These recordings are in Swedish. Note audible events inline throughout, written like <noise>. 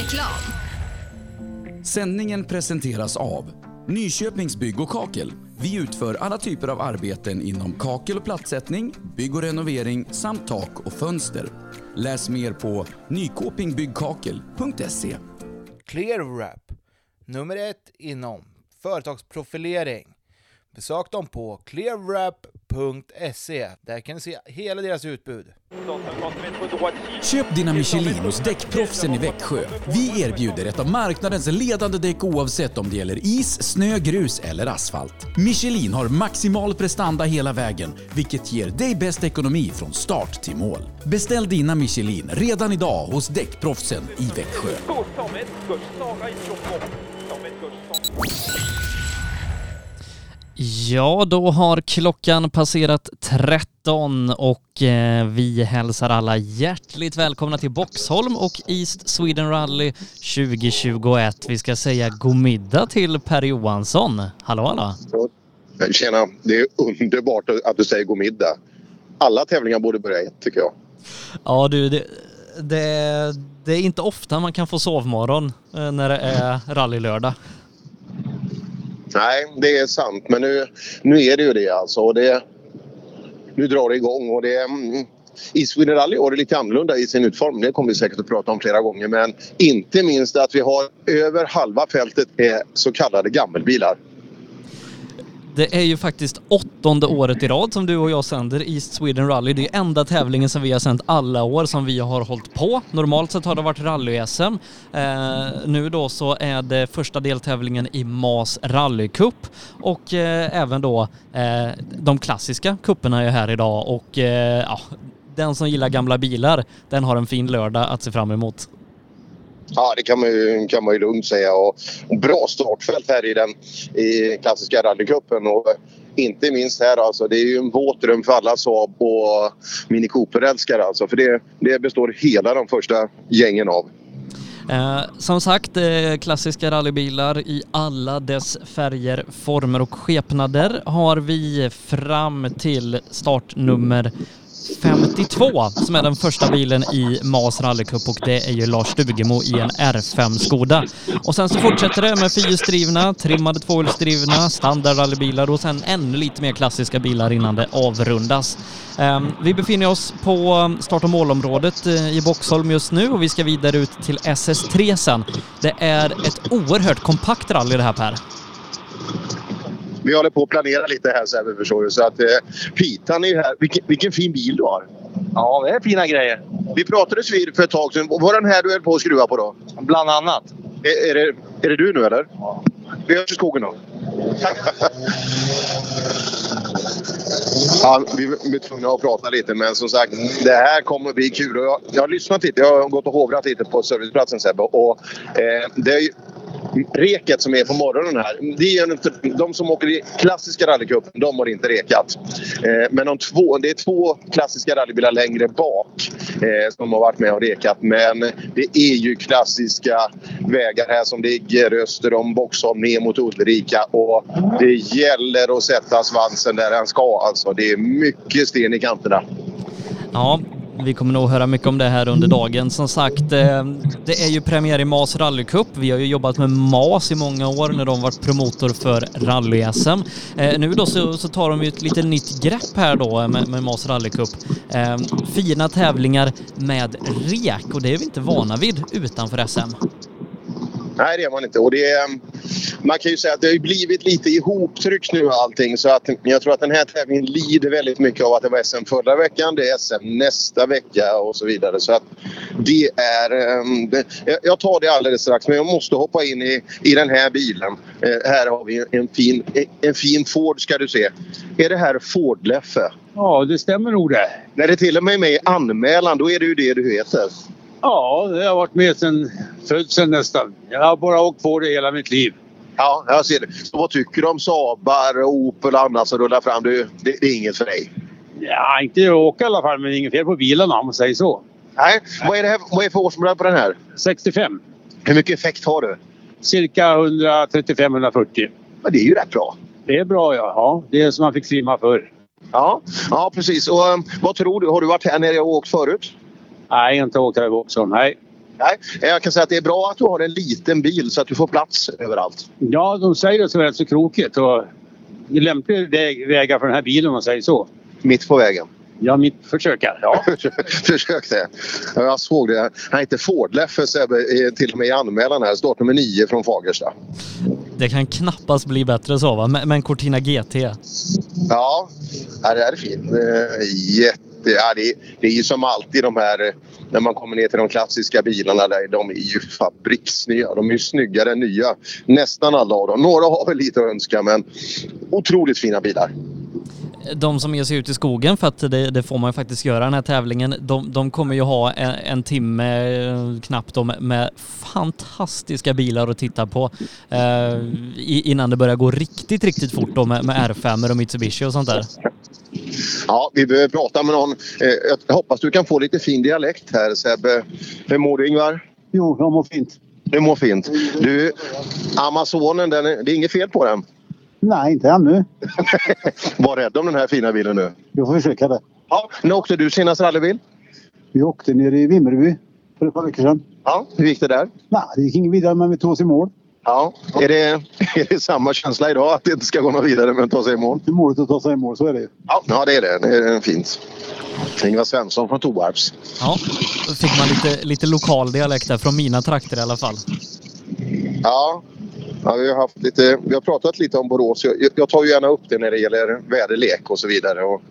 Reklam. Sändningen presenteras av Nyköpings Bygg och Kakel. Vi utför alla typer av arbeten inom kakel och plattsättning, bygg och renovering samt tak och fönster. Läs mer på nykopingbyggkakel.se. ClearWrap, nummer ett inom företagsprofilering. Besök dem på clearwrap.se. Där kan ni se hela deras utbud. Köp dina Michelin hos Däckproffsen i Växjö. Vi erbjuder ett av marknadens ledande däck oavsett om det gäller is, snö, grus eller asfalt. Michelin har maximal prestanda hela vägen, vilket ger dig bäst ekonomi från start till mål. Beställ dina Michelin redan idag hos Däckproffsen i Växjö. Ja, då har klockan passerat 13 och eh, vi hälsar alla hjärtligt välkomna till Boxholm och East Sweden Rally 2021. Vi ska säga god middag till Per Johansson. Hallå, hallå! Tjena, det är underbart att du säger god middag. Alla tävlingar borde börja ett tycker jag. Ja, du, det, det, det är inte ofta man kan få sovmorgon eh, när det är rallylördag. Nej, det är sant. Men nu, nu är det ju det alltså. Och det, nu drar det igång och det... Mm, i Sweden Rally är det lite annorlunda i sin utformning. Det kommer vi säkert att prata om flera gånger. Men inte minst att vi har över halva fältet är så kallade gammelbilar. Det är ju faktiskt åttonde året i rad som du och jag sänder East Sweden Rally. Det är enda tävlingen som vi har sänt alla år som vi har hållit på. Normalt sett har det varit rally-SM. Eh, nu då så är det första deltävlingen i MAS Rally Cup och eh, även då eh, de klassiska kupperna är här idag och eh, ja, den som gillar gamla bilar, den har en fin lördag att se fram emot. Ja, det kan man ju, kan man ju lugnt säga. Och, och bra startfält här i den i klassiska rallycupen. Och inte minst här alltså. Det är ju en våt dröm för alla Saab och Mini Cooper-älskare alltså. För det, det består hela de första gängen av. Eh, som sagt, eh, klassiska rallybilar i alla dess färger, former och skepnader har vi fram till startnummer 52 som är den första bilen i MAS rallycup och det är ju Lars Stugemo i en R5 Skoda. Och sen så fortsätter det med fyrhjulsdrivna, trimmade tvåhjulsdrivna, standardrallybilar och sen ännu lite mer klassiska bilar innan det avrundas. Um, vi befinner oss på ehm, start och målområdet eh, i Boxholm just nu och vi ska vidare ut till SS3 sen. Det är ett oerhört kompakt rally det här Per vi håller på att planera lite här Sebbe förstår du. Så att eh, Pitan är ju här. Vilken, vilken fin bil du har. Ja, det är fina grejer. Vi pratade vid för ett tag sedan. Var den här du höll på att skruva på då? Bland annat. Är, är, det, är det du nu eller? Ja. Vi hörs i skogen då. Ja, vi är tvungna att prata lite men som sagt det här kommer bli kul. Jag, jag har lyssnat lite, jag har gått och hovrat lite på serviceplatsen Sebbe. Och, eh, det är reket som är på morgonen här. Det är en, de som åker i klassiska rallycupen, de har inte rekat. Eh, men de två, det är två klassiska rallybilar längre bak eh, som har varit med och rekat. Men det är ju klassiska vägar här som ligger öster om Boxholm ner mot Ulrika. Och det gäller att sätta svansen där den ska. Alltså, det är mycket sten i kanterna. Ja, vi kommer nog höra mycket om det här under dagen. Som sagt, eh, det är ju premiär i MAS rallycup. Vi har ju jobbat med MAS i många år när de varit promotor för rally-SM. Eh, nu då så, så, tar de ju ett lite nytt grepp här då eh, med, med MAS rallycup. Cup. fina tävlingar med rek och det är vi inte vana vid utanför SM. Nej, det är man inte. Och det är, man kan ju säga att det har blivit lite ihoptryckt nu allting. Så att jag tror att den här tävlingen lider väldigt mycket av att det var SM förra veckan, det är SM nästa vecka och så vidare. Så att det är... Ehm, jag tar det alldeles strax, men jag måste hoppa in i, i den här bilen. Eh, här har vi en fin, en fin Ford ska du se. Är det här Ford-Leffe? Ja, det stämmer nog det. När det till och med är med i anmälan, då är det ju det du heter. Ja, det har varit med sen födseln nästan. Jag har bara åkt på det hela mitt liv. Ja, jag ser det. Så vad tycker du om Saabar, Opel och annat som rullar fram? Det, det, det är inget för dig? Ja, inte att åka i alla fall, men inget fel på bilarna om man säger så. Nej, vad är det, här, vad är för årsmodell på den här? 65. Hur mycket effekt har du? Cirka 135-140. Men det är ju rätt bra. Det är bra ja. ja det är som man fick trimma förr. Ja, ja precis. Och, um, vad tror du? Har du varit här nere och åkt förut? Nej, inte åkt här i Boxholm. Nej. Nej, jag kan säga att det är bra att du har en liten bil så att du får plats överallt. Ja, de säger att det är rätt så krokigt och lämplig väg, vägar för den här bilen om man säger så. Mitt på vägen. Ja, mitt försöka. Ja. <laughs> Försök det. Ja, Jag såg det. Han heter Ford-Leffe är till och med i anmälan här. Startnummer 9 från Fagersta. Det kan knappast bli bättre så va? Men, Cortina GT. Ja, det här är fint. Eh, att, Ja, det, är, det är ju som alltid de här när man kommer ner till de klassiska bilarna. Där, de är ju fabriksnya. De är ju snyggare än nya. Nästan alla av dem. Några har väl lite att önska men otroligt fina bilar. De som ger sig ut i skogen, för att det, det får man ju faktiskt göra den här tävlingen, de, de kommer ju ha en, en timme eh, knappt om med fantastiska bilar att titta på eh, innan det börjar gå riktigt, riktigt fort då med, med R5 och Mitsubishi och sånt där. Ja, vi behöver prata med någon. Eh, Jag hoppas du kan få lite fin dialekt här Sebbe. Hur mår du Ingvar? Jo, jag mår fint. Du mår fint. Du, Amazonen, den är, det är inget fel på den. Nej, inte ännu. <laughs> Var rädd om den här fina bilen nu. Jag får försöka det. Ja, när åkte du senast rallybil? Vi åkte ner i Vimmerby för ett par veckor sedan. Ja, hur gick det där? Nej, det gick inget vidare men vi tog oss i mål. Ja, är det, <laughs> är det samma känsla idag att det inte ska gå något vidare men ta sig i mål? Det är målet att ta sig i mål, så är det ju. Ja, ja det är det. Det är fint. Ingvar Svensson från Toarps. Ja, då fick man lite, lite lokal dialekt där från mina trakter i alla fall. Ja, ja vi, har haft lite, vi har pratat lite om Borås. Jag, jag tar ju gärna upp det när det gäller väderlek och så vidare. Och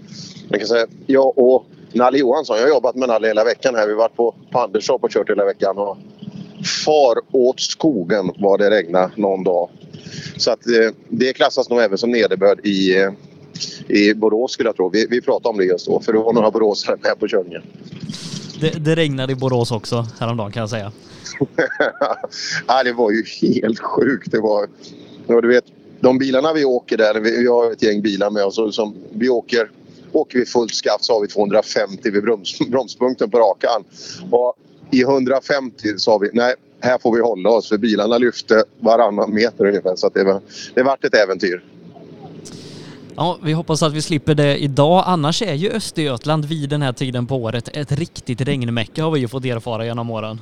jag, kan säga, jag och Nalle Johansson, jag har jobbat med Nalle hela veckan här. Vi har varit på, på Anderstorp och kört hela veckan. Och far åt skogen var det regna någon dag. Så att eh, det klassas nog även som nederbörd i, eh, i Borås skulle jag tro. Vi, vi pratade om det just då för det var några boråsare med på körningen. Det, det regnade i Borås också häromdagen kan jag säga. <laughs> ja, det var ju helt sjukt. Det var, ja, du vet, de bilarna vi åker där, vi, vi har ett gäng bilar med oss. och Som, vi åker, åker vi fullt skaft så har vi 250 vid broms, <laughs> bromspunkten på rakan. Och I 150 sa vi nej, här får vi hålla oss för bilarna lyfte varannan meter ungefär. Så det, var, det vart ett äventyr. Ja, vi hoppas att vi slipper det idag. Annars är ju Östergötland vid den här tiden på året ett riktigt regnmäcka har vi ju fått erfara genom åren.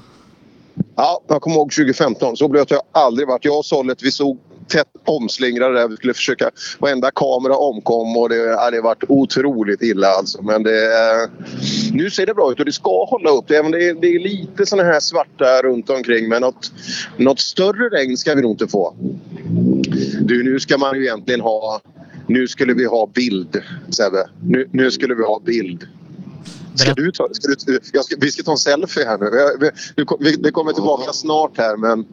Ja, jag kommer ihåg 2015. Så blöt har jag aldrig varit. Jag och Sollet vi såg tätt omslingrade där. Vi skulle försöka... Varenda kamera omkom och det, ja, det varit otroligt illa alltså. Men det... eh, Nu ser det bra ut och det ska hålla upp. Även det, är, det är lite såna här svarta runt omkring men något, något större regn ska vi nog inte få. Du, nu ska man ju egentligen ha... Nu skulle vi ha bild, Sebbe. Nu, nu skulle vi ha bild. Ska du ta, ska du, ska, vi ska ta en selfie här nu. Vi, vi, vi kommer tillbaka snart här men...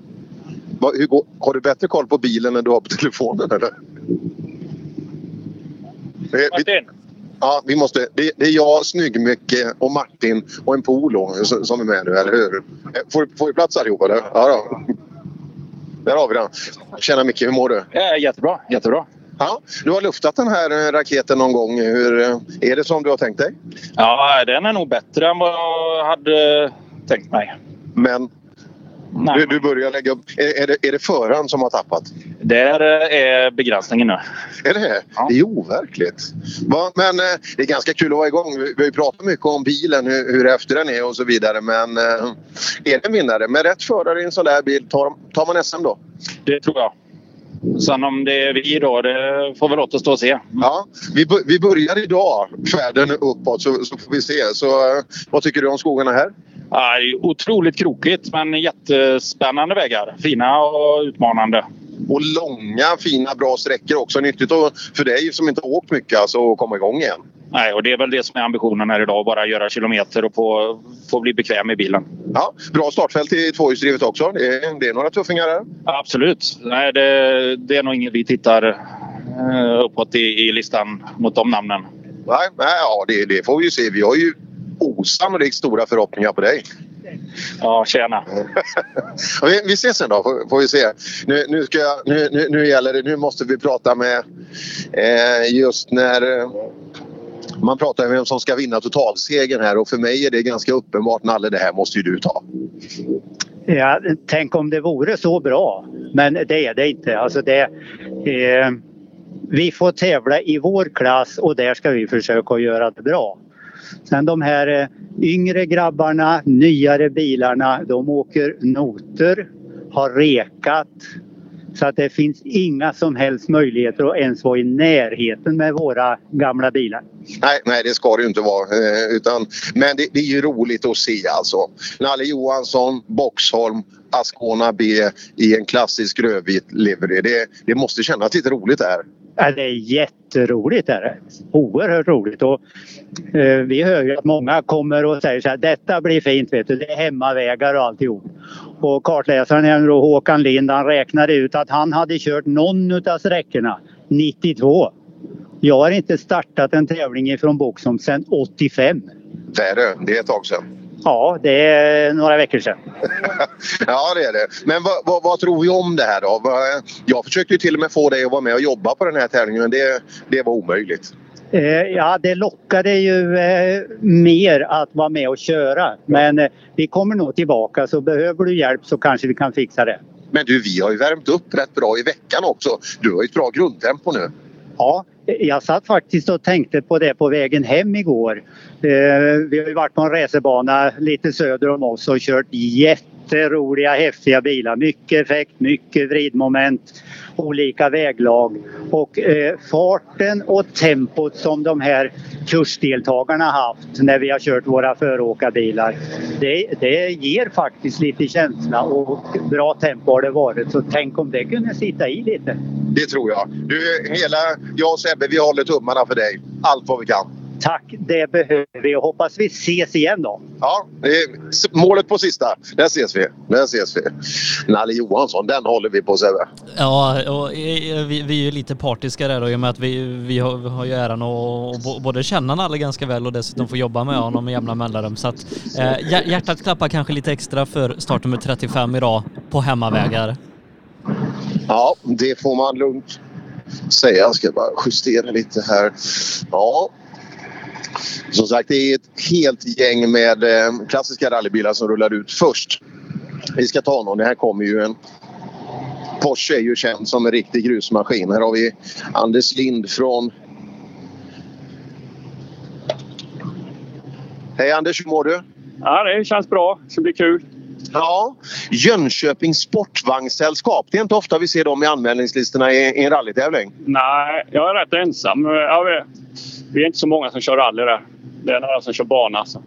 Hur går, har du bättre koll på bilen än du har på telefonen eller? Martin, ja, vi måste, det, det är jag, Snygg-Micke och Martin och en Polo som är med nu, eller hur? Eh, Får, får vi plats allihop eller? Ja då. Där har vi den. Tjena Micke, hur mår du? ja, jättebra, jättebra. Ja, du har luftat den här eh, raketen någon gång. Hur, eh, är det som du har tänkt dig? Ja, den är nog bättre än vad jag hade tänkt mig. Men du, du börjar lägga upp. Är, är, det, är det föraren som har tappat? Där eh, är begränsningen nu. Är det? Ja. Det är overkligt. Va? Men eh, det är ganska kul att vara igång. Vi, har ju pratat mycket om bilen, hur, hur efter den är och så vidare. Men eh, är det en vinnare? Med rätt förare i en sån där bil, tar, tar man SM då? Det tror jag. Sen om det är vi då, det får väl återstå att se. Ja, vi, vi börjar idag färden uppåt så, så får vi se. Så, eh, vad tycker du om skogarna här? Ja, otroligt krokigt men jättespännande vägar. Fina och utmanande. Och långa, fina, bra sträckor också. Nyttigt för dig som inte åkt mycket alltså, att komma igång igen. Nej, och det är väl det som är ambitionen här idag. Bara göra kilometer och få, få bli bekväm i bilen. Ja, bra startfält i tvåhjulsdrivet också. Det är, det är några tuffingar här. Absolut. Nej, det, det är nog inget vi tittar eh, uppåt i, i listan mot de namnen. Nej, nej ja, det, det får vi ju se. Vi har ju osannolikt stora förhoppningar på dig. Ja, tjena. <laughs> Vi, vi ses sen då, får, får vi se. Nu, nu, ska jag, nu, nu, nu gäller det, nu måste vi prata med eh, just när eh, man pratar om vem som ska vinna totalsegern här och för mig är det ganska uppenbart Nalle, det här måste ju du ta. Ja, tänk om det vore så bra. Men det är det inte. Alltså det, eh, vi får tävla i vår klass och där ska vi försöka göra det bra. Sen de här eh, yngre grabbarna, nyare bilarna, de åker noter, har rekat. Så att det finns inga som helst möjligheter att ens vara i närheten med våra gamla bilar. Nej, nej, det ska det ju inte vara. Eh, utan, men det, det är ju roligt att se alltså. Nalle Johansson, Boxholm, Ascona B i en klassisk rödvit livery. Det, det måste kännas lite roligt det här. Ja, det är jätteroligt. Är det. Oerhört roligt. Och, eh, vi hör ju att många kommer och säger så här, detta blir fint, vet du. det är hemmavägar och alltihop. Och kartläsaren här då, Håkan Lind, han räknade ut att han hade kört någon av sträckorna 92. Jag har inte startat en tävling ifrån Boxholm sedan 85. Det är det. Det är ett tag sedan. Ja, det är några veckor sedan. <laughs> ja, det är det. Men vad, vad, vad, tror vi om det här då? Jag försökte ju till och med få dig att vara med och jobba på den här tävlingen men det, det var omöjligt. Eh, ja, det lockade ju eh, mer att vara med och köra. Men eh, vi kommer nog tillbaka så behöver du hjälp så kanske vi kan fixa det. Men du, vi har ju värmt upp rätt bra i veckan också. Du har ju ett bra grundtempo nu. Ja, jag satt faktiskt och tänkte på det på vägen hem igår. Eh, vi har ju varit på en racerbana lite söder om oss och kört jätteroliga häftiga bilar. Mycket effekt, mycket vridmoment, olika väglag. Och eh, farten och tempot som de här kursdeltagarna haft när vi har kört våra föråkarbilar. Det, det ger faktiskt lite känsla och bra tempo har det varit. Så tänk om det kunde sitta i lite. Det tror jag. Du, hela, jag och Sebbe, vi håller tummarna för dig. Allt vad vi kan. Tack, det behöver vi och hoppas vi ses igen då. Ja, målet på sista. Där ses vi. Där ses vi. Nalle Johansson, den håller vi på Sebbe. Ja, och vi, vi är ju lite partiska där då i och med att vi, vi har, har ju äran att både känna Nalle ganska väl och dessutom få jobba med honom med jämna mellanrum. Så att eh, hjärtat klappar kanske lite extra för startnummer 35 idag på hemmavägar. Ja, det får man lugnt säga. Jag ska bara justera lite här. Ja, som sagt, det är ett helt gäng med eh, klassiska rallybilar som rullar ut först. Vi ska ta någon. Det här kommer ju en Porsche är ju känd som en riktig grusmaskin. Här har vi Anders Lind från... Hej Anders, hur mår du? Ja, det känns bra. Det ska bli kul. Ja, Jönköpings Sportvagnssällskap. Det är inte ofta vi ser dem i anmälningslistorna i, i en rallytävling. Nej, jag är rätt ensam. Vi, är inte så många som kör rally där. Det är några som kör bana. Alltså.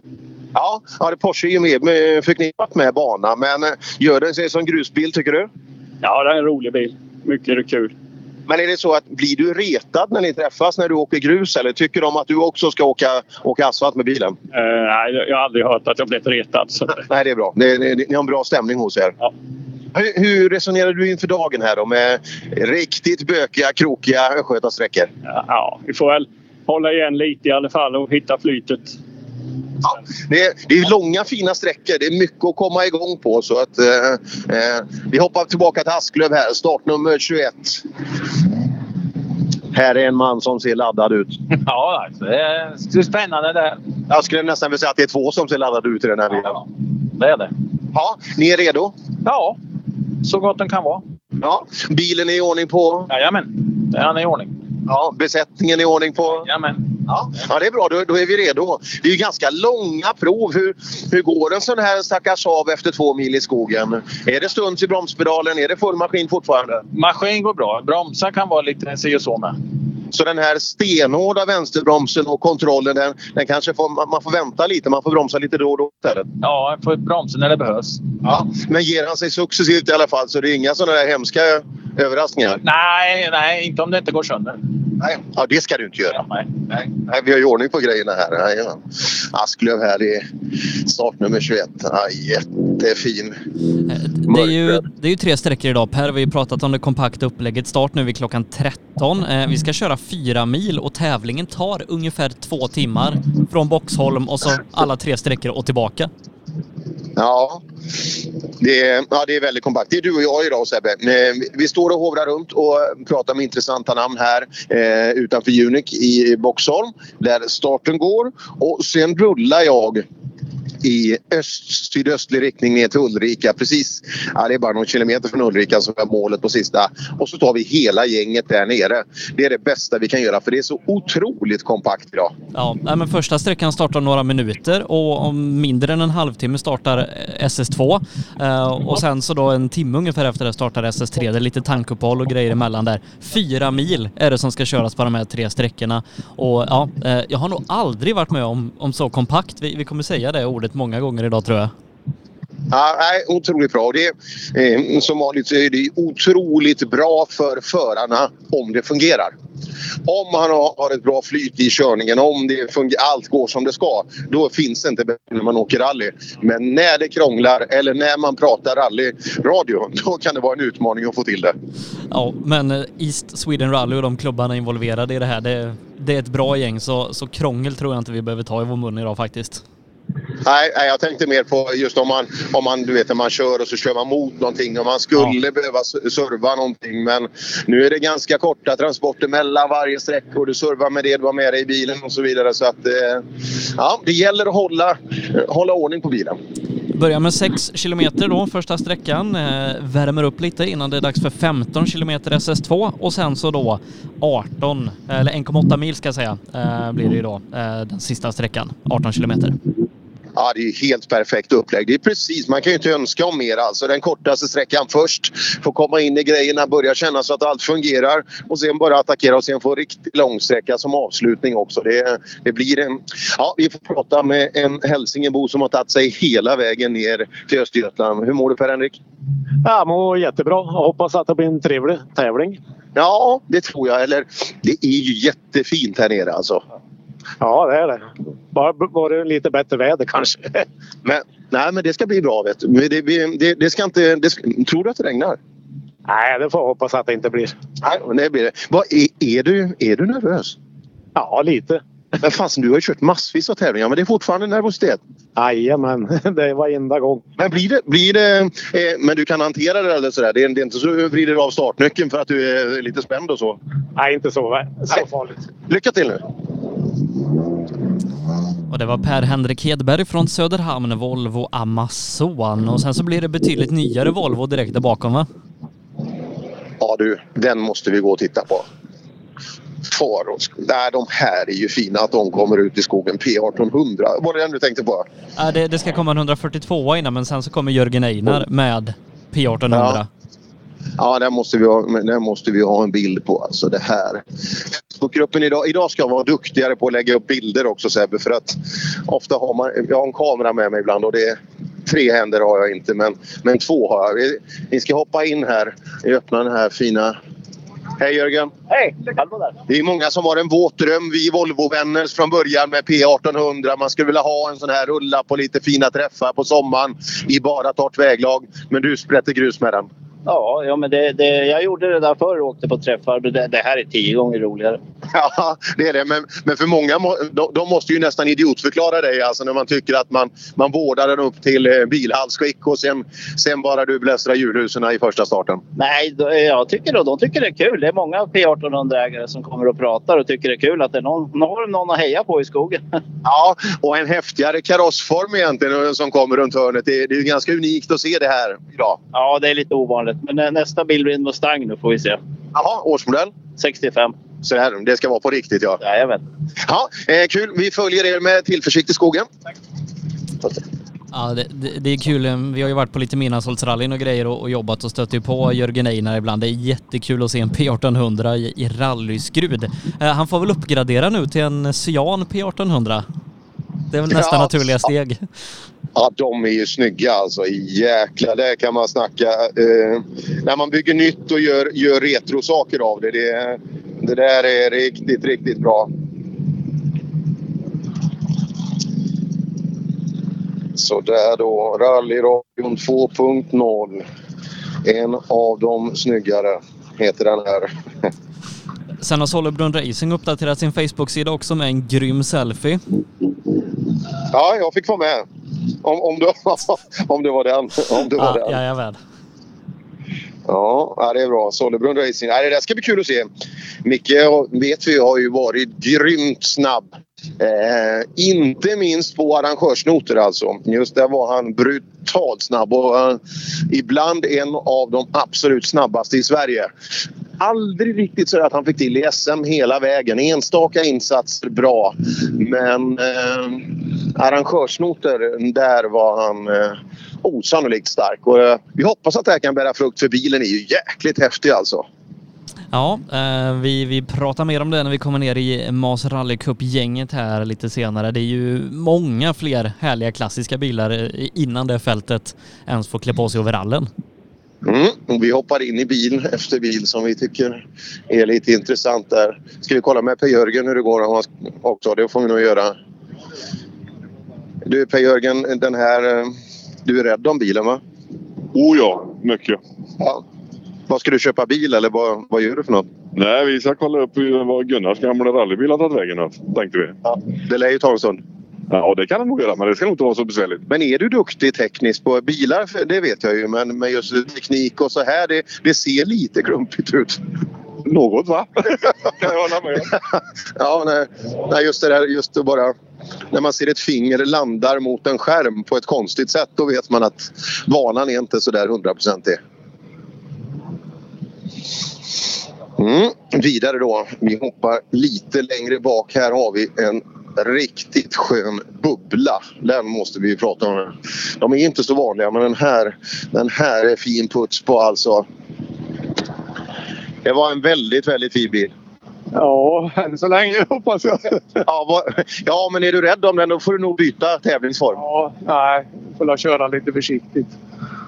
Ja, ja Porsche är ju med, med, förknippat med bana. Men eh, gör den sig som grusbil tycker du? Ja, det är en rolig bil. Mycket kul. Men är det så att blir du retad när ni träffas när du åker grus eller tycker de att du också ska åka, åka asfalt med bilen? Uh, nej, jag har aldrig hört att jag blivit retad. Så. <laughs> nej, det är bra. Ni, ni, ni har en bra stämning hos er. Ja. Hur, hur resonerar du inför dagen här då med riktigt bökiga, krokiga östgötasträckor? Ja, ja, vi får väl hålla igen lite i alla fall och hitta flytet. Ja, det, är, det är långa fina sträckor. Det är mycket att komma igång på. Så att, eh, eh, vi hoppar tillbaka till Asklöv här. Startnummer 21. Här är en man som ser laddad ut. <laughs> Ja, alltså, det är spännande det. Jag skulle nästan vilja säga att det är två som ser laddade ut i den här bilen. Ja, det är det. Ja, ni är redo? Ja, så gott den kan vara. Ja, bilen är i ordning på? Jajamän, den är i ordning. Ja, besättningen i ordning på? Jajamän. Ja, ja, det är bra. Då, då är vi redo. Det är ju ganska långa prov. Hur, hur går en sån här stackars Saab efter två mil i skogen? Är det stuns i bromspedalen? Är det full maskin fortfarande? Maskin går bra. Bromsar kan vara lite si och så med. Så den här stenhårda vänsterbromsen och kontrollen, den, den kanske får, man får vänta lite. Man får bromsa lite då och då istället. Ja, jag får bromsa när det behövs. Ja, men ger han sig successivt i alla fall så det är inga sådana där hemska överraskningar? Nej, nej, inte om det inte går sönder. Nej, ja, det ska du inte göra. Nej. Nej. nej vi har ju ordning på grejerna här. Nej, ja. Asklöv här i startnummer 21. Ja, jättefin. Det är, ju, det är ju tre sträckor idag Per. Vi har ju pratat om det kompakta upplägget. Start nu vid klockan 13. Eh, vi ska köra fyra mil och tävlingen tar ungefär två timmar från Boxholm och så alla tre sträckor och tillbaka. Ja det, är, ja, det är väldigt kompakt. Det är du och jag idag Sebbe. Eh, vi står och hovrar runt och pratar med intressanta namn här eh, utanför Unic i Boxholm där starten går. Och sen rullar jag i öst, sydöstlig riktning ner till Ulrika. Precis, ja, det är bara någon kilometer från Ulrika som är målet på sista. Och så tar vi hela gänget där nere. Det är det bästa vi kan göra för det är så otroligt kompakt idag. Ja, men första sträckan startar några minuter och om mindre än en halvtimme startar SS2. Eh, och sen så då en timme ungefär efter det startar SS3. Det är lite tankuppehåll och grejer emellan där. Fyra mil är det som ska köras på de här tre sträckorna. Och ja, eh, jag har nog aldrig varit med om, om så kompakt. Vi, vi kommer säga det ordet många gånger idag tror jag. Ja, nej, otroligt bra. Det, eh, som vanligt är det otroligt bra för förarna om det fungerar. Om man har, ett bra flyt i körningen, om det fungerar, allt går som det ska, då finns det inte när man åker rally. Men när det krånglar eller när man pratar rallyradio, då kan det vara en utmaning att få till det. Ja, men eh, East Sweden Rally och de klubbarna involverade i det här, det, det är ett bra gäng så, så krångel tror jag inte vi behöver ta i vår mun idag faktiskt. Nej, nej, jag tänkte mer på just om man, om man, du vet, när man kör och så kör man mot någonting och man skulle ja. behöva serva någonting. Men nu är det ganska korta transporter mellan varje sträcka och du servar med det du har med dig i bilen och så vidare. Så att, eh, ja, det gäller att hålla, hålla ordning på bilen. Börjar med 6 kilometer då, första sträckan. Eh, värmer upp lite innan det är dags för 15 kilometer SS2 och sen så då 18, eller 1,8 mil ska jag säga, eh, blir det ju då den sista sträckan, 18 kilometer. Ja, det är helt perfekt upplägg. Det är precis, man kan ju inte önska om mer. Alltså den kortaste sträckan först. Få komma in i grejerna, börja känna så att allt fungerar och sen bara attackera och sen få riktigt långsträcka som avslutning också. Det, det blir en... Ja, vi får prata med en hälsingebo som har tagit sig hela vägen ner till Östergötland. Hur mår du Per-Henrik? Jag mår jättebra och hoppas att det blir en trevlig tävling. Ja, det tror jag. Eller det är ju jättefint här nere alltså. Ja, det är det. Bara var det lite bättre väder kanske. <laughs> Men, nej, men det ska bli bra. Vet du. Det, det, det ska inte, det tror du att det regnar? Nej, det får jag hoppas att det inte blir. Nej, det blir det. Vad, är, är, du, är du nervös? Ja, lite. Men fasen, du har ju kört massvis av tävlingar men det är fortfarande nervositet? Jajamän, <laughs> det är varenda gång. Men blir det... Blir det eh, men du kan hantera det eller sådär? Det är, det är inte så att du vrider av startnyckeln för att du är lite spänd och så? Nej, inte så, så farligt. Lycka till nu! Och det var Per-Henrik Hedberg från Söderhamn, Volvo Amazon. Och sen så blir det betydligt nyare Volvo direkt där bakom va? Ja du, den måste vi gå och titta på. Faros. Nej, de här är ju fina att de kommer ut i skogen. P1800. Var det den du tänkte på? Ja, det, det ska komma en 142 innan men sen så kommer Jörgen Einar med P1800. Ja. Ja, där måste vi ha, där måste vi ha en bild på. Alltså det här. Facebookgruppen idag, idag ska jag vara duktigare på att lägga upp bilder också Sebbe. För att ofta har man, jag har en kamera med mig ibland och det är tre händer har jag inte men, men två har jag. Vi, vi ska hoppa in här. Vi öppnar den här fina Hej Jörgen! Hej! Det är många som har en våt dröm. Vi Volvo-vänner från början med P1800. Man skulle vilja ha en sån här rulla på lite fina träffar på sommaren i bara torrt väglag. Men du sprätter grus med den. Ja, ja men det, det, jag gjorde det där förr och åkte på träffar. Det, det, här är tio gånger roligare. Ja, det är det. Men, men för många de, de, måste ju nästan idiotförklara dig alltså när man tycker att man, man vårdar den upp till eh, bilhallsskick och sen, sen bara du blästrar hjulhusen i första starten. Nej, jag tycker då, de tycker det är kul. Det är många P1800-ägare som kommer och pratar och tycker det är kul att det är någon, någon, någon att heja på i skogen. <laughs> Ja, och en häftigare karossform egentligen eh, som kommer runt hörnet. Det, det är ganska unikt att se det här idag. Ja, det är lite ovanligt. Men nästa bil blir en Mustang nu får vi se. Jaha, årsmodell? 65. Så här, det ska vara på riktigt ja. Jajamän. Ja, eh, kul. Vi följer er med tillförsikt i skogen. Tack. Ja, det, det, det, är kul. Vi har ju varit på lite midnattssolsrallyn och grejer och, och, jobbat och stött på Jörgen Einar ibland. Det är jättekul att se en P1800 i, i rallyskrud. Eh, han får väl uppgradera nu till en Cyan P1800. Det är väl nästa ja, naturliga steg. Ja, de är ju snygga alltså. Jäklar, där kan man snacka. Eh, när man bygger nytt och gör, gör retrosaker av det, det. Det där är riktigt, riktigt bra. Så där då, Rallyradion 2.0. En av de snyggare heter den här. <laughs> Sen har Sollebrunn Racing uppdaterat sin Facebook-sida också med en grym selfie. Ja, jag fick vara med. Om, om, du, <laughs> om det var den. Om det var ja, den. Jajamän. Ja, det är bra. Sollebrunn Racing. det där ska bli kul att se. Micke vet vi har ju varit grymt snabb Eh, inte minst på arrangörsnoter alltså. Just där var han brutalt snabb och eh, ibland en av de absolut snabbaste i Sverige. Aldrig riktigt så att han fick till i SM hela vägen. Enstaka insatser bra. Men eh, arrangörsnoter, där var han eh, osannolikt stark. Och, eh, vi hoppas att det här kan bära frukt för bilen är ju jäkligt häftig alltså. Ja, eh, vi, vi pratar mer om det när vi kommer ner i Mas Rally Cup-gänget här lite senare. Det är ju många fler härliga klassiska bilar eh, innan det fältet ens får klä på sig overallen. Mm. Vi hoppar in i bil efter bil som vi tycker är lite intressant där. Ska vi kolla med Per-Jörgen hur det går också? Det får vi nog göra. Du Per-Jörgen, den här... eh, Du är rädd om bilen va? Oh ja, mycket. Ja. Vad ska du köpa bil eller vad, vad gör du för något? Nej, vi ska kolla upp vad Gunnars gamla rallybil har tagit vägen tänkte vi. Ja, det lär ju ta en stund. Ja, det kan det nog göra, men det ska nog inte vara så besvärligt. Men är du duktig tekniskt på bilar? Det vet jag ju, men med just teknik och så här, det, det ser lite klumpigt ut. Något va? <laughs> kan jag hålla med Ja, nej, nej, just det där, just det bara när man ser ett finger landar mot en skärm på ett konstigt sätt, då vet man att vanan är inte så där hundraprocentig. Mm, vidare då. Vi hoppar lite längre bak. Här har vi en riktigt skön bubbla. Den måste vi prata om. De är inte så vanliga men den här, den här är fin puts på alltså. Det var en väldigt, väldigt fin bil. Ja, än så länge <laughs> hoppas jag. Ja, vad, ja, men är du rädd om den då får du nog byta tävlingsform. Ja, nej. Får la köra lite försiktigt.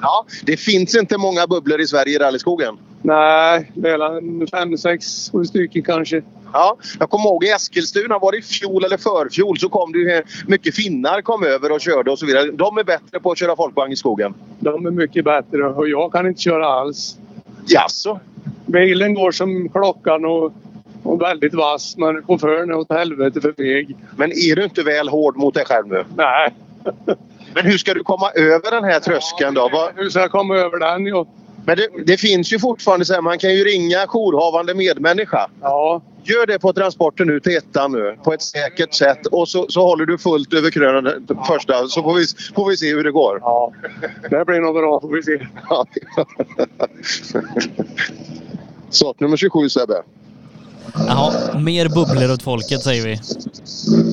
Ja, det finns inte många bubblor i Sverige i rallyskogen. Nej, det en fem, sex, sju stycken kanske. Ja, jag kommer ihåg i Eskilstuna, var det i fjol eller förfjol, så kom det mycket finnar kom över och körde och så vidare. De är bättre på att köra folkvagn i skogen. De är mycket bättre och jag kan inte köra alls. Jaså? Bilen går som klockan och, och väldigt vass men chauffören är åt helvete för feg. Men är du inte väl hård mot dig själv nu? Nej. <laughs> Men hur ska du komma över den här tröskeln då? Vad- Hur ska jag komma över den? Jo. Men det, det finns ju fortfarande så här, man kan ju ringa jourhavande medmänniska. Ja. Gör det på transporten nu till ettan nu på ett säkert sätt och så, så håller du fullt över krönen första så får vi, får vi se hur det går. Ja, det blir nog bra får vi se. Ja. <laughs> Startnummer 27 Sebbe. Jaha, mer bubblor åt folket säger vi.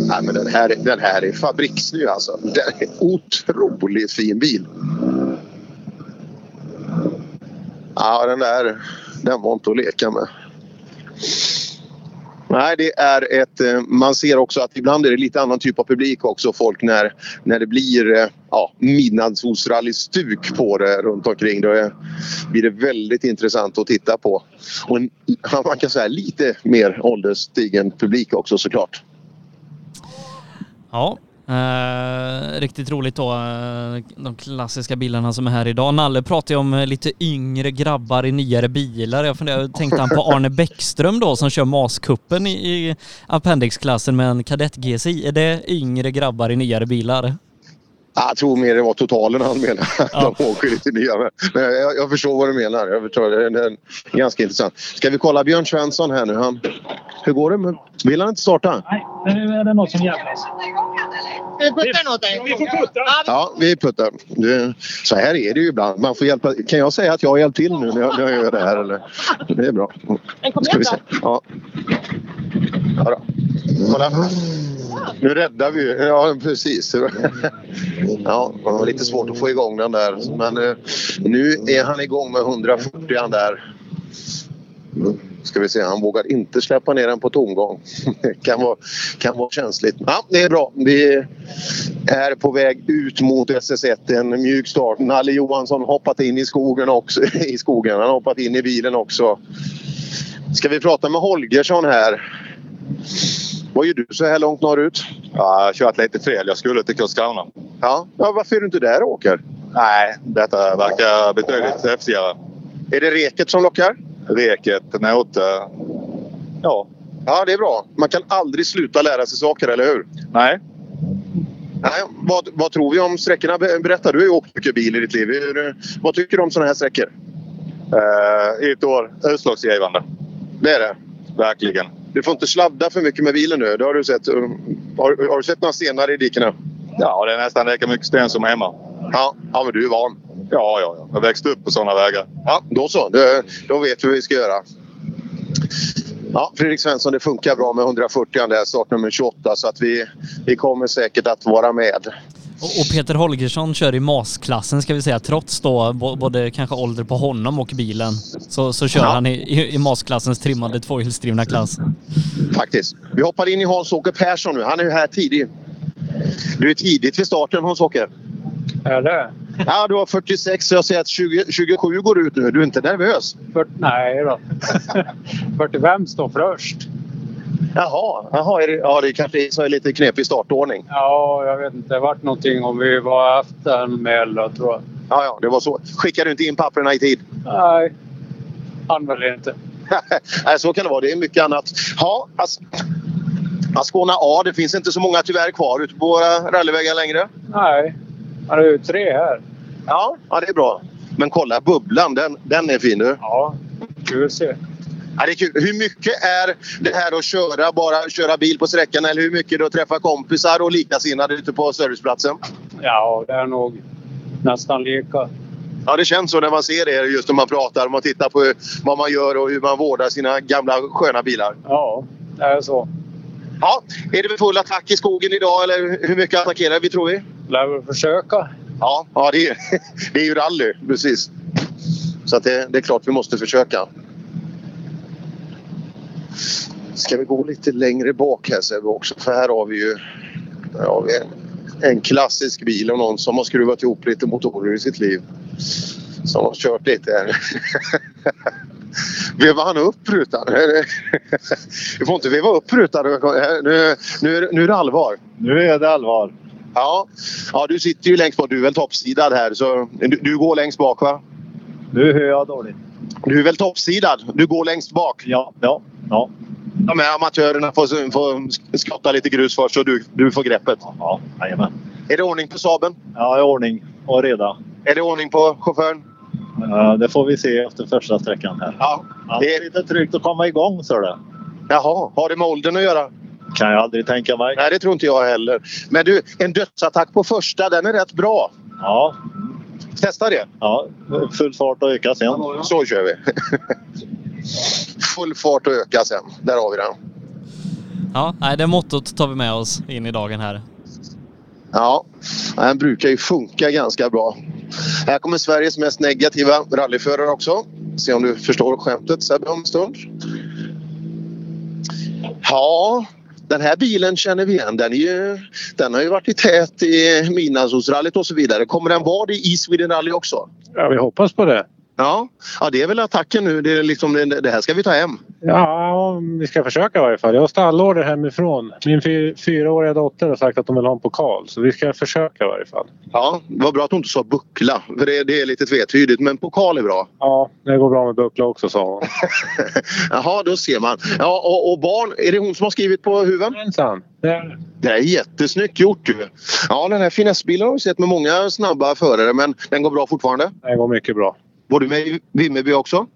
Nej, men den, här, den här är fabriksny alltså. Den är otroligt fin bil. Ja, den där den var inte att leka med. Nej, det är ett... Eh, man ser också att ibland är det lite annan typ av publik också. Folk när, när det blir eh, ja, midnattssolsrally-stuk på det runt omkring. Då är, blir det väldigt intressant att titta på. Och en, <laughs> man kan säga lite mer ålderstigen publik också såklart. Ja, eh, riktigt roligt då. eh, De klassiska bilarna som är här idag. Nalle pratade ju om eh, lite yngre grabbar i nyare bilar. Jag funderade, tänkte han på <laughs> Arne Bäckström då som kör MAS-cupen i, i Appendix-klassen med en kadett GSI. Är det yngre grabbar i nyare bilar? Jag tror mer det var totalen han menar. <laughs> De åker lite nya. Men jag, jag förstår vad du menar. Jag förstår, det, det är ganska intressant. Ska vi kolla Björn Svensson här nu? Han, hur går det? Med, vill han inte starta? Nu är det något som jävlas. Ska vi putta något? Vi får putta. Ja, vi puttar. Så här är det ju ibland. Man får hjälpa. Kan jag säga att jag har hjälpt till nu när jag, när jag gör det här? Eller? Det är bra. Ska vi se. Ja. Ja, då. Kolla. Nu räddar vi ju. Ja, precis. <laughs> Ja, det var lite svårt att få igång den där. Men eh, nu är han igång med 140 han där. Ska vi se, han vågar inte släppa ner den på tomgång. Det <laughs> kan vara, kan vara känsligt. Ja, det är bra. Vi är på väg ut mot SS1. En mjuk start. Nalle Johansson har hoppat in i skogen också. <laughs> I skogen. Han har hoppat in i bilen också. Ska vi prata med Holgersson här? Vad gör du så här långt norrut? Ja, jag har kört lite fel. Jag skulle till Karlskrona. Ja. ja, varför är du inte där och åker? Nej, detta verkar betydligt häftigare. Är det reket som lockar? Reket, Nåte. Ja. Ja, det är bra. Man kan aldrig sluta lära sig saker, eller hur? Nej. Nej, vad, vad tror vi om sträckorna? Be- Berätta, du har ju åkt mycket bil i ditt liv. Hur, vad tycker du om sådana här sträckor? I ett år utslagsgivande. Det är det? Verkligen. Du får inte sladda för mycket med bilen nu. Det har du sett. Har, har du sett några stenar i dikena? Ja, det är nästan lika mycket sten som hemma. Ja, ja men du är van. Ja, ja, ja. Jag växte upp på sådana vägar. Ja, då så. Det, då vet vi vad vi ska göra. Ja, Fredrik Svensson, det funkar bra med 140 där, startnummer 28, så att vi, vi kommer säkert att vara med. Och, och Peter Holgersson kör i MAS-klassen ska vi säga, trots då både kanske ålder på honom och bilen. Så, så kör Ja. han i, i, i MAS-klassens trimmade tvåhjulsdrivna klass. Faktiskt. Vi hoppar in i Hans-Åke Persson nu. Han är ju här tidigt. Du är tidigt vid starten, Hans-Åke. Är det? Ja, du har 46 så jag ser att 20, 27 går ut nu. Du är inte nervös? För, nej då. <laughs> 45 står först. Jaha, jaha är det, ja, det kanske är så lite knepig startordning. Ja, jag vet inte. Det vart någonting om vi var efteranmälda tror jag. Ja, ja, det var så. Skickade du inte in papperna i tid? Nej, väl inte. <laughs> Nej, så kan det vara. Det är mycket annat. Ja, As Ascona A. Det finns inte så många tyvärr kvar ute på våra rallyvägar längre. Nej, han är ju tre här. Ja, ja, det är bra. Men kolla bubblan, den, den är fin du. Ja, kul att se. Ja, det är kul. Hur mycket är det här att köra, bara köra bil på sträckan eller hur mycket är det att träffa kompisar och likasinnade ute på serviceplatsen? Ja, det är nog nästan lika. Ja, det känns så när man ser det just när man pratar och man tittar på vad man gör och hur man vårdar sina gamla sköna bilar. Ja, det är så. Ja, är det full attack i skogen idag eller hur mycket attackerar vi tror vi? Lär väl försöka. Ja, ja det, är, <laughs> det är ju rally precis. Så det, det är klart vi måste försöka. Ska vi gå lite längre bak här Sebbe också för här har vi ju har vi en, en klassisk bil och någon som har skruvat ihop lite motorer i sitt liv. Som har kört lite här. <laughs> Vevar han upp rutan? <laughs> Vi får inte veva upp rutan. Nu, nu, är- nu är det allvar. Nu är det allvar. Ja. ja, du sitter ju längst bak. Du är väl toppsidad här. Så du, du går längst bak va? Nu hör jag dåligt. Du är väl toppsidad? Du går längst bak? Ja. ja, ja. De här amatörerna får, får skotta lite grus först så du, du får greppet. Ja, jajamän. Är det ordning på Saben? Ja, i ordning och reda. Är det ordning på chauffören? Ja, det får vi se efter första sträckan här. Ja. Det är lite tryggt att komma igång, så det. Jaha, har det med åldern att göra? Kan jag aldrig tänka mig. Nej, det tror inte jag heller. Men du, en dödsattack på första, den är rätt bra. Ja. Testa det. Ja, full fart och öka sen. Så kör vi. <laughs> Full fart och öka sen. Där har vi den. Ja, nej, det mottot tar vi med oss in i dagen här. Ja, den brukar ju funka ganska bra. Här kommer Sveriges mest negativa rallyförare också. Se om du förstår skämtet Sebbe om en stund. Ja, den här bilen känner vi igen. Den, är ju, den har ju varit i tät i Midnattssolsrallyt och så vidare. Kommer den vara det i Sweden Rally också? Ja, vi hoppas på det. Ja, ja det är väl attacken nu. Det, är liksom, det, här ska vi ta hem. Ja, vi ska försöka i varje fall. Jag har stallorder hemifrån. Min fy, fyraåriga dotter har sagt att de vill ha en pokal. Så vi ska försöka i varje fall. Ja, var bra att du inte sa buckla. För det, det är lite tvetydigt. Men pokal är bra. Ja, det går bra med buckla också sa hon. <laughs> Jaha, då ser man. Ja, och, och barn, är det hon som har skrivit på huven? Ensam. Det är det. Det är jättesnyggt gjort ju. Ja, den här finessbilen har vi sett med många snabba förare men den går bra fortfarande. Det går mycket bra. Var du med i Vimmerby också?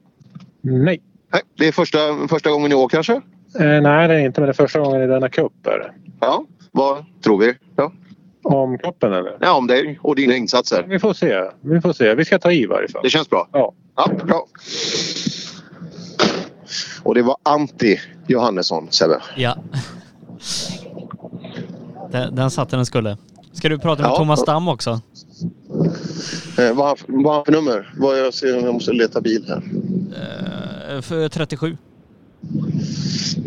Nej. Nej, det är första, första gången i år kanske? Eh, nej, det är inte. Men det är första gången i denna cup. Är det. Ja, vad tror vi? Ja, Om cupen eller? ja om dig och dina insatser. Vi får se. Vi får se. Vi ska ta i i varje fall. Det känns bra? Ja. Ja, bra. Och det var Antti Johannesson, Sebbe. Ja. Den, den satt där den skulle. Ska du prata med Ja. Thomas Stam också? Eh, vad har han för- nummer? Vad jag, ser, jag måste leta bil här. Eh, För 37.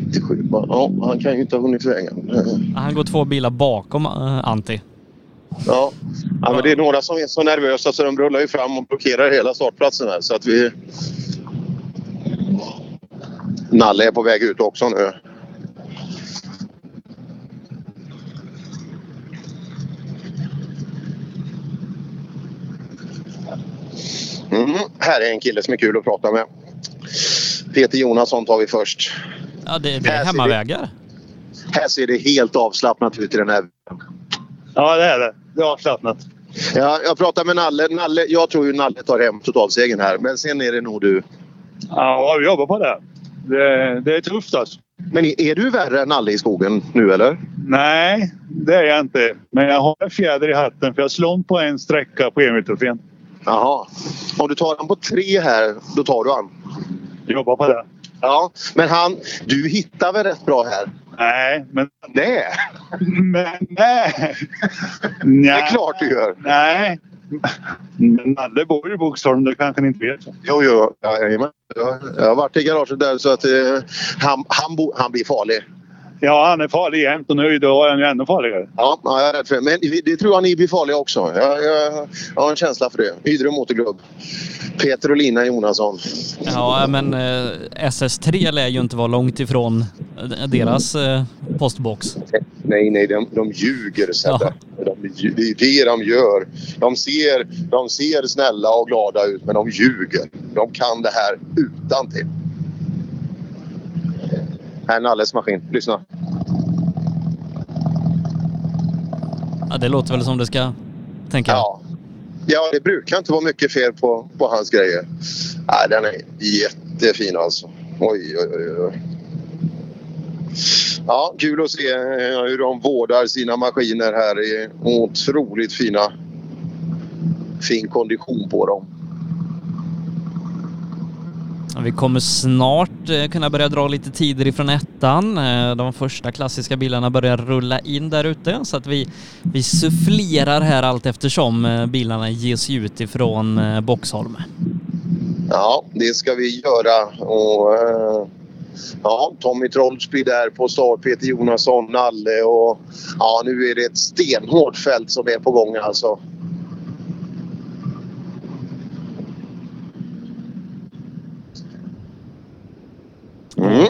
97. Ja, han kan ju inte ha hunnit vägen. Eh, Han går två bilar bakom uh, Antti. Ja. ja, men det är några som är så nervösa så de rullar ju fram och blockerar hela startplatsen här. Så att vi... Nalle är på väg ut också nu. Mm, här är en kille som är kul att prata med. Peter Jonasson tar vi först. Ja, det, Här är hemmavägar. Här ser det helt avslappnat ut i den här. Ja, det är det. Det är avslappnat. Ja, jag pratar med Nalle. Nalle. Jag tror ju Nalle tar hem totalsegern här. Men sen är det nog du. Ja, vi jobbar på det. Det, det är tufft alltså. Men är, du värre än Nalle i skogen nu eller? Nej, det är jag inte. Men jag har en fjäder i hatten för jag slår om på en sträcka på Emiltrofén. Jaha. Om du tar han på tre här, då tar du han? Jobbar på det. Ja, men han, du hittar väl rätt bra här? Nej, men... Nej! Men nej! Det är klart du gör. Nej. Men Nalle bor ju i Boxholm, det kanske ni inte vet. Jo, jo. Ja, jag har varit i garaget där så att eh, han, han, bo, han blir farlig. Ja, han är farlig jämt och nu då är han ju ännu farligare. Ja, ja, jag är rädd för det. Men det tror jag ni blir farliga också. Jag, jag, jag har en känsla för det. Ydre Motorklubb. Peter och Lina Jonasson. Ja, men eh, SS3 lär ju inte vara långt ifrån eh, deras eh, postbox. Nej, nej, de, de ljuger Sebbe. De, det är det de gör. De ser, de ser snälla och glada ut, men de ljuger. De kan det här utan till. Här är Nalles maskin. Lyssna. Ja, det låter väl som det ska, tänker jag. Ja. Ja, det brukar inte vara mycket fel på, på hans grejer. Nej, den är jättefin alltså. Oj, oj, oj. oj. Ja, kul att se eh, hur de vårdar sina maskiner här. Otroligt fina, fin kondition på dem. Vi kommer snart eh, kunna börja dra lite tider ifrån ettan. Eh, de första klassiska bilarna börjar rulla in där ute så att vi, vi sufflerar här allt eftersom eh, bilarna ges ut ifrån Boxholm. Ja, det ska vi göra. Och, ja, Tommy Trollsby där på start, Peter Jonasson, Nalle och ja, nu är det ett stenhårt fält som är på gång alltså.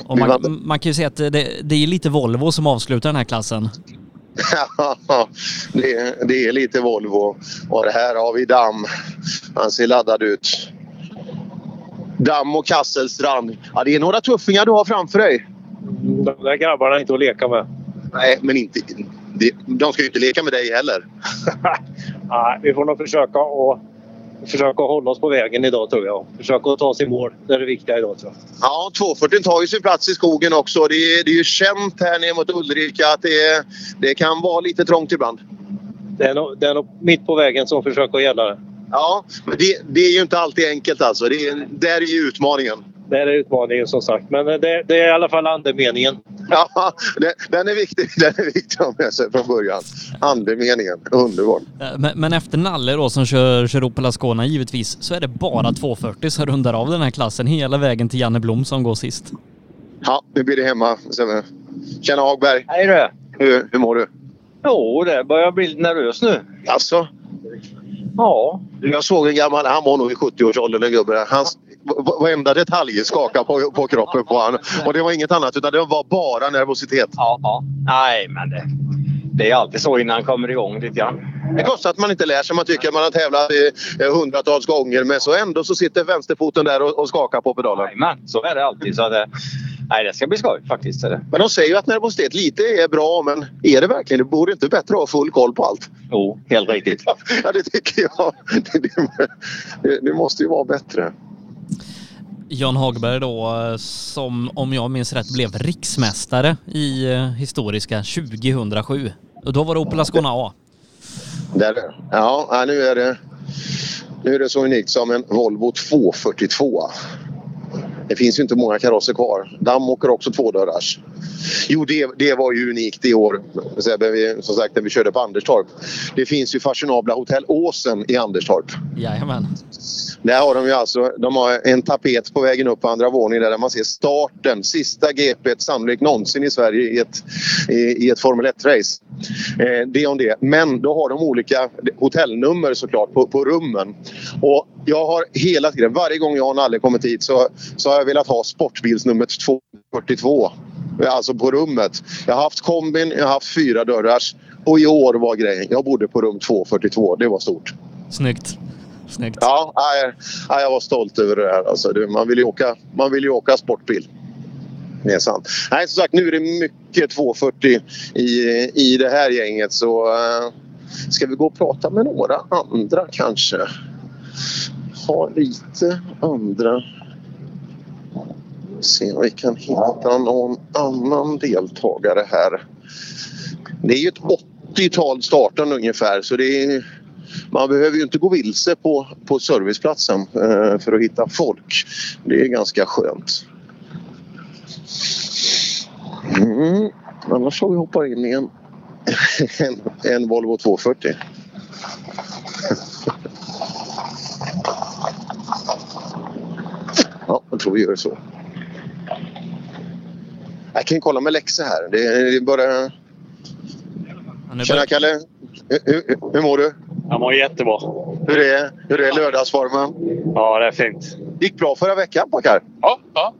Och man, man kan ju säga att det, det är lite Volvo som avslutar den här klassen. Ja, det, det är lite Volvo. Och här har vi Damm. Han ser laddad ut. Damm och Kasselstrand. Ja, det är några tuffingar du har framför dig. De där grabbarna är inte att leka med. Nej, men inte, det, de ska ju inte leka med dig heller. <laughs> Nej, vi får nog försöka att försöka hålla oss på vägen idag tror jag. Försöka ta oss i mål. Det är det viktiga idag tror jag. Ja, 240 tar ju sin plats i skogen också. Det är, det är ju känt här ner mot Ulrika att det, det kan vara lite trångt ibland. Det är nog, det är nog mitt på vägen som försöker gälla det. Ja, men det, det är ju inte alltid enkelt alltså. Det är, där är ju utmaningen. Det är utmaningen som sagt. Men det, det är i alla fall andemeningen. Ja, den, den är viktig. <laughs> Den är viktig att ha med sig från början. Andemeningen. Underbart. Eh, Men, men efter Nalle då som kör, kör Opel Ascona givetvis så är det bara 240 som rundar av den här klassen hela vägen till Janne Blom som går sist. Ja, nu blir det hemma. Tjena Hagberg. Hej du. Hur, hur mår du? Jo, det börjar bli lite nervös nu. Alltså? Ja. Jag såg en gammal, han var nog i 70-årsåldern den gubben. där. Varenda detalj skakade på, på kroppen på honom. Och det var inget annat utan det var bara nervositet. Ja, ja. Nej, men det, det är alltid så innan han kommer igång lite grann. Det kostar att man inte lär sig. Man tycker att man har tävlat eh, hundratals gånger men så ändå så sitter vänsterfoten där och, och skakar på pedalen. Men så är det alltid. Så det, nej, det ska bli skoj faktiskt. Men de säger ju att nervositet lite är bra men är det verkligen? Det borde inte bättre att ha full koll på allt. Jo, helt riktigt. <laughs> Ja, det tycker jag. Det, det, det måste ju vara bättre. Jan Hagberg då som om jag minns rätt blev riksmästare i eh, historiska 2007. Och då var det Opel Ascona A. Det är det. Ja, ja, nu är det, nu är det så unikt som en Volvo 242. Det finns ju inte många karosser kvar. Damm åker också tvådörrars. Jo, det, det var ju unikt i år. Vi- Som sagt, när vi körde på Anderstorp. Det finns ju fashionabla Hotell Åsen i Anderstorp. Jajamän. Där har de ju alltså de har en tapet på vägen upp på andra våningen där man ser starten, sista GP sannolikt någonsin i Sverige i ett, i, i ett Formel 1-race. Eh, det om det. Men då har de olika hotellnummer såklart på, på rummen. Och jag har hela tiden, varje gång jag och Nalle kommit hit så, så har jag velat ha sportbilsnumret 242. Alltså på rummet. Jag har haft kombin, jag har haft fyra dörrars och i år var grejen, jag bodde på rum 242. Det var stort. Snyggt. Snyggt. Ja, nej, jag var stolt över det här. Alltså, man, vill ju åka, man vill ju åka sportbil. Det är sant. Nej, som sagt, nu är det mycket 240 i, i det här gänget. Så uh, ska vi gå och prata med några andra kanske? Ha lite andra se om vi kan hitta någon annan deltagare här. Det är ju ett 80-tal startande ungefär så det är, man behöver ju inte gå vilse på, på serviceplatsen eh, för att hitta folk. Det är ganska skönt. Mm. Annars får vi hoppa in i en, <laughs> en, en Volvo 240. Ja, jag tror vi gör så. Jag kan kolla med Lexe här. Det är bara... Tjena Kalle! Hur, hur, hur mår du? Jag mår jättebra. Hur är, hur är lördagsformen? Ja, det är fint. gick bra förra veckan pojkar. Ja, ja.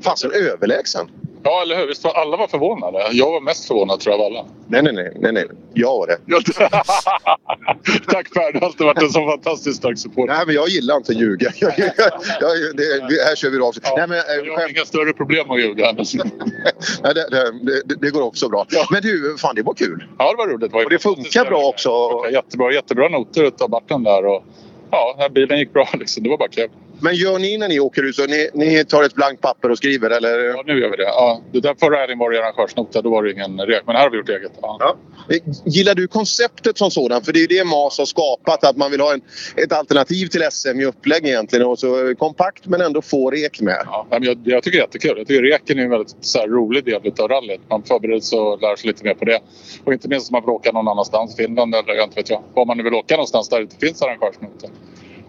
Fasen överlägsen. Ja, eller hur? Visst var alla var förvånade? Jag var mest förvånad tror jag av alla. Nej, nej, nej. nej, nej. Jag var det. <laughs> Tack Per, du har alltid varit en så fantastiskt stark supporter. Nej, men jag gillar inte att ljuga. <laughs> Jag, jag, jag, det, här kör vi rakt. Nej, men, eh, Jag har inga större problem att ljuga. <laughs> Nej, det, det, det, går också bra. Men du, fan det var kul. Ja, det var roligt. Det var Och det funkar bra också. Jättebra, jättebra noter utav Martin där. Och, ja, bilen gick bra liksom. Det var bara kul. Men gör ni när ni åker ut så ni, ni tar ett blankt papper och skriver eller? Ja, nu gör vi det. Ja, det där förra helgen var det arrangörsnota. Då var det ingen rek. Men här har vi gjort eget. Ja. Eh, Gillar du konceptet som sådant? För det är ju det MAS har skapat. Att man vill ha en, ett alternativ till SM i upplägg egentligen. Och så kompakt men ändå få rek med. Ja, men jag, jag tycker det är jättekul. Jag tycker reken är en väldigt så här, rolig del av rallyt. Man förbereder sig och lär sig lite mer på det. Och inte minst om man vill åka någon annanstans. Finland eller inte vet jag. Var man nu vill åka någonstans där det inte finns arrangörsnoter.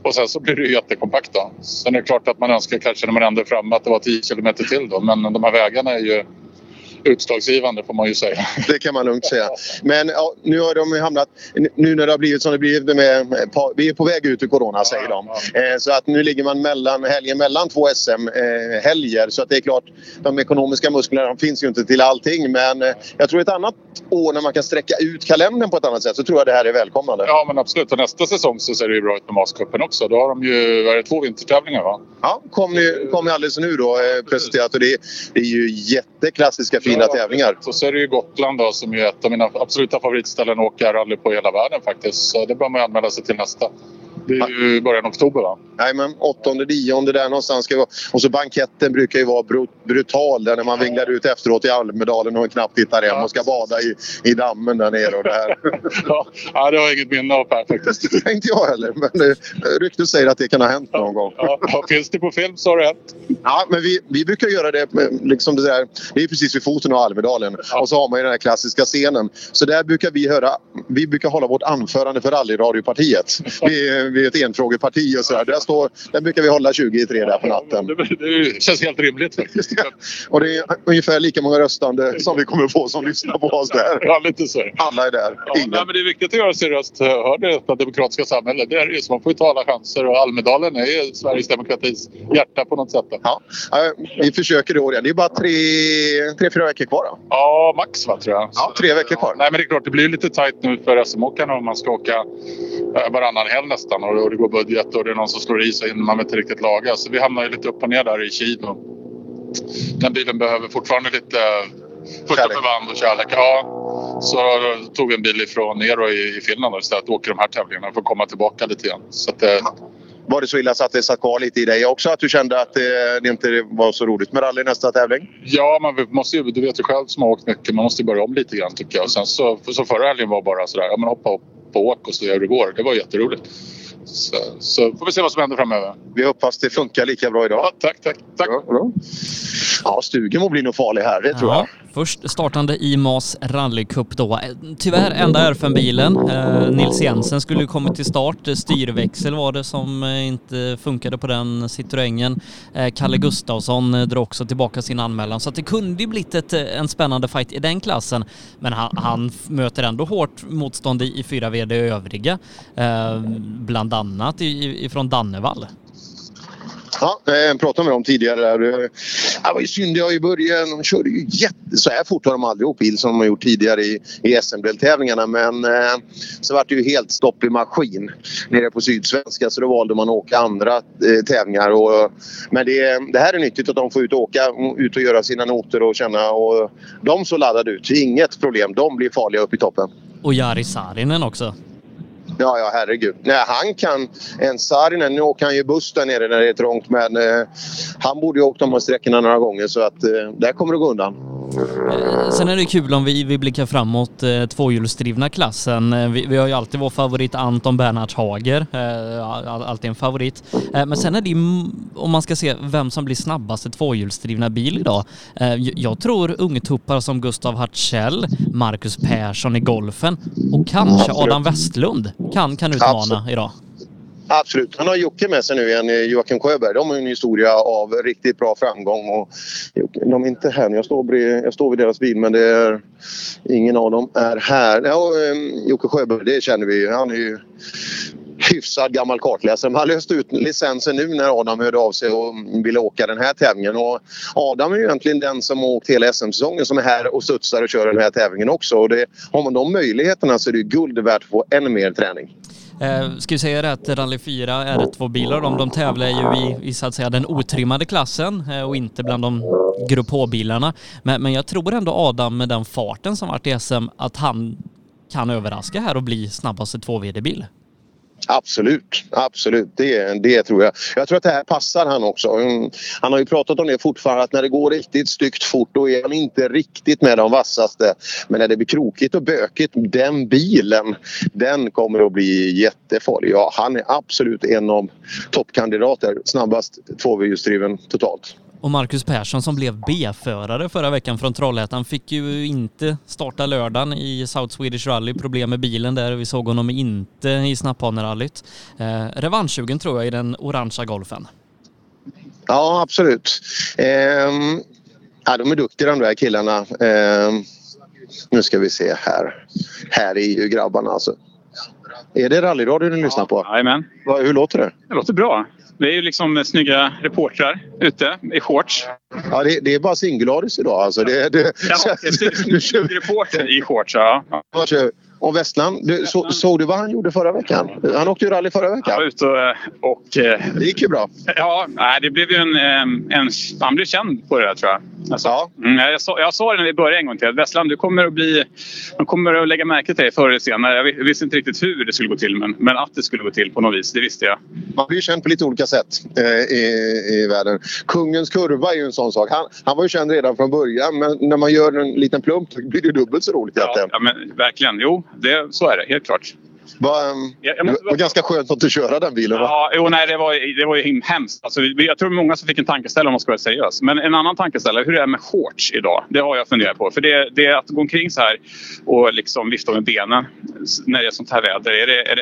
Och sen så blir det ju jättekompakt då. Sen är det klart att man önskar kanske när man ändå är framme att det var 10 kilometer till då. Men de här vägarna är ju utslagsgivande får man ju säga. Det kan man lugnt säga. Men ja, nu har de hamnat... Nu när det har blivit som det blivit med... Vi är på väg ut ur Corona säger de. Eh, Så att nu ligger man mellan helgen mellan två SM-helger. Så att det är klart, de ekonomiska musklerna de finns ju inte till allting. Men eh, jag tror ett annat år när man kan sträcka ut kalendern på ett annat sätt så tror jag det här är välkomnande. Ja men absolut. Och nästa säsong så ser det ju bra ut med Mascupen också. Då har de ju är det, två vintertävlingar va? Ja, kom ju, kom ju alldeles nu då eh, presenterat och det, det är ju jätteklassiska fina tävlingar. Så, så är det ju Gotland då som är ett av mina absoluta favoritställen att åka rally på i hela världen faktiskt. Så det bör man anmäla sig till nästa. Det är ju början av oktober va? Nej men åttonde, nionde där någonstans ska vi vara. Och så banketten brukar ju vara bru- brutal där när man vinglar ut efteråt i Almedalen och knappt hittar hem och ska bada i, i dammen där nere och det här. <laughs> ja, ja, det har jag inget minne av Per faktiskt. Inte jag heller men eh, ryktet säger att det kan ha hänt någon gång. Ja, ja, finns det på film så har det hänt. Ja, men vi, vi brukar göra det med, liksom det där. Det är precis vid foten av Almedalen. Och så har man ju den här klassiska scenen. Så där brukar vi höra. Vi brukar hålla vårt anförande för rallyradiopartiet. <laughs> Vi, vi är ett enfrågeparti och sådär. Där, står, där brukar vi hålla 20 i tre där på natten. Det, det känns helt rimligt faktiskt. <laughs> Och det är ungefär lika många röstande som vi kommer få som lyssnar på oss där. Ja, lite så. Alla är där. Ja, nej, men det är viktigt att göra sin röst hörd i detta demokratiska samhälle. Det är det ju. Så man får ju ta alla chanser och Almedalen är Sveriges demokratis hjärta på något sätt. Ja, vi försöker det igen. Det är bara tre, tre fyra veckor kvar då. Ja, max va, tror jag. Ja, tre veckor kvar. Nej, men det är klart, det blir lite tajt nu för SM-åkarna om man ska åka eh, varannan helg nästan och, och det går budget och det är någon som slår i så hinner man inte riktigt laga. Så vi hamnar ju lite upp och ner där i kilo. Den bilen behöver fortfarande lite första förband och kärlek. Ja, så tog vi en bil ifrån Nero i, i Finland och istället åker de här tävlingarna för att komma tillbaka lite grann. Så att, eh, Var det så illa så att det satt kvar lite i dig också? Att du kände att det, det inte var så roligt med rally nästa tävling? Ja, man måste ju, du vet ju själv som har åkt mycket, man måste ju börja om lite grann tycker jag. Och sen så, så förra helgen var bara sådär, ja men hoppa upp på åk och se hur det går. Det var jätteroligt. Så, så får vi se vad som händer framöver. Vi hoppas det funkar lika bra idag. Ja, tack, tack. tack. Ja, ja Stugemo blir nog farlig här, det tror jag. Först startande i MAS rallycup då. Tyvärr enda RFM-bilen. Eh, Nils Jensen skulle ju kommit till start. Styrväxel var det som eh, inte funkade på den Citroengen. Eh, Kalle Gustafsson eh, drar också tillbaka sin anmälan. Så att det kunde ju blivit ett, eh, en spännande fight i den klassen. Men han, han möter ändå hårt motstånd i, i fyra VD övriga. Eh, bland annat ifrån Dannevall. Ja, eh, pratade med dem tidigare. Eh, Det var ju synd jag i början. De körde ju jätte... Så här fort har de aldrig åkt bil som de har gjort tidigare i, i SM-deltävlingarna. Men eh, så var det ju helt stopp i maskin nere på Sydsvenska så då valde man att åka andra eh, tävlingar. Och, men det, det här är nyttigt att de får ut och åka ut och göra sina noter och känna. Och de så laddade ut. Inget problem. De blir farliga upp i toppen. Och Jari Saarinen också. Ja, ja herregud. Nej, han kan en Saarinen. Nu åker han ju buss där nere när det är trångt men eh, han borde ju åkt de här sträckorna några gånger så att eh, där kommer det gå undan. Eh, Sen är det kul om vi, vi blickar framåt eh, tvåhjulsdrivna klassen. Eh, Vi, vi har ju alltid vår favorit Anton Bernhards Hager, eh, all- alltid en favorit. Eh, Men sen är det ju, m- om man ska se vem som blir snabbaste tvåhjulsdrivna bil idag. Eh, Jag tror ungtuppar som Gustav Hartzell, Marcus Persson i golfen och kanske. Adam Westlund kan, kan utmana Absolut. idag. Absolut. Han har Jocke med sig nu igen, Joakim Sjöberg. De har en historia av riktigt bra framgång. Och de är inte här nu. Jag står, bredvid, jag står vid deras bil men det är, ingen av dem är här. Ja, och, eh, Jocke Sjöberg, det känner vi. Han är ju hyfsad gammal kartläsare. Men han löste ut licensen nu när Adam hörde av sig och ville åka den här tävlingen. Och Adam är ju egentligen den som har åkt hela SM-säsongen som är här och studsar och kör den här tävlingen också. Och det, har man de möjligheterna så är det guld värt att få ännu mer träning. Eh, ska vi säga det att Rally 4 R2-bilar, de, de tävlar ju i, i så att säga den otrimmade klassen eh, och inte bland de Grupp H-bilarna. Men, men jag tror ändå Adam med den farten som varit i SM att han kan överraska här och bli snabbaste 2VD-bil. Absolut, absolut. Det, det tror jag. Jag tror att det här passar han också. Mm, han har ju pratat om det fortfarande att när det går riktigt styggt fort då är han inte riktigt med de vassaste. Men när det blir krokigt och bökigt, den bilen, den kommer att bli jättefarlig. Ja, han är absolut en av toppkandidater. Snabbast tvåhjulsdriven totalt. Och Marcus Persson som blev B-förare förra veckan från Trollhättan fick ju inte starta lördagen i South Swedish Rally. Problem med bilen där. Vi såg honom inte i snapphanerallyt. Eh, revanschsugen tror jag i den orangea golfen. Ja, absolut. Ehm, ja, de är duktiga de där killarna. Ehm, nu ska vi se här. Här är ju grabbarna alltså. Är det rallyradio ni lyssnar på? Jajamän. Hur låter det? Det låter bra. Det är ju liksom snygga reportrar ute i shorts. Ja, det, det är bara singularis idag alltså. Det, det, Ja, det är snygg reporter i shorts. Ja. Vad Och Westland, du, så, såg du vad han gjorde förra veckan? Han åkte ju rally förra veckan. Jag var ute och... och eh, det gick ju bra. Ja, det blev ju en, eh, en... Han blev känd på det där tror jag. Alltså, mm, jag, sa, jag sa det när vi började en gång till. Westland, du kommer att bli... De kommer att lägga märke till dig förr eller senare. Jag vi- visste inte riktigt hur det skulle gå till men, men att det skulle gå till på något vis, det visste jag. Man blir ju känd på lite olika sätt eh, i, i världen. Kungens kurva är ju en sån sak. Han, han var ju känd redan från början men när man gör en liten plump så blir det dubbelt så roligt egentligen. Ja, men verkligen. Jo, det, så är det. Helt klart. Um, Jag- jag måste det var ganska skönt att inte köra den bilen va? Ja, jo, nej, det var, det var ju hem- hemskt. Alltså, vi- jag tror många som fick en tankeställare om man ska vara seriös. Men en annan tankeställare, hur är det med shorts idag? Det har jag funderat på. För det, det är att gå omkring så här och liksom vifta med benen när det är sånt här väder. Är det, är det,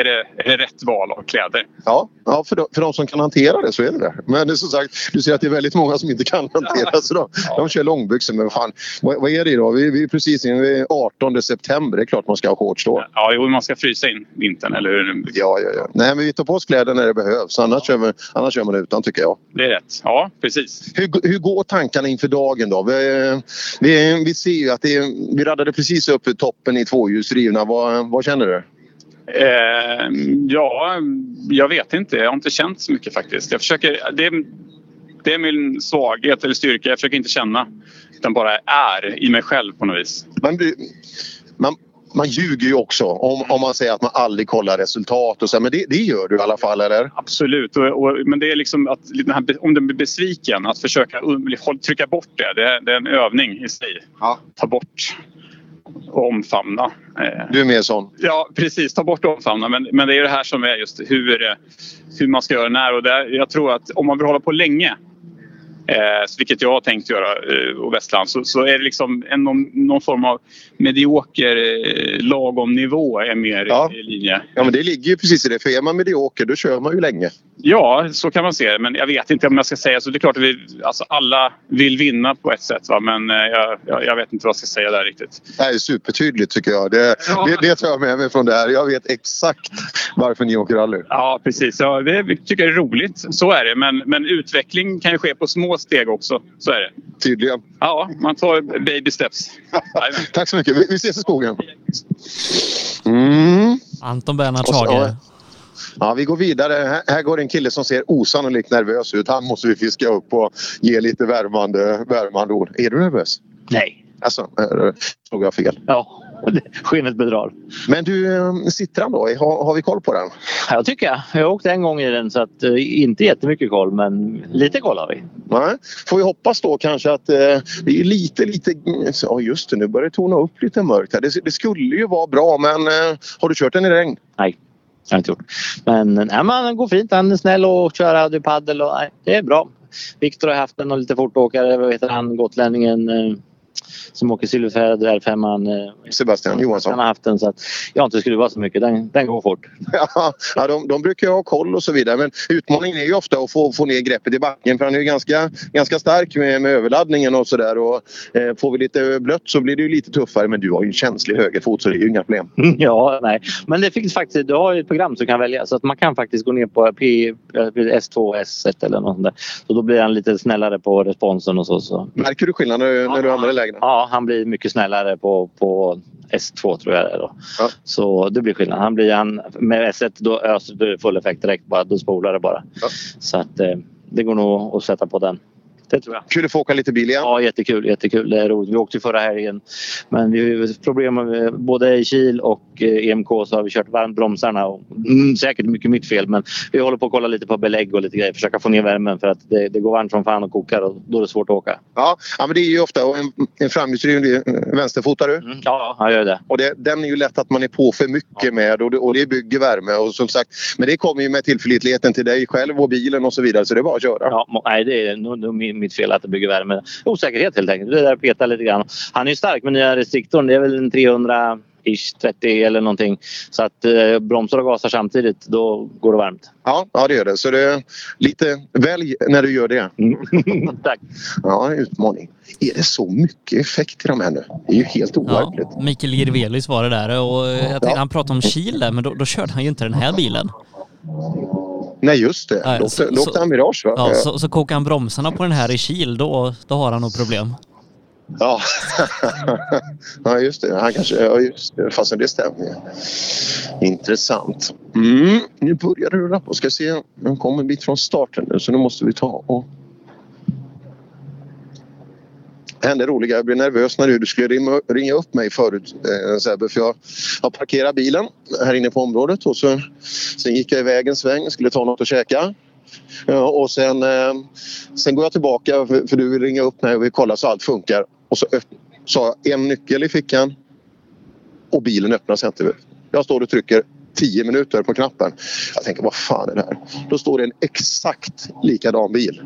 är det, är det rätt val av kläder? Ja, ja för, de, för de som kan hantera det så är det det. Men det är som sagt, du ser att det är väldigt många som inte kan hantera det. Så de, de kör långbyxor. Men fan, vad, vad är det idag? Vi, vi är precis inne vid 18 september. Det är klart man ska ha shorts då. Ja, jo, man ska frysa in vintern, eller hur? Ja, ja, ja. Nej, men vi tar på oss kläder när det behövs. Annars kör, vi, annars kör man utan tycker jag. Det är rätt. Ja, precis. Hur, hur går tankarna inför dagen då? Vi, vi, vi ser ju att det vi raddade precis upp toppen i tvåhjulsdrivna. Vad, vad känner du? Eh, ja, jag vet inte. Jag har inte känt så mycket faktiskt. Jag försöker, det, är, det är min svaghet eller styrka. Jag försöker inte känna. Utan bara är i mig själv på något vis. Man, man, man ljuger ju också om, om man säger att man aldrig kollar resultat. Och så, men det, det gör du i alla fall, eller? Absolut. Och, och, men det är liksom att den här, om den blir besviken, att försöka trycka bort det. Det är, det är en övning i sig. Ta bort och omfamna. Eh, Du är mer sån? Ja, precis. Ta bort och omfamna. Men, men det är det här som är just hur, eh, hur man ska göra när. Och där, jag tror att om man vill hålla på länge Eh, vilket jag har tänkt göra eh, och Västland så, så är det liksom en, någon, någon form av medioker eh, lagom nivå är mer Ja. i linje. Ja, men det ligger ju precis i det. För är man medioker då kör man ju länge. Ja, så kan man se det. Men jag vet inte om jag ska säga så. Det är klart att vi, alltså alla vill vinna på ett sätt. Va? Men eh, jag, jag, jag vet inte vad jag ska säga där riktigt. Det här är supertydligt tycker jag. Det, det, det tar jag med mig från det här. Jag vet exakt varför ni åker rally. Ja, precis. Ja, det vi tycker jag är roligt. Så är det. Men, men utveckling kan ju ske på små steg också. Så är det. Tydligen. Ja, man tar baby steps. <laughs> Tack så mycket. Vi, vi ses i skogen. Mm. Anton Bernhards Och så- Hager. Ja, vi går vidare. Här, går en kille som ser osannolikt nervös ut. Han måste vi fiska upp och ge lite värmande, värmande ord. Är du nervös? Nej. Alltså, såg jag fel? Ja. <laughs> Skinnet bedrar. Men du, eh, Citroen då? Har, har vi koll på den? Jag tycker jag. Jag har åkt en gång i den så att eh, inte jättemycket koll men lite koll har vi. Nej. Får vi hoppas då kanske att eh, det är lite, lite... Ja just det, nu börjar det tona upp lite mörkt här. Det, det skulle ju vara bra men eh, har du kört den i regn? Nej, jag har inte gjort. Men nej, man han går fint. Han är snäll och kör paddel och nej, det är bra. Viktor har haft en och lite fortåkare. Vad heter han? Gotlänningen eh, som åker Silverfärd R5. Eh, Sebastian Johansson. Han har haft den så att jag inte skruvat så mycket. Den, den går fort. <laughs> Ja, de, de brukar ju ha koll och så vidare men utmaningen är ju ofta att få, få ner greppet i backen för han är ju ganska, ganska stark med, med överladdningen och sådär. Eh, får vi lite blött så blir det ju lite tuffare men du har ju en känslig högerfot så det är ju inga problem. <laughs> Ja, nej. Men det finns faktiskt, du har ju ett program som kan välja så att man kan faktiskt gå ner på P, S2 S1 eller något sånt där. Så då blir han lite snällare på responsen och så. så. Märker du skillnad när, när du använder lägena? Ja, han blir mycket snällare på, på S2 tror jag det är då. Så det blir skillnad. Han blir, han, med S1 då öser du full effekt direkt bara. Då spolar det bara. Så att eh, det går nog att sätta på den. Det tror jag. Kul att få åka lite bil igen. Ja, jättekul. jättekul. Det är roligt. Vi åkte förra helgen. Men vi har problem med både i Kil och eh, EMK så har vi kört varmt bromsarna. Och, mm, säkert mycket mitt fel men vi håller på att kolla lite på belägg och lite grejer. Försöka få ner värmen för att det, det går varmt som fan och kokar och då är det svårt att åka. Ja, ja men det är ju ofta en, en framhjulsdriven vänsterfotare. Mm, ja, jag gör det. Och det, den är ju lätt att man är på för mycket med och det, och det bygger värme och som sagt. Men det kommer ju med tillförlitligheten till dig själv och bilen och så vidare så det är bara att köra. Ja, nej, det är nog min- mitt fel att det bygger värme. Osäkerhet helt enkelt. Det där petar lite grann. Han är ju stark med nya restriktorn. Det är väl en 300 ish 30 eller någonting. Så att eh, bromsar och gasar samtidigt, då går det varmt. Ja, ja det gör det. Så det är lite välj när du gör det. <laughs> Tack. Ja, utmaning. Är det så mycket effekt i de här nu? Det är ju helt overkligt. Mikael Jirvelius var det där och eh, jag tänkte han pratade om Kil där men då, då körde han ju inte den här bilen. Nej, just det. Nej, Då åkte- då åkte så- han Mirage va? Ja, så, så kokar han bromsarna på den här i Kil då, då har han nog problem. Ja. <laughs> ja, just det. Han kanske... Ja, just det. Fastän det stämmer. Intressant. Mm. Nu börjar det rulla på. Ska se. Den kommer en bit från starten nu så nu måste vi ta och... Det hände roliga. Jag blev nervös när du, skulle ringa, upp mig förut eh, Sebbe. För jag har parkerat bilen här inne på området och så, sen gick jag iväg en sväng skulle ta något att käka. Ja, och sen, eh, sen går jag tillbaka för, för du vill ringa upp mig och vi kollar så allt funkar. Och så sa så har jag en nyckel i fickan och bilen öppnas inte. Jag står och trycker 10 minuter på knappen. Jag tänker vad fan är det här? Då står det en exakt likadan bil.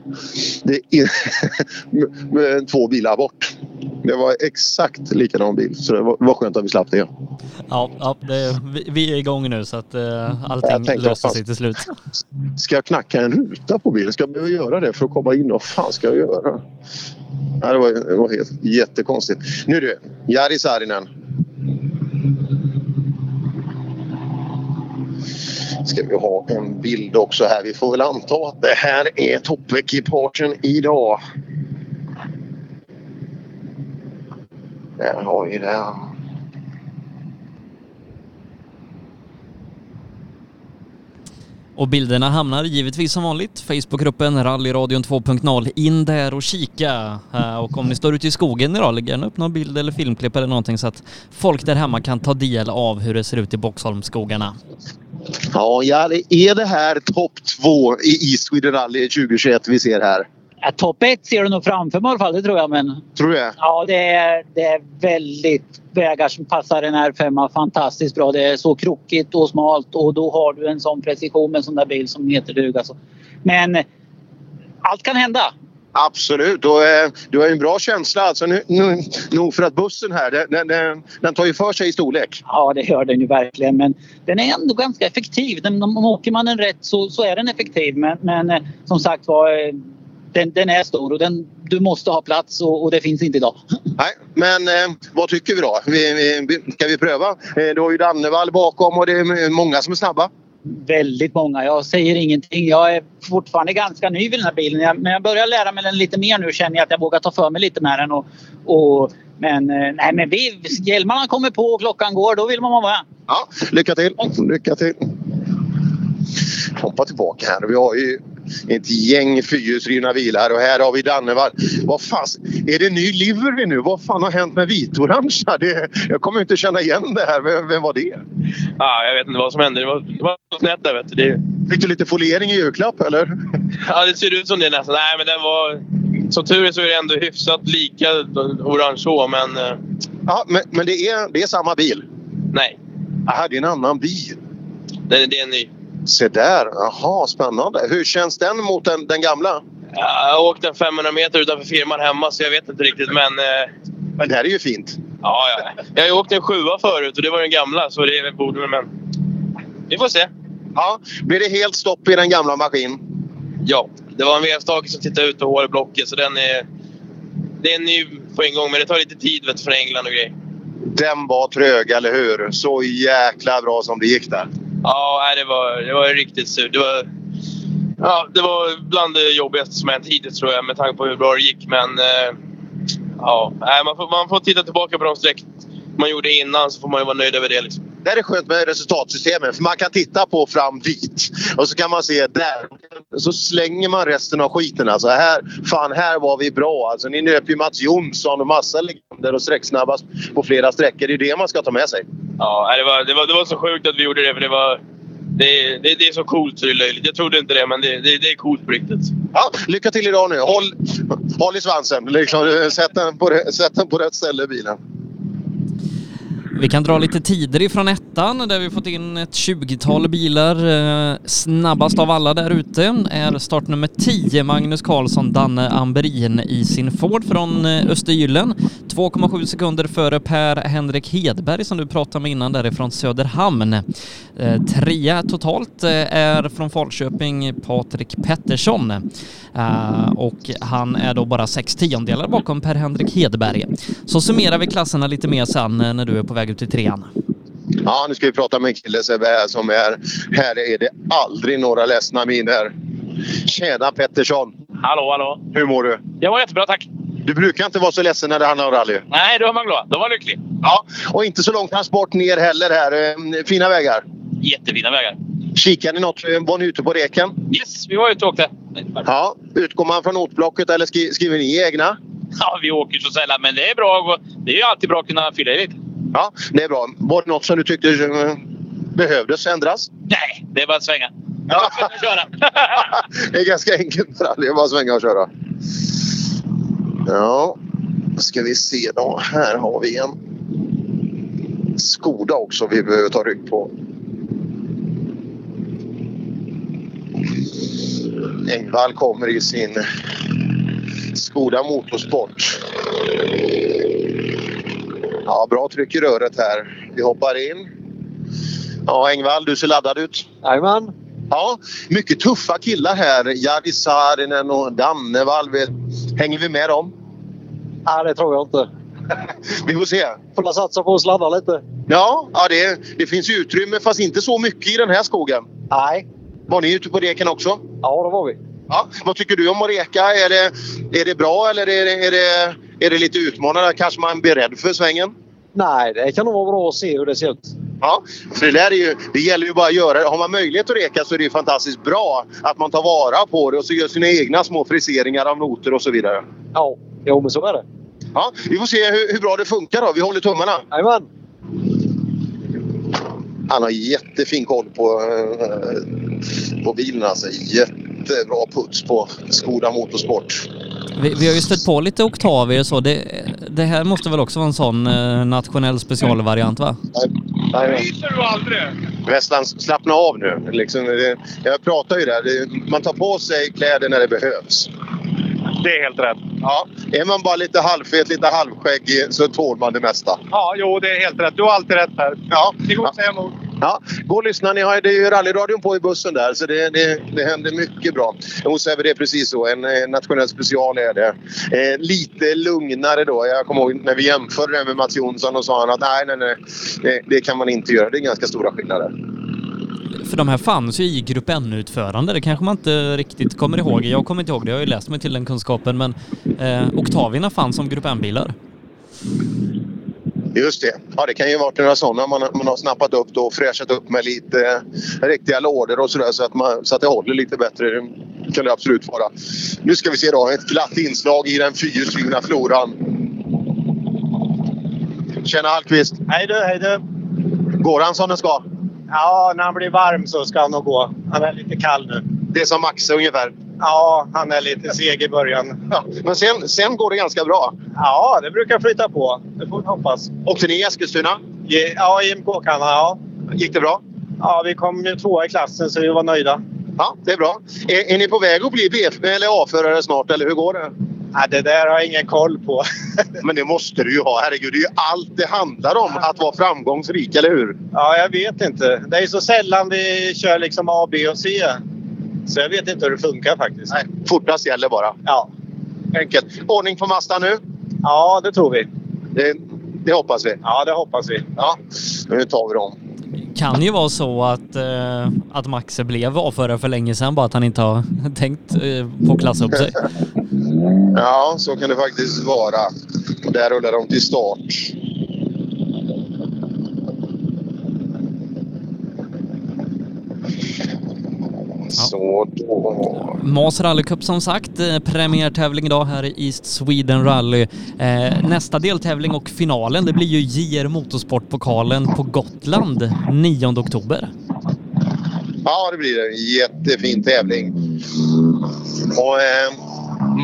Det är <laughs> två bilar bort. Det var exakt likadan bil så det var, var skönt att vi slapp det. Ja, ja det, vi, vi är igång nu så att Jag allting tänkte, löser sig till slut. Ska jag knacka en ruta på bilen? Ska jag behöva göra det för att komma in? Vad fan ska jag göra? Ja, det, var, det var helt jättekonstigt. Nu du, Jari Saarinen. Ska vi ha en bild också här. Vi får väl anta att det här är toppekipagen idag. Där har vi det. Och bilderna hamnar givetvis som vanligt Facebookgruppen Rallyradion 2.0. In där och kika. Och om ni står ute i skogen idag, lägg gärna upp någon bild eller filmklipp eller någonting så att folk där hemma kan ta del av hur det ser ut i Boxholmsskogarna. Ja, är det här topp två i East Sweden Rally 2021 vi ser här? Ja, Topp ett ser du nog framför mig i alla fall, det tror jag. Men Tror det? ja, det är, det är väldigt vägar som passar en R5 fantastiskt bra. Det är så krokigt och smalt och då har du en sån precision med en sån där bil som heter duga. Alltså. Men allt kan hända. Absolut. Och, eh, du har en bra känsla. Alltså, nu, nu, nog för att bussen här, den, den, den, den tar ju för sig i storlek. Ja, det gör den ju verkligen. Men den är ändå ganska effektiv. Den, om åker man den rätt så, så är den effektiv. Men, men eh, som sagt var, eh, den, den är stor och den, du måste ha plats och, och det finns inte idag. <laughs> Nej, men eh, vad tycker vi då? Vi, vi, ska vi pröva? Eh, du har ju Dannevall bakom och det är många som är snabba. Väldigt många. Jag säger ingenting. Jag är fortfarande ganska ny vid den här bilen. Men jag börjar lära mig den lite mer nu. Känner jag att jag vågar ta för mig lite med den. Och, och, men eh, nej, men vi, hjälmarna kommer på och klockan går. Då vill man vara med. Ja, lycka till! Lycka till! Hoppa tillbaka här. Vi har ju ett gäng fyrhjulsdrivna bilar och här har vi Dannevall. Vad fan, är det ny livery nu? Vad fan har hänt med vitorangea? Jag kommer inte känna igen det här. Vem, vem var det? Ja, jag vet inte vad som hände. Det var, det var snett där vet du. Det... Fick du lite foliering i julklapp eller? Ja, det ser ut som det nästan. Nej, men den var... Som tur är så är det ändå hyfsat lika orange så, men... eh, Ja, men, men det, är, det är samma bil? Nej. Aha, det är en annan bil. Det, det är en ny. Se där, jaha spännande. Hur känns den mot den, den gamla? Ja, Jag har åkt en 500 meter utanför firman hemma så jag vet inte riktigt men... eh, Men det här är ju fint. Ja, ja. Jag har ju åkt en sjua förut och det var den gamla så det borde men... Vi får se. Ja, blir det helt stopp i den gamla maskinen? Ja, det var en vevstake som tittade ut och hålblocket så den är... Det är ny på en gång men det tar lite tid vet, från England och grejer. Den var trög, eller hur? Så jäkla bra som det gick där. Ja, det var, det var riktigt surt. Det var, ja, det var bland det jobbigaste som hänt hittills tror jag med tanke på hur bra det gick. Men eh, ja, man, får, man får titta tillbaka på de streck man gjorde innan så får man ju vara nöjd över det. Liksom. Det är skönt med resultatsystemet för man kan titta på fram dit och så kan man se där. Så slänger man resten av skiten. Alltså här, fan, här var vi bra. Alltså, ni nöp ju Mats Jonsson och massa legender och sträcksnabbast på flera sträckor. Det är det man ska ta med sig. Ja, det, var, det, var, det var så sjukt att vi gjorde det för det var... Det, det, det är så coolt så det är löjligt. Jag trodde inte det, men det, det, det är coolt på riktigt. Ja, lycka till idag nu. Håll, håll i svansen. Liksom, sätt, den på, sätt den på rätt ställe i bilen. Vi kan dra lite tider ifrån ettan där vi fått in ett 20-tal bilar. Eh, snabbast av alla där ute är startnummer 10 Magnus Karlsson, Danne Amberin i sin Ford från eh, Östergyllen. Östergylen. 2,7 sekunder före Per-Henrik Hedberg som du pratade med innan därifrån Söderhamn. Eh, trea totalt är från Falköping Patrik Pettersson och han är då bara sex tiondelar bakom Per-Henrik Hedberg. Så summerar vi klasserna lite mer sen när du är på väg ut i trean. Ja, nu ska vi prata med en kille som är... Här är det aldrig några ledsna miner. Tjena Pettersson! Hallå, hallå. Hur mår du? Jag var jättebra, tack. Du brukar inte vara så ledsen när det handlar om rally. Nej, då var man glad. Då var lycklig. Ja, och inte så lång transport ner heller här. Eh, Fina vägar. Jättefina vägar. Kikar ni något? Eh, Var ni ute på reken? Yes, vi var ute och åkte. Ja. Utgår man från notblocket eller skri- skriver ni egna? Ja, vi åker så sällan, men det är bra. Det är ju alltid bra att kunna fylla i lite. Ja, det är bra. Var det något som du tyckte eh, behövdes ändras? Nej, det är bara att svänga. Att köra. <laughs> Det är ganska enkelt. Det är bara att svänga och köra. Ja, ska vi se då. Här har vi en Skoda också vi behöver ta rygg på. Engvall kommer i sin Skoda Motorsport. Ja, bra tryck i röret här. Vi hoppar in. Ja, Engvall, du ser laddad ut. Jajamän. Ja, mycket tuffa killar här. Jari Saarinen och Dannevall. Hänger vi med dem? Nej, det tror jag inte. <laughs> Vi får se. Får satsa på att sladda lite. Ja, ja det, det finns utrymme fast inte så mycket i den här skogen. Nej. Var ni ute på reken också? Ja, det var vi. Ja, vad tycker du om att reka? Är det, är det bra eller är det, är, det, är det lite utmanande? Kanske man blir rädd för svängen? Nej, det kan nog vara bra att se hur det ser ut. Ja, för det, där är ju, det gäller ju bara att göra det. Har man möjlighet att reka så är det fantastiskt bra att man tar vara på det och så gör sina egna små friseringar av noter och så vidare. Ja, jo men så är det. Ja, vi får se hur, hur bra det funkar då. Vi håller tummarna. Jajamän. Han har jättefin koll på, eh, på bilen alltså. Jättebra puts på Skoda Motorsport. Vi, vi har ju stött på lite oktaver och så. Det, det här måste väl också vara en sån eh, nationell specialvariant va? Ryser du aldrig? Westland, slappna av nu. Liksom, det, jag pratar ju där. Det, man tar på sig kläder när det behövs. Det är helt rätt. Ja, är man bara lite halvfet, lite halvskäggig så tål man det mesta. Ja, jo, det är helt rätt. Du har alltid rätt här. Ja. Det går att säga emot. Ja, gå och lyssna. Ni har, det är ju rallyradion på i bussen där så det, det, det händer mycket bra. Hos Säve, det är precis så. En eh, nationell special är det. Eh, lite lugnare då. Jag kommer ihåg när vi jämförde det med Mats Jonsson och sa han att nej, nej, nej. Det, det kan man inte göra. Det är ganska stora skillnader. För de här fanns ju i Grupp N-utförande, det kanske man inte riktigt kommer ihåg. Jag kommer inte ihåg det, jag har ju läst mig till den kunskapen, men eh, Octavierna fanns som Grupp N-bilar. Just det. Ja, det kan ju varit några sådana man, man har snappat upp då och fräschat upp med lite eh, riktiga lådor och sådär så, att man, så att det håller lite bättre. kan det absolut vara. Nu ska vi se då, ett glatt inslag i den fyrhjulsdrivna floran. Tjena Hallqvist! Hej du, hej du! Går han som den ska? Ja, när han blir varm så ska han nog gå. Han är lite kall nu. Det är som Maxe ungefär? Ja, han är lite seg i början. Ja, men sen, sen går det ganska bra? Ja, det brukar flyta på. Det får vi hoppas. Åkte ni i Eskilstuna? Ja, IMK kan ja. Gick det bra? Ja, vi kom ju tvåa i klassen så vi var nöjda. Ja, det är bra. Är, är ni på väg att bli B eller A-förare snart eller hur går det? Ja, det där har jag ingen koll på. <laughs> Men det måste du ju ha. Herregud, det är ju allt det handlar om att vara framgångsrik, eller hur? Ja, jag vet inte. Det är så sällan vi kör liksom A, B och C. Så jag vet inte hur det funkar faktiskt. Nej, fortast gäller bara. Ja. Enkelt. Ordning på Mazda nu? Ja, det tror vi. Det, det hoppas vi. Ja, det hoppas vi. Ja, nu tar vi dem. Kan ju vara så att, eh, att Maxe blev A-förare för länge sedan, bara att han inte har <laughs> tänkt eh, på att klassa upp sig. <laughs> Ja, så kan det faktiskt vara. Och där rullar de till start. Så då... Mas rallycup som sagt, eh, premiärtävling idag här i East Sweden Rally. Eh, nästa deltävling och finalen, det blir ju JR Motorsport-pokalen på Gotland 9 oktober. Ja, det blir det. Jättefin tävling. Och eh,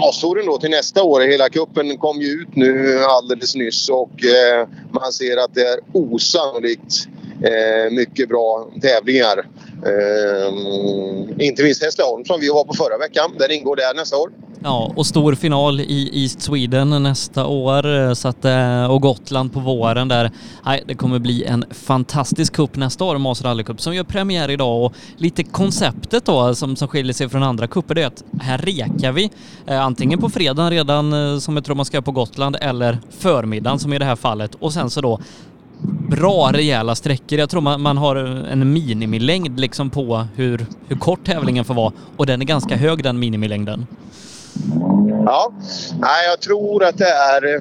Mastouren då till nästa år, hela kuppen kom ju ut nu alldeles nyss och eh, man ser att det är osannolikt eh, mycket bra tävlingar. Eh, inte minst Hässleholm som vi var på förra veckan. Den ingår där nästa år. Ja, och stor final i East Sweden nästa år eh, så att, eh, och Gotland på våren där. Nej, det kommer bli en fantastisk cup nästa år, Mas Rally Cup, som gör premiär idag och lite konceptet då som, som skiljer sig från andra cuper, det är att här rekar vi eh, antingen på fredagen redan eh, som jag tror man ska göra på Gotland eller förmiddagen som i det här fallet och sen så då bra rejäla sträckor. Jag tror man, man har en minimilängd liksom på hur, hur kort tävlingen får vara och den är ganska hög den minimilängden. Ja, Nej, jag tror att det är...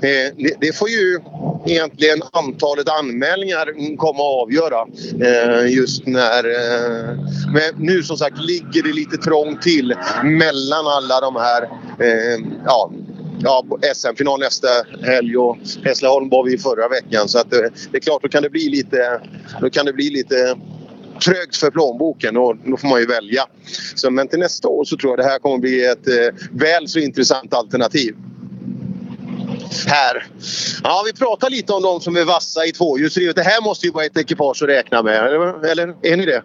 Eh, det, får ju egentligen antalet anmälningar komma att avgöra. Eh, just när... Eh, men nu som sagt ligger det lite trångt till mellan alla de här... Eh, ja, ja, SM-final nästa helg och Hässleholm var vi förra veckan. Så att, det, det är klart, då kan det bli lite, då kan det bli lite trögt för plånboken och då får man ju välja. Så, men till nästa år så tror jag det här kommer bli ett eh, väl så intressant alternativ. Här. Ja, vi pratar lite om de som är vassa i tvåhjulsdrivet. Det här måste ju vara ett ekipage att räkna med, eller, eller är ni det?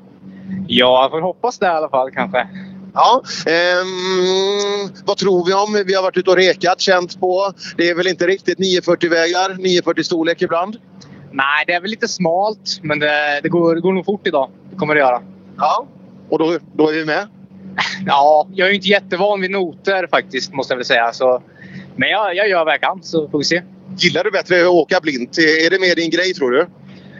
Ja, jag får hoppas det i alla fall kanske. Ja, ehm, vad tror vi om? Vi har varit ute och rekat, känt på. Det är väl inte riktigt 940-vägar, 940 storlek ibland? Nej, det är väl lite smalt, men det, det, går, det går nog fort idag. Det kommer det göra. Ja, och då, då är vi med? <laughs> Ja, jag är inte jättevan vid noter faktiskt, måste jag väl säga. Så, men jag, jag gör vad jag kan, så får vi se. Gillar du bättre att åka blint? Är det mer din grej, tror du?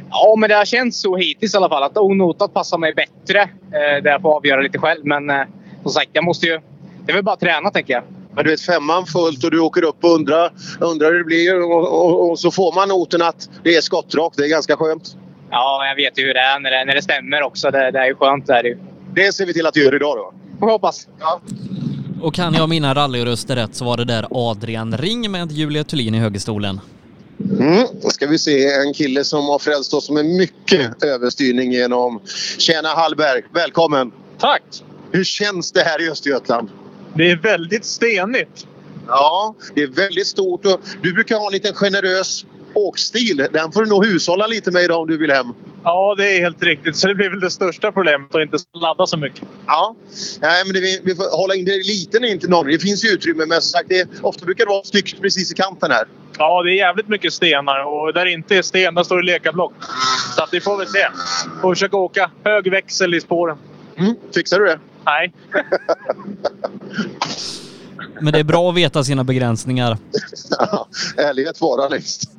Ja, men det har känts så hittills i alla fall. Att onotat passar mig bättre. Eh, jag får avgöra lite själv. Men eh, som sagt, jag måste ju... Det är väl bara att träna, tänker jag. Men du vet, femman fullt och du åker upp och undrar, undrar hur det blir. Och, och, och så får man noten att det är skottrakt. Det är ganska skönt. Ja, jag vet ju hur det är när det, när det stämmer också. Det, det är ju skönt. Det, är det, ju. det ser vi till att du gör idag då. Får hoppas. Ja. Och kan jag mina rallyröster rätt så var det där Adrian Ring med Julia Thulin i högerstolen. Mm. Då ska vi se en kille som har frälst oss med mycket överstyrning genom... Tjena Hallberg, välkommen! Tack! Hur känns det här i Östergötland? Det är väldigt stenigt. Ja, det är väldigt stort. Du brukar ha en liten generös åkstil. Den får du nog hushålla lite med idag om du vill hem. Ja, det är helt riktigt. Så det blir väl det största problemet att inte ladda så mycket. Ja, Nej, men det, vi, vi får hålla in det lite ner till norr. Det finns ju utrymme men som sagt, det, ofta brukar det vara snyggt precis i kanten här. Ja, det är jävligt mycket stenar och där det inte är sten, där står det lekablock. Så att vi får väl se. Får försöka åka hög växel i spåren. Mm. Fixar du det? Nej. Men det är bra att veta sina begränsningar. Ja, ärlighet vara längst.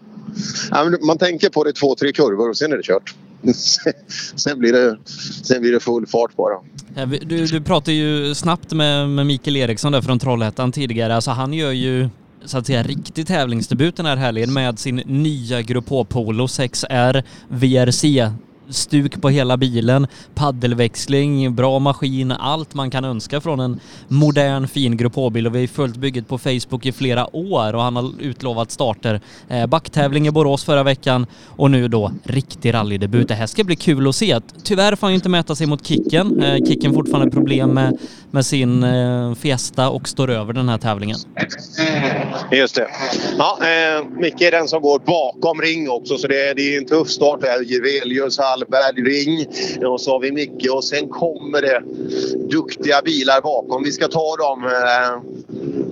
Man tänker på det två, tre kurvor och sen är det kört. <laughs> sen, blir det, sen blir det full fart bara. Du, du pratade ju snabbt med, med Mikael Eriksson där från Trollhättan tidigare. Alltså han gör ju så att säga riktig tävlingsdebut den här helgen med sin nya Grupp H Polo 6R VRC stuk på hela bilen, paddelväxling, bra maskin, allt man kan önska från en modern fin Grupp H-bil och vi har följt bygget på Facebook i flera år och han har utlovat starter. Eh, backtävling i Borås förra veckan och nu då riktig rallydebut. Det här ska bli kul att se. Tyvärr får han ju inte mäta sig mot Kicken. Eh, Kicken fortfarande problem med, med sin eh, Fiesta och står över den här tävlingen. Just det. Ja, eh, Micke är den som går bakom Ring också så det, det är en tuff start här. Jevelius, Hallberg, Ring och så har vi Micke och sen kommer det duktiga bilar bakom. Vi ska ta dem eh,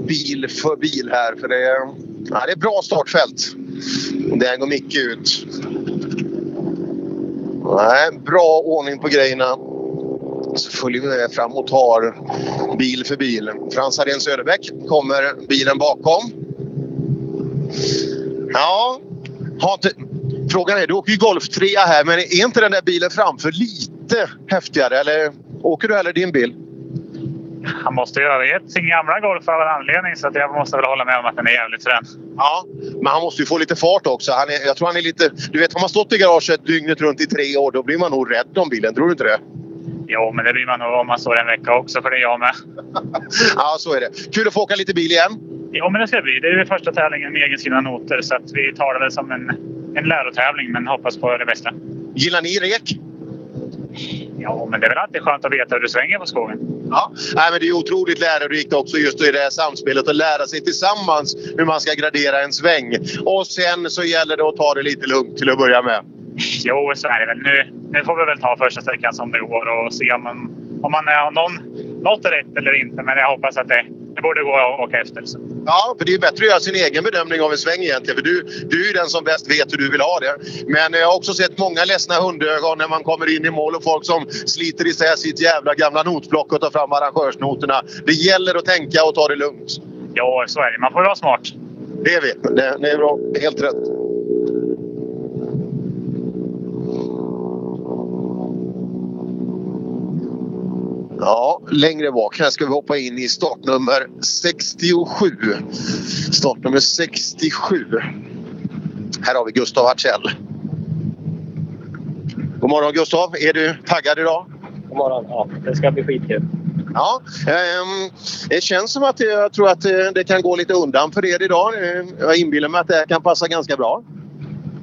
bil för bil här för det, ja, det är bra startfält. Där går Micke ut. Nej, bra ordning på grejerna. Så följer vi med fram och tar bil för bil. Frans Harén Söderbäck kommer bilen bakom. Ja, har inte, frågan är, du åker ju Golf 3 här men är inte den där bilen framför lite häftigare? Eller åker du hellre din bil? Han måste göra det. sin gamla Golf av en anledning så att jag måste väl hålla med om att den är jävligt frän. Ja, men han måste ju få lite fart också. Han är, jag tror han är lite... Du vet, har man stått i garaget dygnet runt i tre år då blir man nog rädd om bilen. Tror du inte det? Jo, men det blir man nog om man står en vecka också, för det är jag med. <laughs> ja, så är det. Kul att få åka lite bil igen. Jo, men det ska bli. Det är ju första tävlingen med egenskrivna noter så att vi tar det som en, en lärotävling, men hoppas på det bästa. Gillar ni rek? Ja, men det är väl alltid skönt att veta hur du svänger på skogen. Ja, Nej, men det är otroligt lärorikt också just i det här samspelet att lära sig tillsammans hur man ska gradera en sväng. Och sen så gäller det att ta det lite lugnt till att börja med. Jo, så är det väl. Nu, nu får vi väl ta första sträckan som det går och se om man, om man har någon, något rätt eller inte. Men jag hoppas att det, det borde gå att åka efter. Så. Ja, för det är bättre att göra sin egen bedömning av en sväng egentligen. För du, du är ju den som bäst vet hur du vill ha det. Men jag har också sett många ledsna hundögon när man kommer in i mål och folk som sliter isär sitt jävla gamla notblock och tar fram arrangörsnoterna. Det gäller att tänka och ta det lugnt. Jo, så är det. Man får vara smart. Det är vi. Det, det är bra. Helt rätt. Ja, längre bak här ska vi hoppa in i startnummer 67. Startnummer 67. Här har vi Gustav Hartzell. God morgon Gustav! Är du taggad idag? God morgon! Ja, det ska bli skitkul. Ja, ehm, det känns som att jag tror att eh, det kan gå lite undan för er idag. Eh, Jag inbillar mig att det här kan passa ganska bra.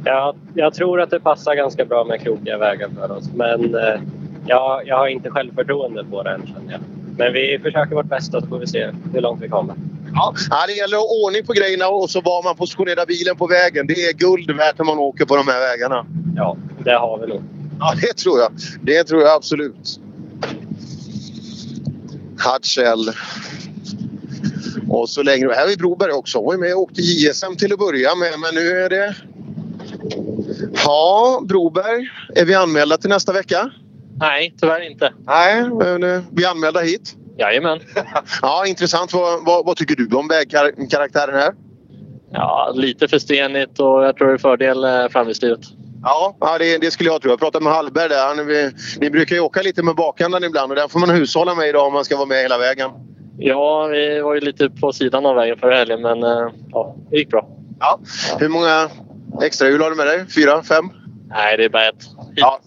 Ja, jag tror att det passar ganska bra med krokiga vägar för oss. Men eh, ja, jag har inte självförtroende på det än känner jag. Men vi försöker vårt bästa så får vi se hur långt vi kommer. Ja, det gäller att ha ordning på grejerna och så var man positionerar bilen på vägen. Det är guld värt när man åker på de här vägarna. Ja, det har vi nog. Ja, det tror jag. Det tror jag absolut. Hartzell. Och så längre. Här är Broberg också. Hon ju med och åkte JSM till att börja med. Men nu är det... Ja, Broberg. Är vi anmälda till nästa vecka? Nej, tyvärr inte. Nej, men eh, vi är anmälda hit. Jajamän. <laughs> Ja, intressant. Vad, vad, vad tycker du om vägkaraktären här? Ja, lite för stenigt och jag tror det är fördel eh, framhjulsdrivet. Ja, ja det, det skulle jag tro. Jag pratade med Hallberg där. Han, vi, ni brukar ju åka lite med bakändan ibland och den får man hushålla med idag om man ska vara med hela vägen. Ja, vi var ju lite på sidan av vägen förra helgen men eh, ja, det gick bra. Ja. Hur många extra hjul har du med dig? Fyra? Fem? Nej, det är bara ett. Ja.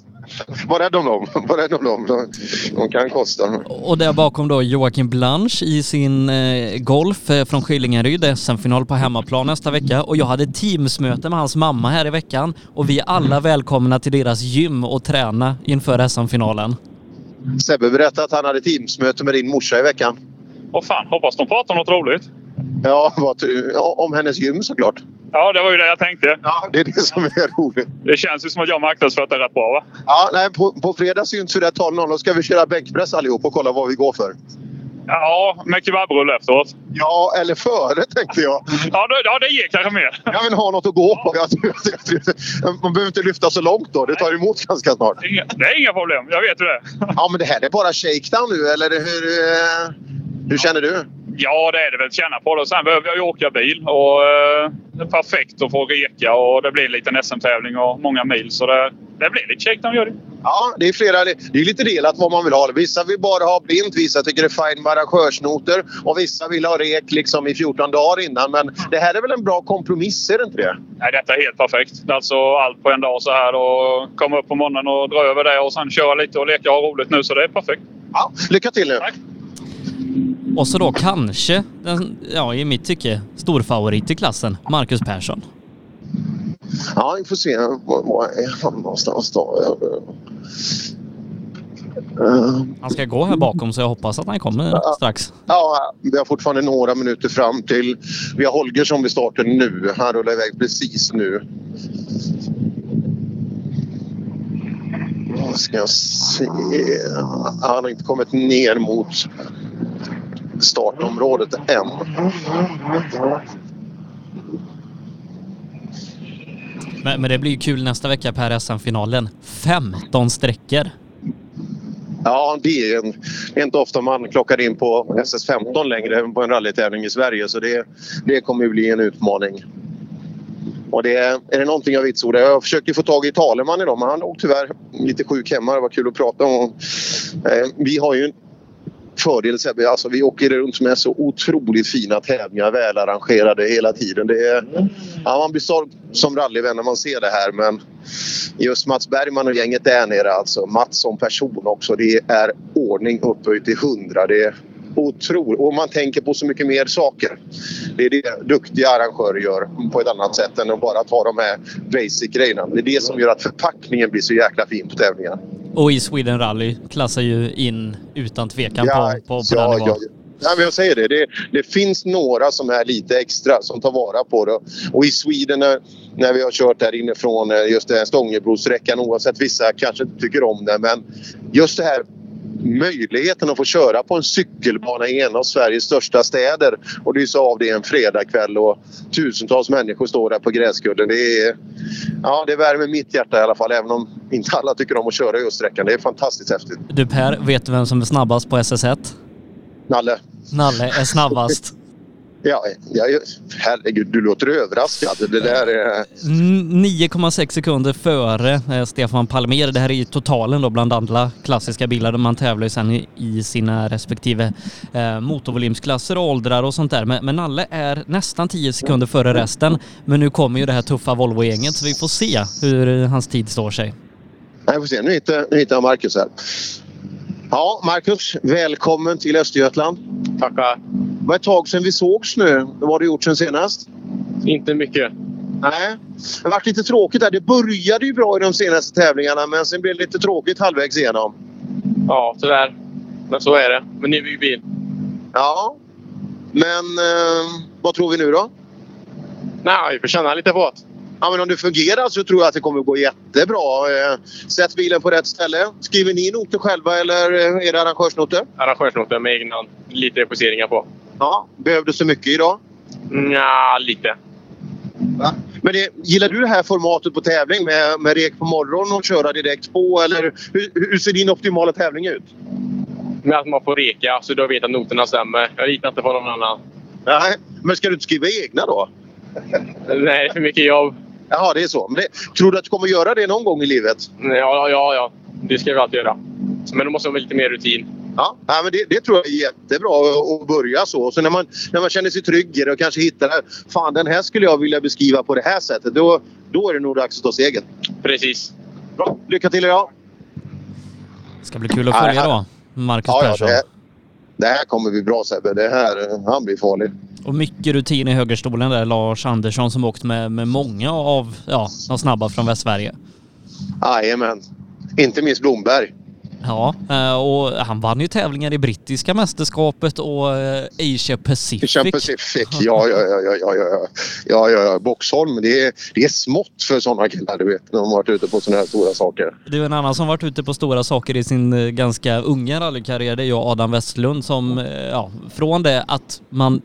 Var rädd om dem. <laughs> Var rädd om dem. De, de kan kosta. Och där bakom då Joakim Blanche i sin eh, Golf eh, från Skillingaryd, SM-final på hemmaplan nästa vecka. Och jag hade Teamsmöte med hans mamma här i veckan och vi är alla välkomna till deras gym och träna inför SM-finalen. Sebbe berättade att han hade Teamsmöte med din morsa i veckan. Åh fan, hoppas de pratar något roligt. Ja, om hennes gym såklart. Ja, det var ju det jag tänkte. Ja, det är det som är roligt. Det känns ju som att jag marknadsfört det rätt bra va? Ja, nej, på, på fredag syns vi där 12.00. Då ska vi köra bänkpress allihop och kolla vad vi går för. Ja, med kebabrulle efteråt. Ja, eller före tänkte jag. Ja, det, ja, det ger kanske mer. Jag vill ha något att gå på. Man behöver inte lyfta så långt då. Det tar emot ganska snart. Inga, det är inga problem. Jag vet hur det är. Ja, men det här är bara shakedown nu, eller hur, eh, hur känner du? Ja, det är det väl. Känna på det. Sen behöver jag ju åka bil. Och, eh, det är perfekt att få reka och det blir en liten SM-tävling och många mil. Så det, det blir lite shakedown gör det. Ja, det är flera. Det är lite delat vad man vill ha. Vissa vill bara ha blint, vissa tycker det är fine med arrangörsnoter och vissa vill ha rek liksom i 14 dagar innan. Men det här är väl en bra kompromiss, är det inte det? Nej, detta är helt perfekt. Alltså allt på en dag så här och komma upp på morgonen och dra över det och sen köra lite och leka och ha roligt nu. Så det är perfekt. Ja, lycka till nu! Tack. Och så då kanske, den, ja i mitt tycke, storfavorit i klassen, Marcus Persson. Ja, vi får se. Var, var är han någonstans då? Uh, Han ska gå här bakom så jag hoppas att han kommer strax. ja, vi har fortfarande några minuter fram till... Vi har Holger som vi startar nu. Han rullar iväg precis nu. Ska jag se? Han har inte kommit ner mot startområdet än. Men, men det blir ju kul nästa vecka Per SM-finalen. 15 sträckor. Ja, det är, en, det är inte ofta man klockar in på SS15 längre på en rallytävling i Sverige så det, det kommer ju bli en utmaning. Och det, är det någonting jag vitsordar, jag försökte få tag i Taleman idag men han låg tyvärr lite sjuk hemma. Det var kul att prata om. Eh, vi har ju fördel Sebbe, alltså vi åker runt med så otroligt fina tävlingar, välarrangerade hela tiden. Det är, ja, man blir stolt som rallyvän när man ser det här men just Mats Bergman och gänget där nere alltså, Mats som person också, det är ordning upphöjt till hundra. Det är otroligt. Och man tänker på så mycket mer saker. Det är det duktiga arrangörer gör på ett annat sätt än att bara ta de här basic-grejerna. Det är det som gör att förpackningen blir så jäkla fin på tävlingen. Och i Sweden Rally klassar ju in utan tvekan på, på, på den ja, nivån. ja, Ja, men jag säger det. det. Det finns några som är lite extra som tar vara på det. Och i Sweden när, när vi har kört där inifrån eh, just den här Stångebrosträckan oavsett vissa kanske inte tycker om det men just det här möjligheten att få köra på en cykelbana i en av Sveriges största städer och lysa av det en fredagkväll och tusentals människor står där på gräskudden. Det, är, ja, det värmer mitt hjärta i alla fall även om inte alla tycker om att köra just sträckan. Det är fantastiskt häftigt. Du Per, vet du vem som är snabbast på SS1? Nalle. Nalle är snabbast. Ja, ja, herregud, du låter överraskad. Det där är... 9,6 sekunder före eh, Stefan Palmer. Det här är ju totalen då bland alla klassiska bilar. Man tävlar ju sen i, sina respektive eh, motorvolymsklasser och åldrar och sånt där. Men, men Nalle är nästan 10 sekunder före resten. Men nu kommer ju det här tuffa Volvo-gänget så vi får se hur eh, hans tid står sig. Nej, vi får se. Nu hittar, nu hittar jag Marcus här. Ja, Marcus, välkommen till Östergötland. Tackar. Var ett tag sedan vi sågs nu. Vad har du gjort sen senast? Inte mycket. Nej, det har varit lite tråkigt där. Det började ju bra i de senaste tävlingarna men sen blev det lite tråkigt halvvägs igenom. Ja, tyvärr. Men så är det. Men ny bil. Ja, men eh, vad tror vi nu då? Nej, vi får känna lite på det. Ja, men om det fungerar så tror jag att det kommer gå jättebra. Eh, sätt bilen på rätt ställe. Skriver ni noter själva eller eh, är det arrangörsnoter? Arrangörsnoter med egna lite justeringar på. Ja, behövde så mycket idag? Ja, lite. Va? Men det, gillar du det här formatet på tävling med, med rek på morgonen och köra direkt på? Eller hur, hur ser din optimala tävling ut? Med att man får reka så då vet att noterna stämmer. Jag litar inte på någon annan. Nej, men ska du inte skriva egna då? <laughs> Nej, det är för mycket jobb. Jaha, det är så. Men det, tror du att du kommer göra det någon gång i livet? Ja, ja, ja. Det ska vi alltid göra. Men då måste man ha lite mer rutin. Ja, ja men det, det tror jag är jättebra att börja så. Så när man, när man känner sig tryggare och kanske hittar Fan, den här skulle jag vilja beskriva på det här sättet. Då, då är det nog dags att ta steget. Precis. Bra. Lycka till idag! Ska bli kul att följa då, Marcus Ja, ja, Persson. det, det här kommer bli bra Sebbe. Det här, han blir farlig. Och mycket rutin i högerstolen där. Lars Andersson som åkt med, med många av ja, de snabba från Västsverige. Jajamän. Inte minst Blomberg. Ja, eh, och han vann ju tävlingar i brittiska mästerskapet och eh, Asia Pacific. Asia Pacific. Ja, ja, ja, ja, ja, ja, ja, ja, ja. Boxholm, det är, det är smått för sådana killar, du vet, när de har varit ute på sådana här stora saker. Du, en annan som varit ute på stora saker i sin eh, ganska unga rallykarriär det är ju Adam Westlund som, ja, från det att man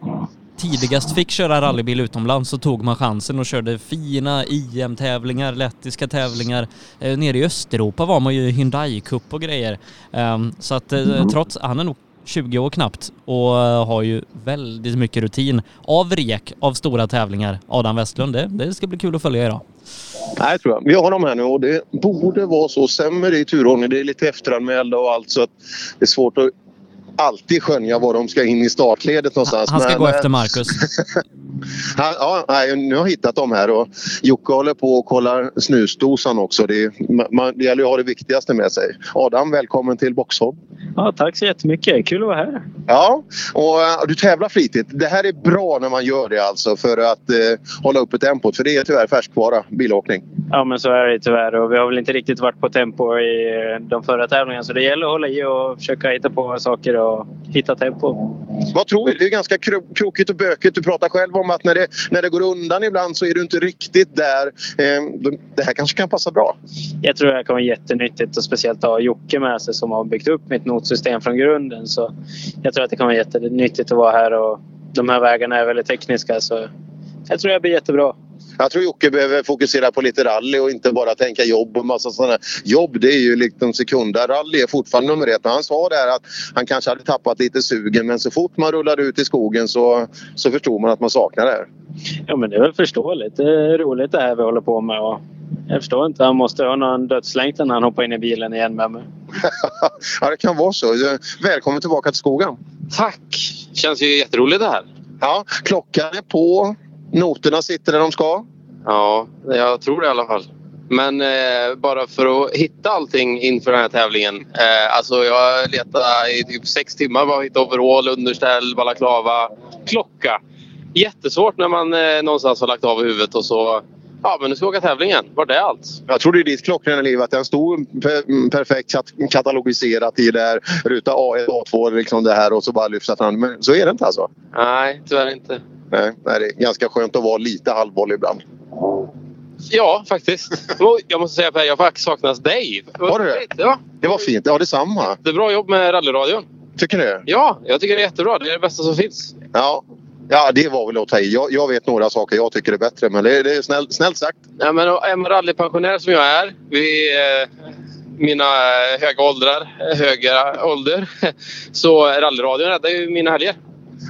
tidigast fick köra rallybil utomlands så tog man chansen och körde fina IM-tävlingar, lettiska tävlingar. Eh, nere i Östeuropa var man ju Hyundai Cup och grejer. Ehm, så att eh, trots, han är nog 20 år knappt och eh, har ju väldigt mycket rutin av rek av stora tävlingar. Adam Westlund, det, det ska bli kul att följa idag. Nej, tror jag. Vi har dem här nu och det borde vara så. Sämre i turordning. Det är lite efteranmälda och allt så att det är svårt att alltid skönja var de ska in i startledet någonstans. Han ska Men, gå eh, efter Marcus. <laughs> Han, ja, nu har jag hittat dem här och Jocke håller på och kollar snusdosan också. Det, är- man, det gäller att ha det viktigaste med sig. Adam, välkommen till Boxholm. Ja, tack så jättemycket. Kul att vara här. Ja, och eh, du tävlar flitigt. Det här är bra när man gör det alltså för att eh, hålla uppe tempot. För det är tyvärr färskvara, bilåkning. Ja, men så är det tyvärr. Och vi har väl inte riktigt varit på tempo i eh, de förra tävlingarna. Så det gäller att hålla i och försöka hitta på saker och hitta tempo. Vad tror du? Det är ganska kro- krokigt och bökigt. Du pratar själv om att när det, när det går undan ibland så är du inte riktigt där. Eh, det här kanske kan passa bra. Jag tror det här kommer vara jättenyttigt och speciellt att ha Jocke med sig som har byggt upp mitt notsystem från grunden. Så jag tror att det kommer vara jättenyttigt att vara här och de här vägarna är väldigt tekniska. Så jag tror det blir jättebra. Jag tror Jocke behöver fokusera på lite rally och inte bara tänka jobb och massa sådana. Jobb det är ju liksom sekunda. Rally är fortfarande nummer ett. Men han sa där att han kanske hade tappat lite sugen men så fort man rullade ut i skogen så, så förstod man att man saknar det. Ja, men det är väl förståeligt. Det är roligt det här vi håller på med. Och jag förstår inte. Han måste ha någon dödslängtan när han hoppar in i bilen igen med mig. <laughs> ja, det kan vara så. Välkommen tillbaka till skogen. Tack! Känns ju jätteroligt det här. Ja, klockan är på. Noterna sitter där de ska. Ja, jag tror det i alla fall. Men eh, bara för att hitta allting inför den här tävlingen. Eh, alltså jag letade i typ sex timmar bara hitta overall, underställ, balaklava, klocka. Jättesvårt när man eh, någonstans har lagt av huvudet och så... Ja, men nu ska vi åka tävlingen. Var det allt? Jag tror det är ditt klockrena liv att den stod per, perfekt kat- katalogiserat i där ruta A1, A2 liksom det här och så bara lyfta fram. Men så är det inte alltså? Nej, tyvärr inte. Nej, nej, det är ganska skönt att vara lite halvboll ibland. Ja, faktiskt. Jag måste säga Per, jag har faktiskt saknat dig. Var det det? Ja. Det var fint. Ja, detsamma. Det är bra jobb med rallyradion. Tycker du? Ja, jag tycker det är jättebra. Det är det bästa som finns. Ja. Ja, det var väl att ta i. Jag, jag vet några saker jag tycker är bättre, men det, det är snällt, snällt sagt. Ja, men man rallypensionär som jag är, vid eh, mina eh, höga åldrar, eh, höga ålder, <laughs> så rallyradion räddar ju mina helger.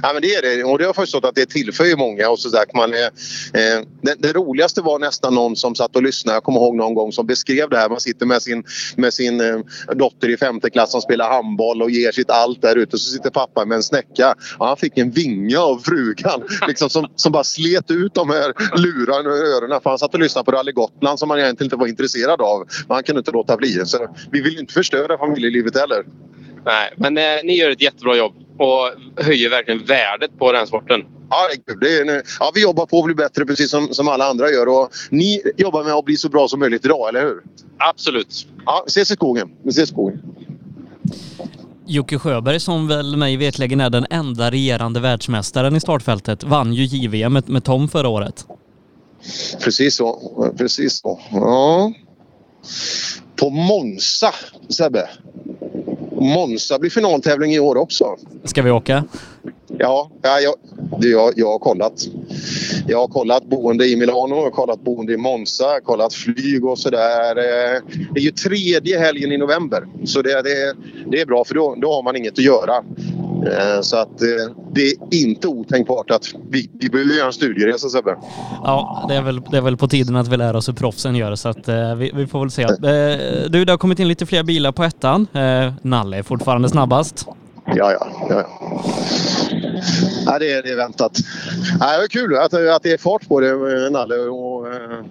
Ja, men det är det. Och det har jag förstått att det tillför ju många. Och så där, man är, eh, det, det roligaste var nästan någon som satt och lyssnade. Jag kommer ihåg någon gång som beskrev det här. Man sitter med sin, med sin eh, dotter i femte klass som spelar handboll och ger sitt allt där ute. Så sitter pappa med en snäcka. Och han fick en vinga av frugan <laughs> liksom som, som bara slet ut de här lurarna ur öronen. För han satt och lyssnade på Rally Gotland som han egentligen inte var intresserad av. Men han kunde inte låta bli. Så vi vill ju inte förstöra familjelivet heller. Nej, men eh, ni gör ett jättebra jobb och höjer verkligen värdet på den sporten. Ja, det är kul. Det är, nu- ja, vi jobbar på att bli bättre precis som, som alla andra gör. Och ni jobbar med att bli så bra som möjligt idag, eller hur? Absolut. Ja, vi ses i skogen. Vi ses i skogen. Jocke Sjöberg som väl mig vetligen är den enda regerande världsmästaren i startfältet vann ju JVM med, med Tom förra året. Precis så. Precis så. Ja. På Monza, Sebbe. Monza blir finaltävling i år också. Ska vi åka? Ja, ja jag, jag, jag har kollat. Jag har kollat boende i Milano, jag har kollat boende i Monza, jag har kollat flyg och sådär. Eh, Det är ju tredje helgen i november. Så det, det, det är bra för då, då har man inget att göra. Eh, Så att eh, det är inte otänkbart att vi, vi behöver göra en studieresa Sebbe. Ja, det är, väl, det är väl på tiden att vi lär oss hur proffsen gör så att eh, vi, vi får väl se. Du, det har kommit in lite fler bilar på ettan. Nalle är fortfarande snabbast. Ja, ja. ja, ja. Ja, det, är, det är väntat. Ja, det är kul att, att det är fart på det, eh, Nalle. Och, eh,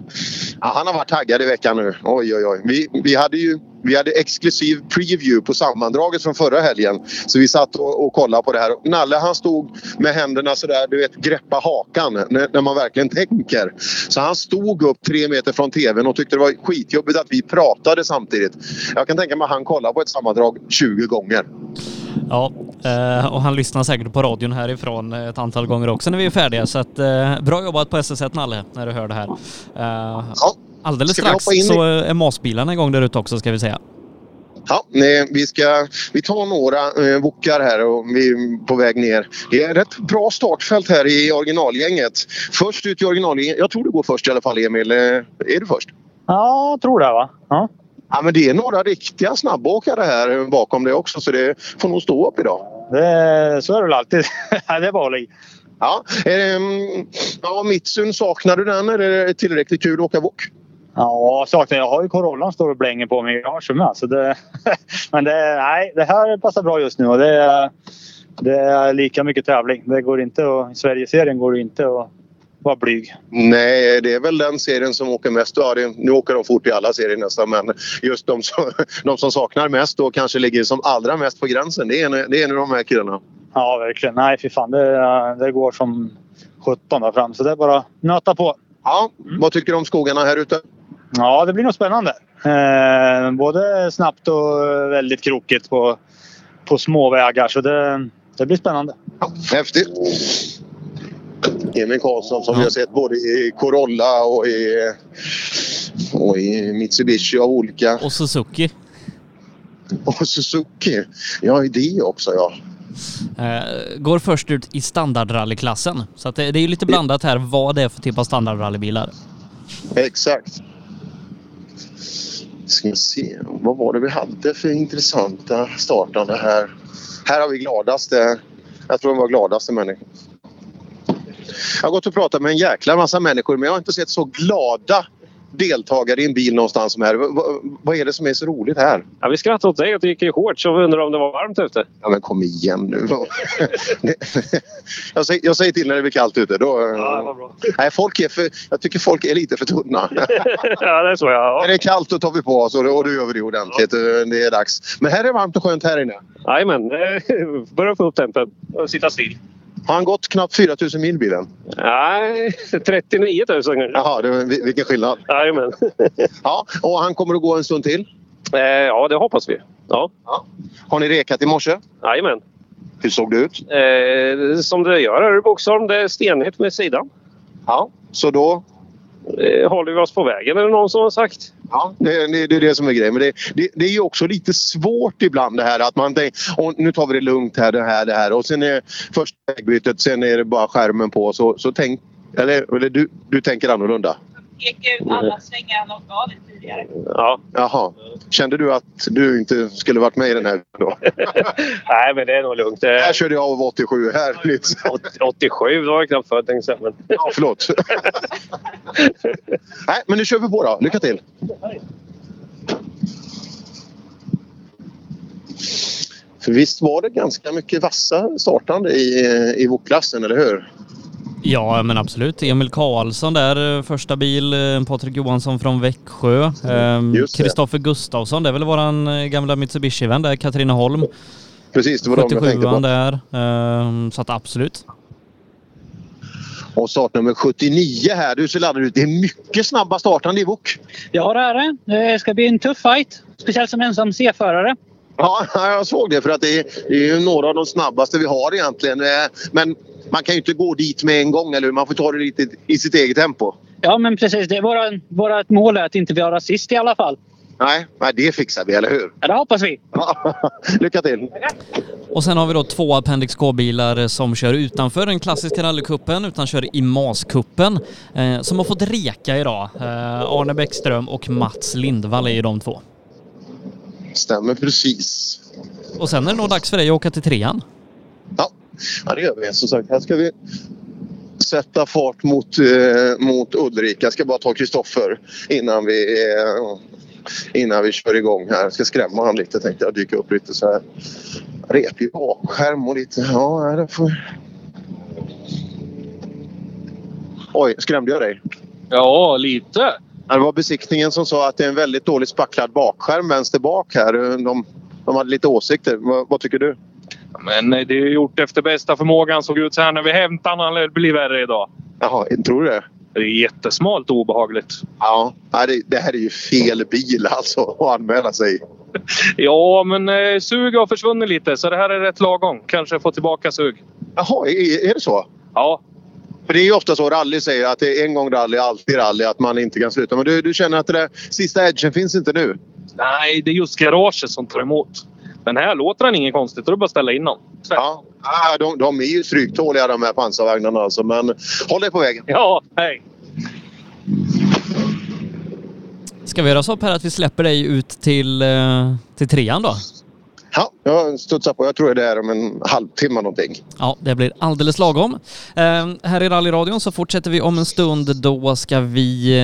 ja, han har varit taggad i veckan nu. Oj, oj, oj. Vi, vi, hade ju vi hade exklusiv preview på sammandraget från förra helgen. Så vi satt och, och kollade på det här. Nalle han stod med händerna sådär, du vet, greppa hakan när, när man verkligen tänker. Så han stod upp tre meter från tvn och tyckte det var skitjobbigt att vi pratade samtidigt. Jag kan tänka mig att han kollade på ett sammandrag 20 gånger. Ja, eh, och han lyssnar säkert på radion härifrån ett antal gånger också när vi är färdiga. Så att, eh, bra jobbat på SS1 Nalle, när du hör det här. Eh, alldeles Ska vi strax så är Mossbilarna igång där ute också ska vi säga. Ja, nej, vi, ska, vi tar några eh, wokar här och vi är på väg ner. Det är ett bra startfält här i originalgänget. Först ut i originalgänget. Jag tror du går först i alla fall Emil. Eh, Är du först? Ja, jag tror det va. Ja. Ja, men det är några riktiga snabbåkare här bakom det också så det får nog stå upp idag. Det, så är det väl alltid. <laughs> det är bara att. Ja, um, ja, Mitsun, saknar du den eller är det tillräckligt kul att åka wok? Ja, saknar jag. har ju Corollan står och blänger på mig i garaget med. Så det, <laughs> men det, nej, det här passar bra just nu och det är, det är lika mycket tävling. Det går inte att, I Sverigeserien går det inte att vara blyg. Nej, det är väl den serien som åker mest. Ja, det, nu åker de fort i alla serier nästan men just de som, <laughs> de som saknar mest och kanske ligger som allra mest på gränsen det är, det är de här killarna. Ja, verkligen. Nej, fy fan. Det, det går som 17 där fram så det är bara att nöta på. Ja, vad tycker du om skogarna här ute? Ja, det blir nog spännande. Eh, både snabbt och väldigt krokigt på, på små vägar så det, det blir spännande. Ja, häftigt. Emil Karlsson som vi har sett både i Corolla och i, och i Mitsubishi av olika. Och Suzuki. Och Suzuki. Ja, i det också ja. Eh, går först ut i standardrallyklassen. Så det, det är ju lite blandat här vad det är för typ av standardrallybilar. Exakt. Ska se, vad var det vi hade för intressanta startande här? Här har vi gladaste, jag tror de var gladaste människor. Jag har gått och pratat med en jäkla massa människor men jag har inte sett så glada deltagare i en bil någonstans som här. V vad är det som är så roligt här? Ja, vi skrattade åt dig att du gick i shorts och undrade om det var varmt ute. Ja men kom igen nu. <laughs> jag, säger, jag säger till när det blir kallt ute. Då, Ja, nej, folk är för, jag tycker folk är lite för tunna. <laughs> ja, det är så ja. När det är kallt då tar vi på oss och, och då gör vi det ordentligt. Det är dags. Men här är det varmt och skönt här inne. Jajamän, <laughs> börja få upp tempen och sitta still. Har han gått knappt 4000 mil bilen? Nej, 39 000 kanske. Jaha, det, vil- vilken skillnad. Jajamän. <laughs> Ja, och han kommer att gå en stund till? Eh, ja, det hoppas vi. Ja. Har ni rekat i morse? Jajamän. Hur såg det ut? Eh, som det gör här i Boxholm, det är stenigt med sidan. Ja, så då? Håller vi oss på vägen är det någon som har sagt. Ja, det, det, det är det som är grejen. Men det, det, det är ju också lite svårt ibland det här att man tänker "Åh, nu tar vi det lugnt här, det här, det här. Och sen är första vägbytet, sen är det bara skärmen på. Så, så tänk, eller, eller du, du tänker annorlunda? Peka ut alla svängar han åkte av i tidigare. Ja. Jaha. Kände du att du inte skulle varit med i den här då? <laughs> Nej, men det är nog lugnt. Här körde jag av 87 här nyss. 87, då var jag knappt född tänkte jag. Ja, förlåt. <laughs> Nej, men nu kör vi på då. Lycka till! För visst var det ganska mycket vassa startande i, i VOK-klassen, eller hur? Ja, men absolut. Emil Karlsson där, eh, första bil. eh, Patrik Johansson från Växjö. Ehm, Just det. Kristoffer Gustafsson, det är väl våran eh, gamla Mitsubishi-vän där, Katrineholm. Precis, det var de jag tänkte 77an på. där. Ehm, så att absolut. Och startnummer 79 här. Du ser laddad ut. Det är mycket snabba startande i VOK. Ja, det är det. Det ska bli en tuff fight. Speciellt som ensam C-förare. Ja, <laughs> jag såg det för att det är, det är ju några av de snabbaste vi har egentligen. Men man kan ju inte gå dit med en gång, eller hur? Man får ta det lite i sitt eget tempo. Ja, men precis. Det är våra, vårat mål är att inte vi har rasist i alla fall. Nej, nej, det fixar vi, eller hur? Ja, det hoppas vi. <laughs> Lycka till! Och sen har vi då två Appendix K-bilar som kör utanför den klassiska rallycupen utan kör i MAS-cupen. Eh, som har fått reka idag. Eh, Arne Bäckström och Mats Lindvall är ju de två. Stämmer precis. Och sen är det nog dags för dig att åka till trean. Ja, ja det gör vi. Som sagt, här ska vi sätta fart mot, eh, mot Ulrika. Jag ska bara ta Kristoffer innan vi, eh, innan vi kör igång här. Jag ska skrämma han lite tänkte jag. Dyka upp lite så här. Repig bakskärm och lite... Ja, det får... Oj, skrämde jag dig? Ja, lite. Det var besiktningen som sa att det är en väldigt dåligt spacklad bakskärm vänster bak här. De, de hade lite åsikter. Vad, vad tycker du? Men eh, det är gjort efter bästa förmågan. Såg ut så här när vi hämtade den. Det blir värre idag. Jaha, tror du det? Det är jättesmalt och obehagligt. Ja, det, det här är ju fel bil alltså att anmäla sig. <laughs> Ja, men eh, sug har försvunnit lite så det här är rätt lagom. Kanske få tillbaka sug. Jaha, är, är det så? Ja. För det är ju ofta så rally säger att det är en gång rally, alltid rally, att man inte kan sluta. Men du, du känner att det där sista edgen finns inte nu? Nej, det är just garaget som tar emot. Men här låter den inget konstigt. Då är det bara att ställa in den. Ja, ah, de, de är ju stryktåliga de här pansarvagnarna alltså. Men håll dig på vägen. Ja, hej! Ska vi göra så Per att vi släpper dig ut till, eh, till trean då? Ja, jag studsar på. Jag tror det är om en halvtimme någonting. Ja, det blir alldeles lagom. Eh, här i rallyradion så fortsätter vi om en stund. Då ska vi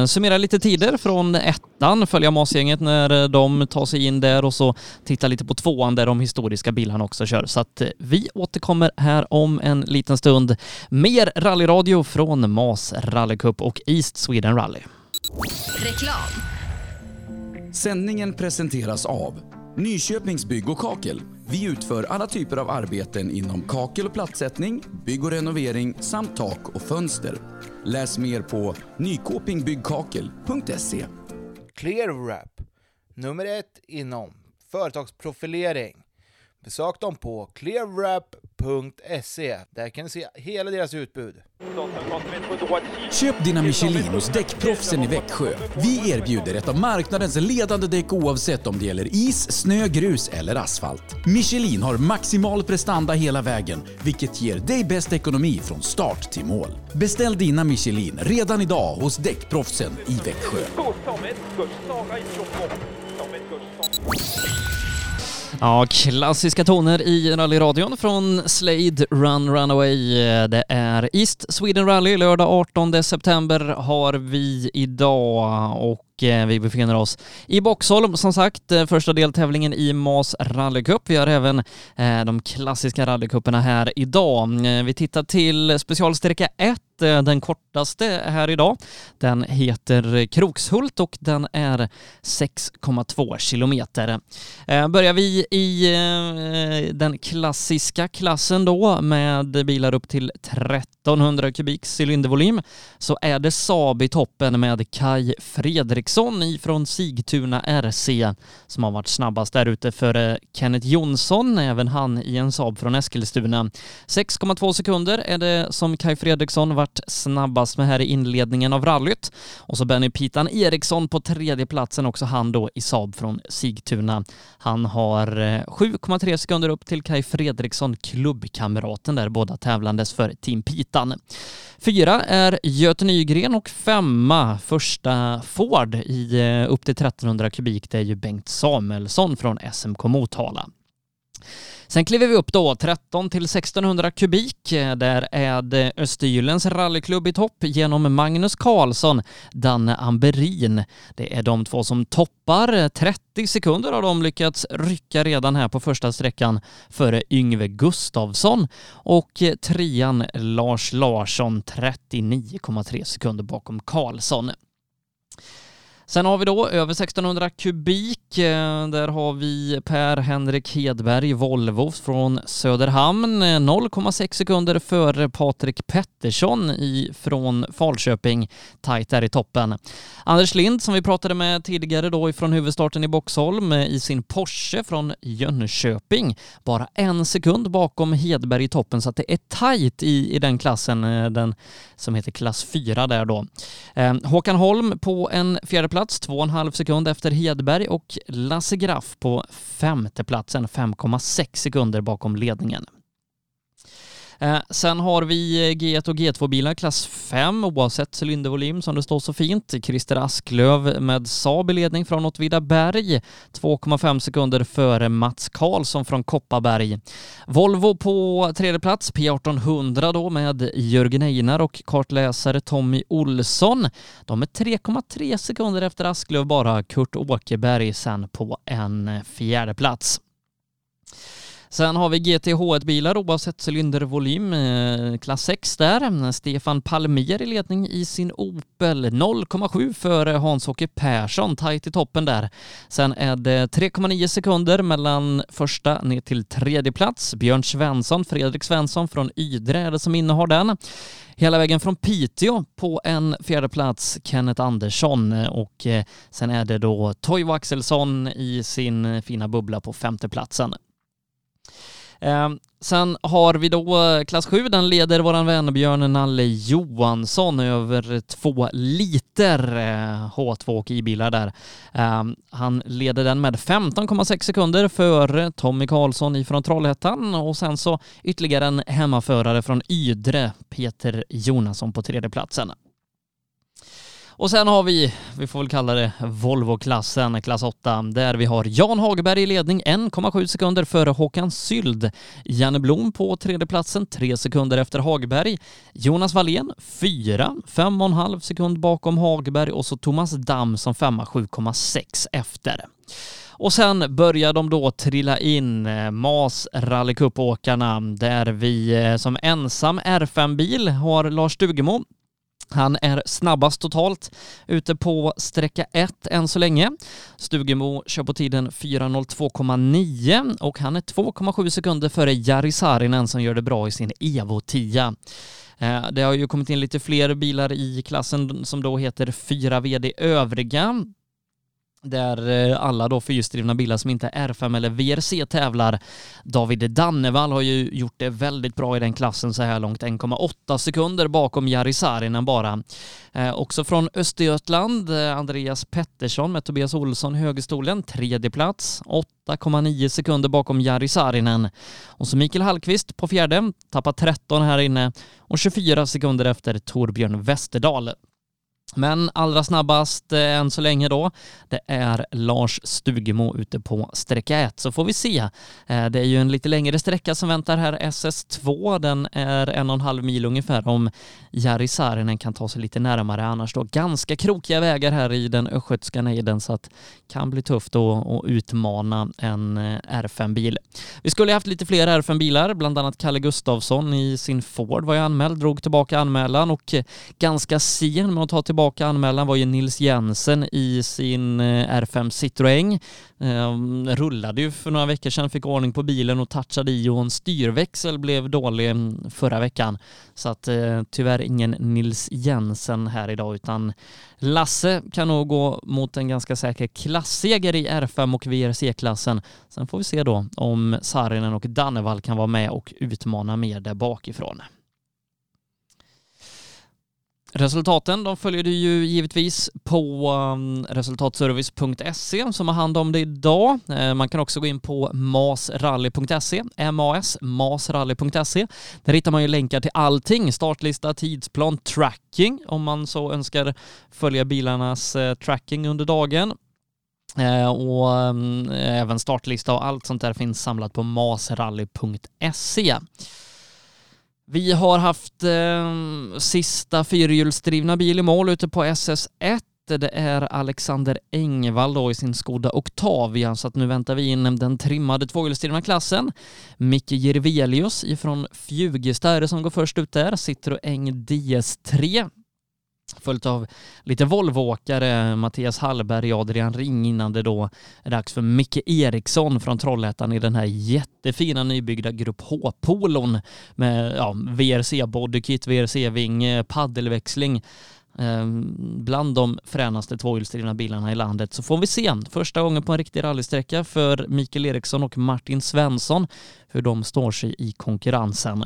eh, summera lite tider från ettan, följa Masgänget när eh, de tar sig in där och så titta lite på tvåan där de historiska bilarna också kör. Så att eh, vi återkommer här om en liten stund. Mer rallyradio från Mas Rallycup och East Sweden Rally. Reklam. Sändningen presenteras av Nyköpings Bygg och Kakel. Vi utför alla typer av arbeten inom kakel och plattsättning, bygg och renovering samt tak och fönster. Läs mer på nykopingbyggkakel.se. ClearWrap, nummer ett inom företagsprofilering. Besök dem på clearwrap.se. Där kan ni se hela deras utbud. Köp dina Michelin hos Däckproffsen i Växjö. Vi erbjuder ett av marknadens ledande däck oavsett om det gäller is, snö, grus eller asfalt. Michelin har maximal prestanda hela vägen, vilket ger dig bäst ekonomi från start till mål. Beställ dina Michelin redan idag hos Däckproffsen i Växjö. Ja, klassiska toner i rallyradion från Slade Run Runaway. Det är East Sweden Rally, lördag 18 september har vi idag och eh, vi befinner oss i Boxholm som sagt, eh, första deltävlingen i Mas rallycup. Vi har även eh, de klassiska rallycuperna här idag. Vi tittar till specialsträcka 1 Eh, den kortaste här idag. Den heter Krokshult och den är 6,2 kilometer. Eh, börjar vi i eh, den klassiska klassen då med bilar upp till 1300 kubik cylindervolym så är det Saab i toppen med Kai Fredriksson ifrån Sigtuna RC som har varit snabbast där ute för Kenneth Jonsson, även han i en Saab från Eskilstuna. 6,2 sekunder är det som Kai Fredriksson varit snabbast med här i inledningen av rallyt. Och så Benny Pitan Eriksson på tredje platsen också han då i Saab från Sigtuna. Han har eh, 7,3 sekunder upp till Kai Fredriksson, klubbkamraten där, båda tävlandes för Team Pitan. Fyra är Göte Nygren och femma första Ford i eh, upp till 1300 kubik. Det är ju Bengt Samuelsson från SMK Motala. Sen kliver vi upp då 13 till 1600 kubik. Där är det Östergylens rallyklubb i topp genom Magnus Karlsson, Danne Amberin. Det är de två som toppar. 30 sekunder har de lyckats rycka redan här på första sträckan före Yngve Gustavsson och trean Lars Larsson 39,3 sekunder bakom Karlsson. Sen har vi då över 1600 kubik. Eh, där har vi Per-Henrik Hedberg, Volvo från Söderhamn. Eh, 0,6 sekunder före Patrik Pettersson från Falköping. Tajt där i toppen. Anders Lind som vi pratade med tidigare då ifrån huvudstarten i Boxholm eh, i sin Porsche från Jönköping. Bara en sekund bakom Hedberg i toppen så att det är tajt i, i den klassen, den som heter klass 4 där då. Håkan Holm på en fjärde plats plats, 2,5 sekund efter Hedberg och Lasse Graff på femte platsen, 5,6 sekunder bakom ledningen. Eh, sen har vi eh, G1 och G2-bilar klass 5 oavsett cylindervolym som det står så fint. Christer Asklöv med Saab i ledning från Åtvidaberg 2,5 sekunder före Mats Karlsson från Kopparberg. Volvo på tredje plats, P1800 då med Jörgen Einar och kartläsare Tommy Olsson. De är 3,3 sekunder efter Asklöv bara. Kurt Åkerberg sen på en fjärde plats. Sen har vi GTH1-bilar oavsett cylindervolym, eh, klass 6 där. Stefan Palmier i ledning i sin Opel, 0,7 före Hans-Åke Persson, tajt i toppen där. Sen är det 3,9 sekunder mellan första ner till tredje plats. Björn Svensson, Fredrik Svensson från Ydre är det som innehar den. Hela vägen från Piteå på en fjärde plats Kenneth Andersson och eh, sen är det då Toivo Axelsson i sin fina bubbla på femte platsen. Eh, sen har vi då eh, klass 7, den leder våran vän Björn Nalle Johansson över två liter eh, H2 och i-bilar där. Eh, han leder den med 15,6 sekunder före Tommy Karlsson ifrån Trollhättan och sen så ytterligare en hemmaförare från Ydre, Peter Jonasson på tredje platsen. Och sen har vi, vi får väl kalla det Volvo-klassen, klass 8, där vi har Jan Hageberg i ledning 1,7 sekunder före Håkan Syld. Janne Blom på tredje platsen, 3 sekunder efter Hagberg. Jonas Wallén 4, 5,5 sekund bakom Hagberg och så Thomas Damm som femma, 7,6 efter. Och sen börjar de då trilla in, eh, Mas-Rallycupåkarna, där vi eh, som ensam R5-bil har Lars Stugemo han är snabbast totalt ute på sträcka 1 än så länge. Stugemo kör på tiden 4.02,9 och han är 2,7 sekunder före Jari Saarinen som gör det bra i sin Evo 10. Eh, det har ju kommit in lite fler bilar i klassen som då heter 4 VD övriga där eh, alla då fyrhjulsdrivna bilar som inte är R5 eller VRC tävlar. David Dannevall har ju gjort det väldigt bra i den klassen så här långt, 1,8 sekunder bakom Jari Saarinen bara. Eh, också från Östergötland, eh, Andreas Pettersson med Tobias Olsson högerstolen, tredje plats, 8,9 sekunder bakom Jari Saarinen. Och så Mikael Hallqvist på fjärde, tappar 13 här inne och 24 sekunder efter Torbjörn Westerdahl. Men allra snabbast eh, än så länge då, det är Lars Stugemo ute på sträcka 1. Så får vi se. Eh, det är ju en lite längre sträcka som väntar här, SS2. Den är en och en halv mil ungefär om Jari Saarinen kan ta sig lite närmare. Annars då ganska krokiga vägar här i den östgötska nejden så att kan bli tufft att, att utmana en eh, R5-bil. Vi skulle haft lite fler R5-bilar, bland annat Kalle Gustavsson i sin Ford var ju anmäld, drog tillbaka anmälan och eh, ganska sen med att ta tillbaka anmälan var ju Nils Jensen i sin eh, R5 Citroën. Ehm, Rullade ju för några veckor sedan, fick ordning på bilen och touchade i och en styrväxel blev dålig mm, förra veckan. Så att eh, tyvärr ingen Nils Jensen här idag utan Lasse kan nog gå mot en ganska säker klassseger i R5 och VRC-klassen. Sen får vi se då om Saarinen och Dannevall kan vara med och utmana mer där bakifrån. Resultaten de följer du ju givetvis på um, resultatservice.se som har hand om det idag. Eh, man kan också gå in på masrally.se, MAS, masrally.se. Där hittar man ju länkar till allting, startlista, tidsplan, tracking om man så önskar följa bilarnas eh, tracking under dagen. Eh, och um, även startlista och allt sånt där finns samlat på masrally.se. Vi har haft eh, sista fyrhjulsdrivna bil i mål ute på SS1. Det är Alexander Engvall då i sin Skoda Octavia, så att nu väntar vi in den trimmade tvåhjulsdrivna klassen. Micke Jirvelius ifrån Fjugesta är det som går först ut där, Citroën DS3 följt av lite Volvoåkare, Mattias Hallberg och Adrian Ring innan det då är dags för Micke Eriksson från Trollhättan i den här jättefina nybyggda Grupp H-polon med ja, VRC-bodykit, VRC-ving, paddelväxling. Ehm, bland de fränaste tvåhjulsdrivna bilarna i landet. Så får vi se. Första gången på en riktig rallysträcka för Mikael Eriksson och Martin Svensson hur de står sig i konkurrensen.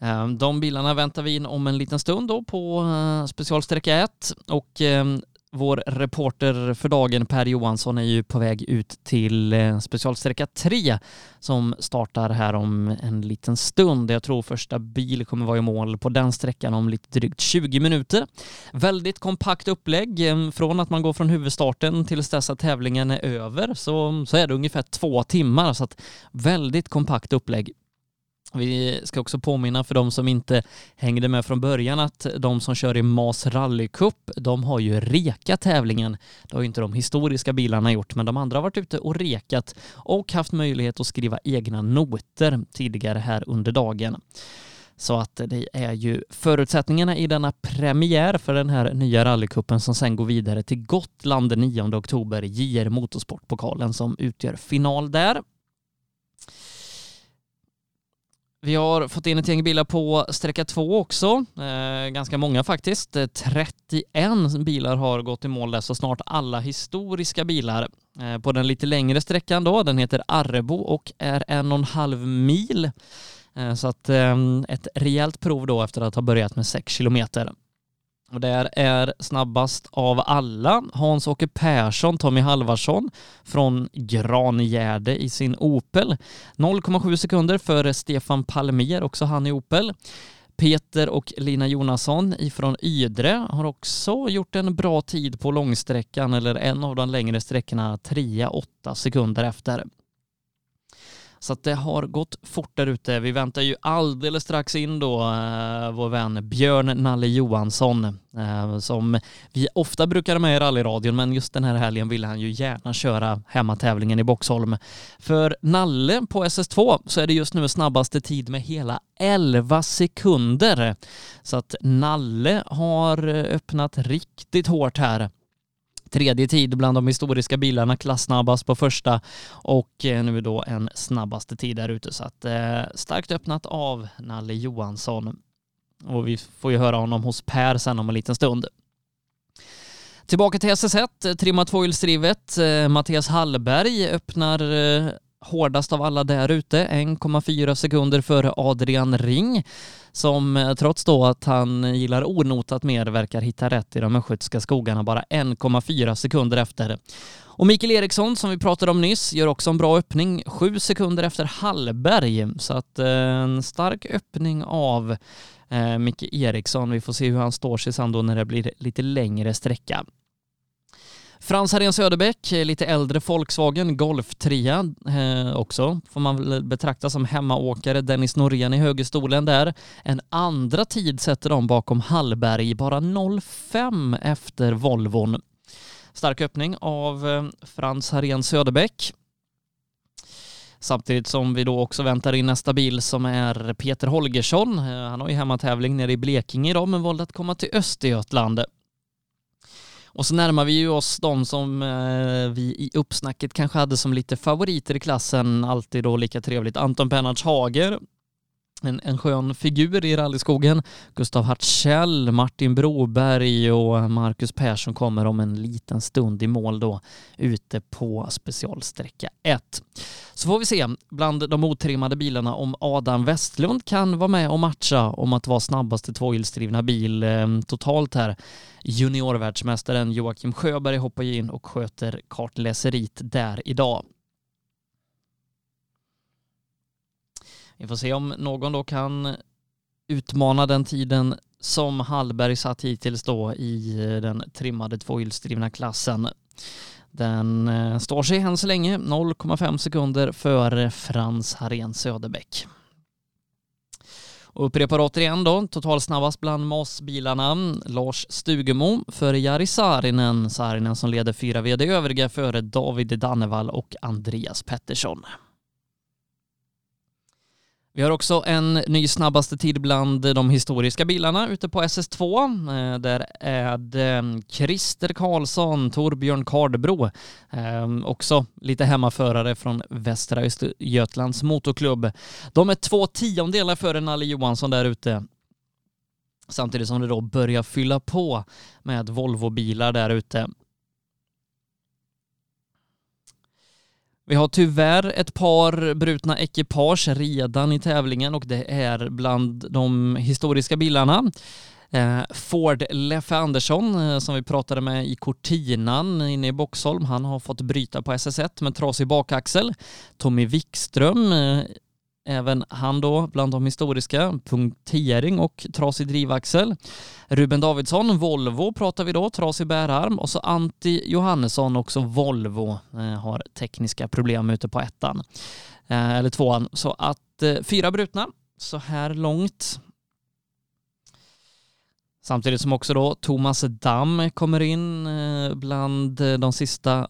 Ehm, de bilarna väntar vi in om en liten stund då på eh, specialsträcka 1 och ehm, vår reporter för dagen Per Johansson är ju på väg ut till eh, specialsträcka 3 som startar här om en liten stund. Jag tror första bil kommer vara i mål på den sträckan om lite drygt 20 minuter. Väldigt kompakt upplägg. Ehm, från att man går från huvudstarten tills dess att tävlingen är över så, så är det ungefär två timmar så att väldigt kompakt upplägg. Vi ska också påminna för de som inte hängde med från början att de som kör i Mas Rally Cup, de har ju rekat tävlingen. Det har ju inte de historiska bilarna gjort, men de andra har varit ute och rekat och haft möjlighet att skriva egna noter tidigare här under dagen. Så att det är ju förutsättningarna i denna premiär för den här nya rallycupen som sen går vidare till Gotland den 9 oktober, JR Motorsportpokalen som utgör final där. Vi har fått in ett gäng bilar på sträcka två också. Eh, ganska många faktiskt. Eh, 31 bilar har gått i mål där, så snart alla historiska bilar. Eh, på den lite längre sträckan då, den heter Arrebo och är en och en halv mil. Eh, så att eh, ett rejält prov då efter att ha börjat med 6 kilometer. Och där är snabbast av alla Hans-Åke Persson, Tommy Halvarsson från Grangärde i sin Opel. 0,7 sekunder före Stefan Palmér, också han i Opel. Peter och Lina Jonasson ifrån Ydre har också gjort en bra tid på långsträckan eller en av de längre sträckorna 3-8 sekunder efter. Så att det har gått fort där ute. Vi väntar ju alldeles strax in då eh, vår vän Björn Nalle Johansson eh, som vi ofta brukar ha med i rallyradion men just den här helgen ville han ju gärna köra hemmatävlingen i Boxholm. För Nalle på SS2 så är det just nu snabbaste tid med hela 11 sekunder. Så att Nalle har eh, öppnat riktigt hårt här tredje tid bland de historiska bilarna, klassnabbast på första och eh, nu då en snabbaste tid där ute. Så att eh, starkt öppnat av Nalle Johansson. Och vi får ju höra honom hos Per sen om en liten stund. Tillbaka till SS1, eh, trimma tvåhjulsdrivet. Eh, Mattias Hallberg öppnar eh, hårdast av alla där ute, 1,4 sekunder före Adrian Ring som eh, trots då att han gillar onotat mer verkar hitta rätt i de östgötska skogarna bara 1,4 sekunder efter. Och Mikael Eriksson som vi pratade om nyss gör också en bra öppning, 7 sekunder efter Hallberg. Så att eh, en stark öppning av eh, Micke Eriksson. Vi får se hur han står sig sen då när det blir lite längre sträcka. Frans Harén Söderbäck, eh, lite äldre Volkswagen Golf 3 eh, också, får man väl betrakta som hemmaåkare. Dennis Norén i högerstolen där. En andra tid sätter de bakom Hallberg, bara 0,5 efter Volvon. Stark öppning av eh, Frans Harén Söderbäck. Samtidigt som vi då också väntar in nästa bil som är Peter Holgersson. Eh, han har ju hemmatävling nere i Blekinge idag men valde att komma till Östergötland. Och så närmar vi ju oss de som eh, vi i uppsnacket kanske hade som lite favoriter i klassen, alltid då lika trevligt. Anton Bernhards Hager, en, en skön figur i rallyskogen. Gustav Hartzell, Martin Broberg och Marcus Persson kommer om en liten stund i mål då ute på specialsträcka 1. Så får vi se bland de otrimmade bilarna om Adam Westlund kan vara med och matcha om att vara snabbaste tvåhjulsdrivna bil eh, totalt här. Juniorvärldsmästaren Joakim Sjöberg hoppar in och sköter kartläseriet där idag. Vi får se om någon då kan utmana den tiden som Hallberg satt hittills då i den trimmade tvåhjulsdrivna klassen. Den eh, står sig än så länge 0,5 sekunder före Frans Harén Söderbäck. Och upprepar återigen då, totalsnabbast bland MAS-bilarna, Lars Stugemo före Jari Saarinen, Saarinen som leder fyra VD övriga före David Dannevall och Andreas Pettersson. Vi har också en ny snabbaste tid bland de historiska bilarna ute på SS2. Eh, där är det eh, Christer Karlsson, Torbjörn Kardbro, eh, också lite hemmaförare från Västra Östergötlands motorklubb. De är två tiondelar före Nalle Johansson där ute. Samtidigt som det då börjar fylla på med Volvo-bilar där ute. Vi har tyvärr ett par brutna ekipage redan i tävlingen och det är bland de historiska bilarna. Eh, Ford Leffe Andersson eh, som vi pratade med i Cortinan inne i Boxholm, han har fått bryta på SS1 med trasig bakaxel. Tommy Wikström eh, Även han då bland de historiska, punktering och trasig drivaxel. Ruben Davidsson, Volvo pratar vi då, trasig bärarm och så Antti Johannesson, också Volvo, eh, har tekniska problem ute på ettan. Eh, eller tvåan. Så att eh, fyra brutna så här långt. Samtidigt som också då Thomas Damm kommer in bland de sista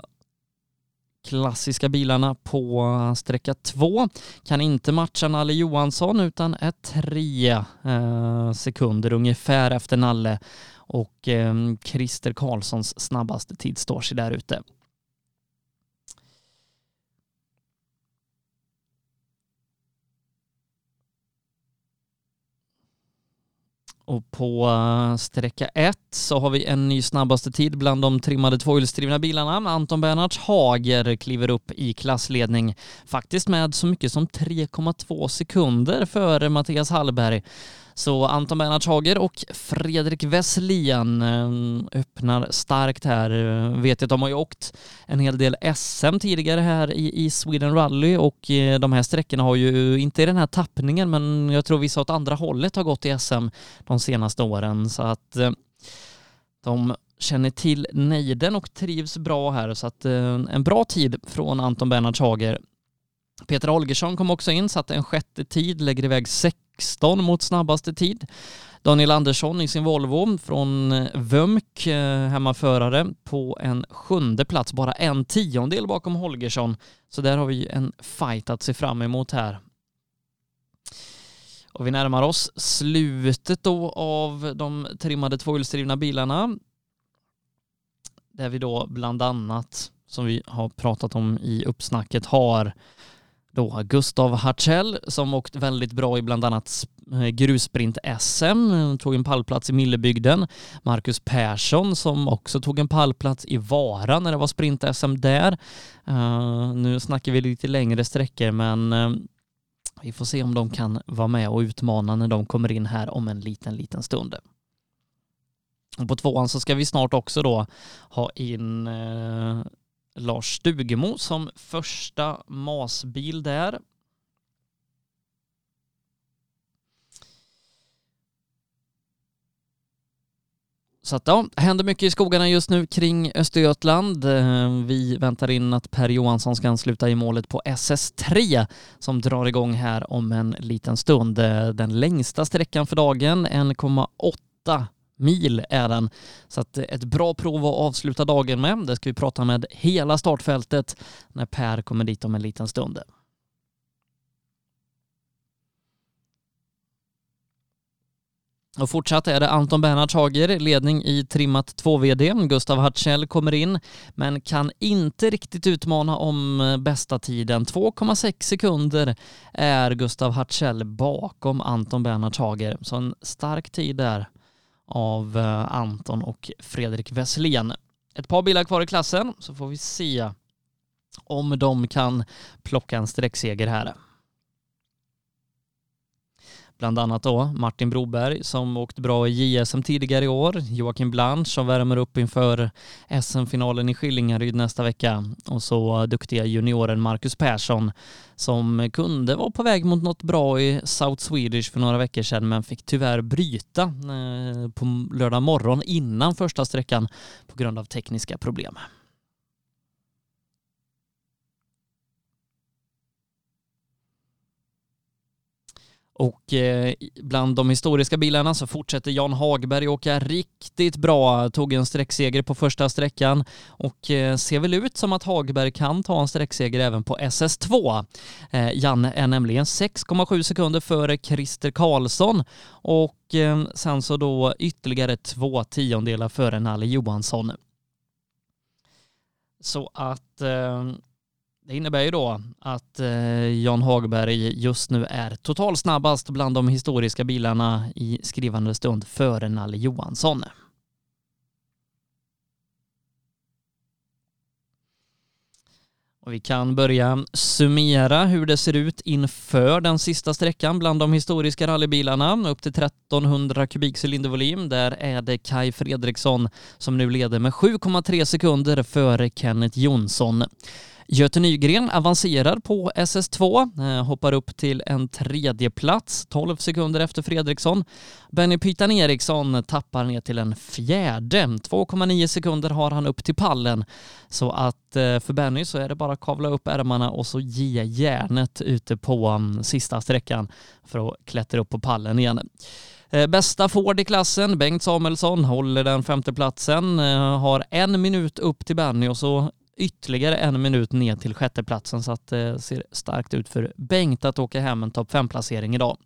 klassiska bilarna på sträcka två. Kan inte matcha Nalle Johansson utan är tre eh, sekunder ungefär efter Nalle och eh, Christer Karlssons snabbaste tid står sig där ute. Och på eh, sträcka 1 så har vi en ny snabbaste tid bland de trimmade tvåhjulsdrivna bilarna. Anton Bernhards Hager kliver upp i klassledning, faktiskt med så mycket som 3,2 sekunder före Mattias Hallberg så Anton Bernhard Hager och Fredrik Wesslien eh, öppnar starkt här. Eh, vet att de har ju åkt en hel del SM tidigare här i, i Sweden Rally och eh, de här sträckorna har ju, inte i den här tappningen, men jag tror vissa åt andra hållet har gått i SM de senaste åren så att de känner till nejden och trivs bra här så att en bra tid från Anton Bernhard Hager. Peter Holgersson kom också in, satte en sjätte tid, lägger iväg 16 mot snabbaste tid. Daniel Andersson i sin Volvo från eh, Vömk, eh, hemmaförare, på en sjunde plats, bara en tiondel bakom Holgersson. Så där har vi en fight att se fram emot här. Och vi närmar oss slutet då av de trimmade tvåhjulsdrivna bilarna. Där vi då bland annat, som vi har pratat om i uppsnacket, har då Gustav Hartzell som åkt väldigt bra i bland annat eh, grussprint-SM, eh, tog en pallplats i Millebygden. Marcus Persson som också tog en pallplats i Vara när det var sprint-SM där. Uh, nu snackar vi lite längre sträckor men uh, vi får se om de kan vara med och utmana när de kommer in här om en liten, liten stund. Och på tvåan så ska vi snart också då ha in eh, Lars Stugemo som första masbil där. Så att ja, det händer mycket i skogarna just nu kring Östergötland. Eh, vi väntar in att Per Johansson ska ansluta i målet på SS3 som drar igång här om en liten stund. Eh, den längsta sträckan för dagen, 1,8 mil är den. Så att ett bra prov att avsluta dagen med. Det ska vi prata med hela startfältet när Per kommer dit om en liten stund. Och fortsatt är det Anton Bernhard Hager, ledning i trimmat 2VD. Gustav Hartzell kommer in, men kan inte riktigt utmana om bästa tiden. 2,6 sekunder är Gustav Hartzell bakom Anton Bernhard Hager. Så en stark tid där av eh, Anton och Fredrik Wesslén. Ett par bilar kvar i klassen, så får vi se om de kan plocka en sträckseger här. Bland annat då Martin Broberg som åkt bra i JSM tidigare i år, Joakim Blanche som värmer upp inför SM-finalen i Skillingaryd nästa vecka och så duktiga junioren Marcus Persson som kunde vara på väg mot något bra i South Swedish för några veckor sedan men fick tyvärr bryta eh, på lördag morgon innan första sträckan på grund av tekniska problem. Och eh, bland de historiska bilarna så fortsätter Jan Hagberg åka riktigt bra. Tog en sträckseger på första sträckan och eh, ser väl ut som att Hagberg kan ta en sträckseger även på SS2. Eh, Janne är nämligen 6,7 sekunder före Christer Karlsson och eh, sen så då ytterligare två tiondelar före Nalle Johansson. Så att eh, det innebär ju då att eh, Jan Hagberg just nu är totalsnabbast bland de historiska bilarna i skrivande stund före Nalle Johansson. Och vi kan börja summera hur det ser ut inför den sista sträckan bland de historiska rallybilarna. Upp till 1300 kubik cylindervolym. Där är det Kai Fredriksson som nu leder med 7,3 sekunder före Kenneth Jonsson. Göte Nygren avancerar på SS2, eh, hoppar upp till en tredje plats 12 sekunder efter Fredriksson. Benny Pytan Eriksson tappar ner till en fjärde. 2,9 sekunder har han upp till pallen. Så att eh, för Benny så är det bara att kavla upp ärmarna och så ge järnet ute på mm, sista sträckan för att klättra upp på pallen igen. Eh, bästa Ford i klassen, Bengt Samuelsson, håller den femte platsen, har en minut upp till Benny och så ytterligare en minut ner till sjätteplatsen så att det ser starkt ut för Bengt att åka hem en topp 5-placering idag.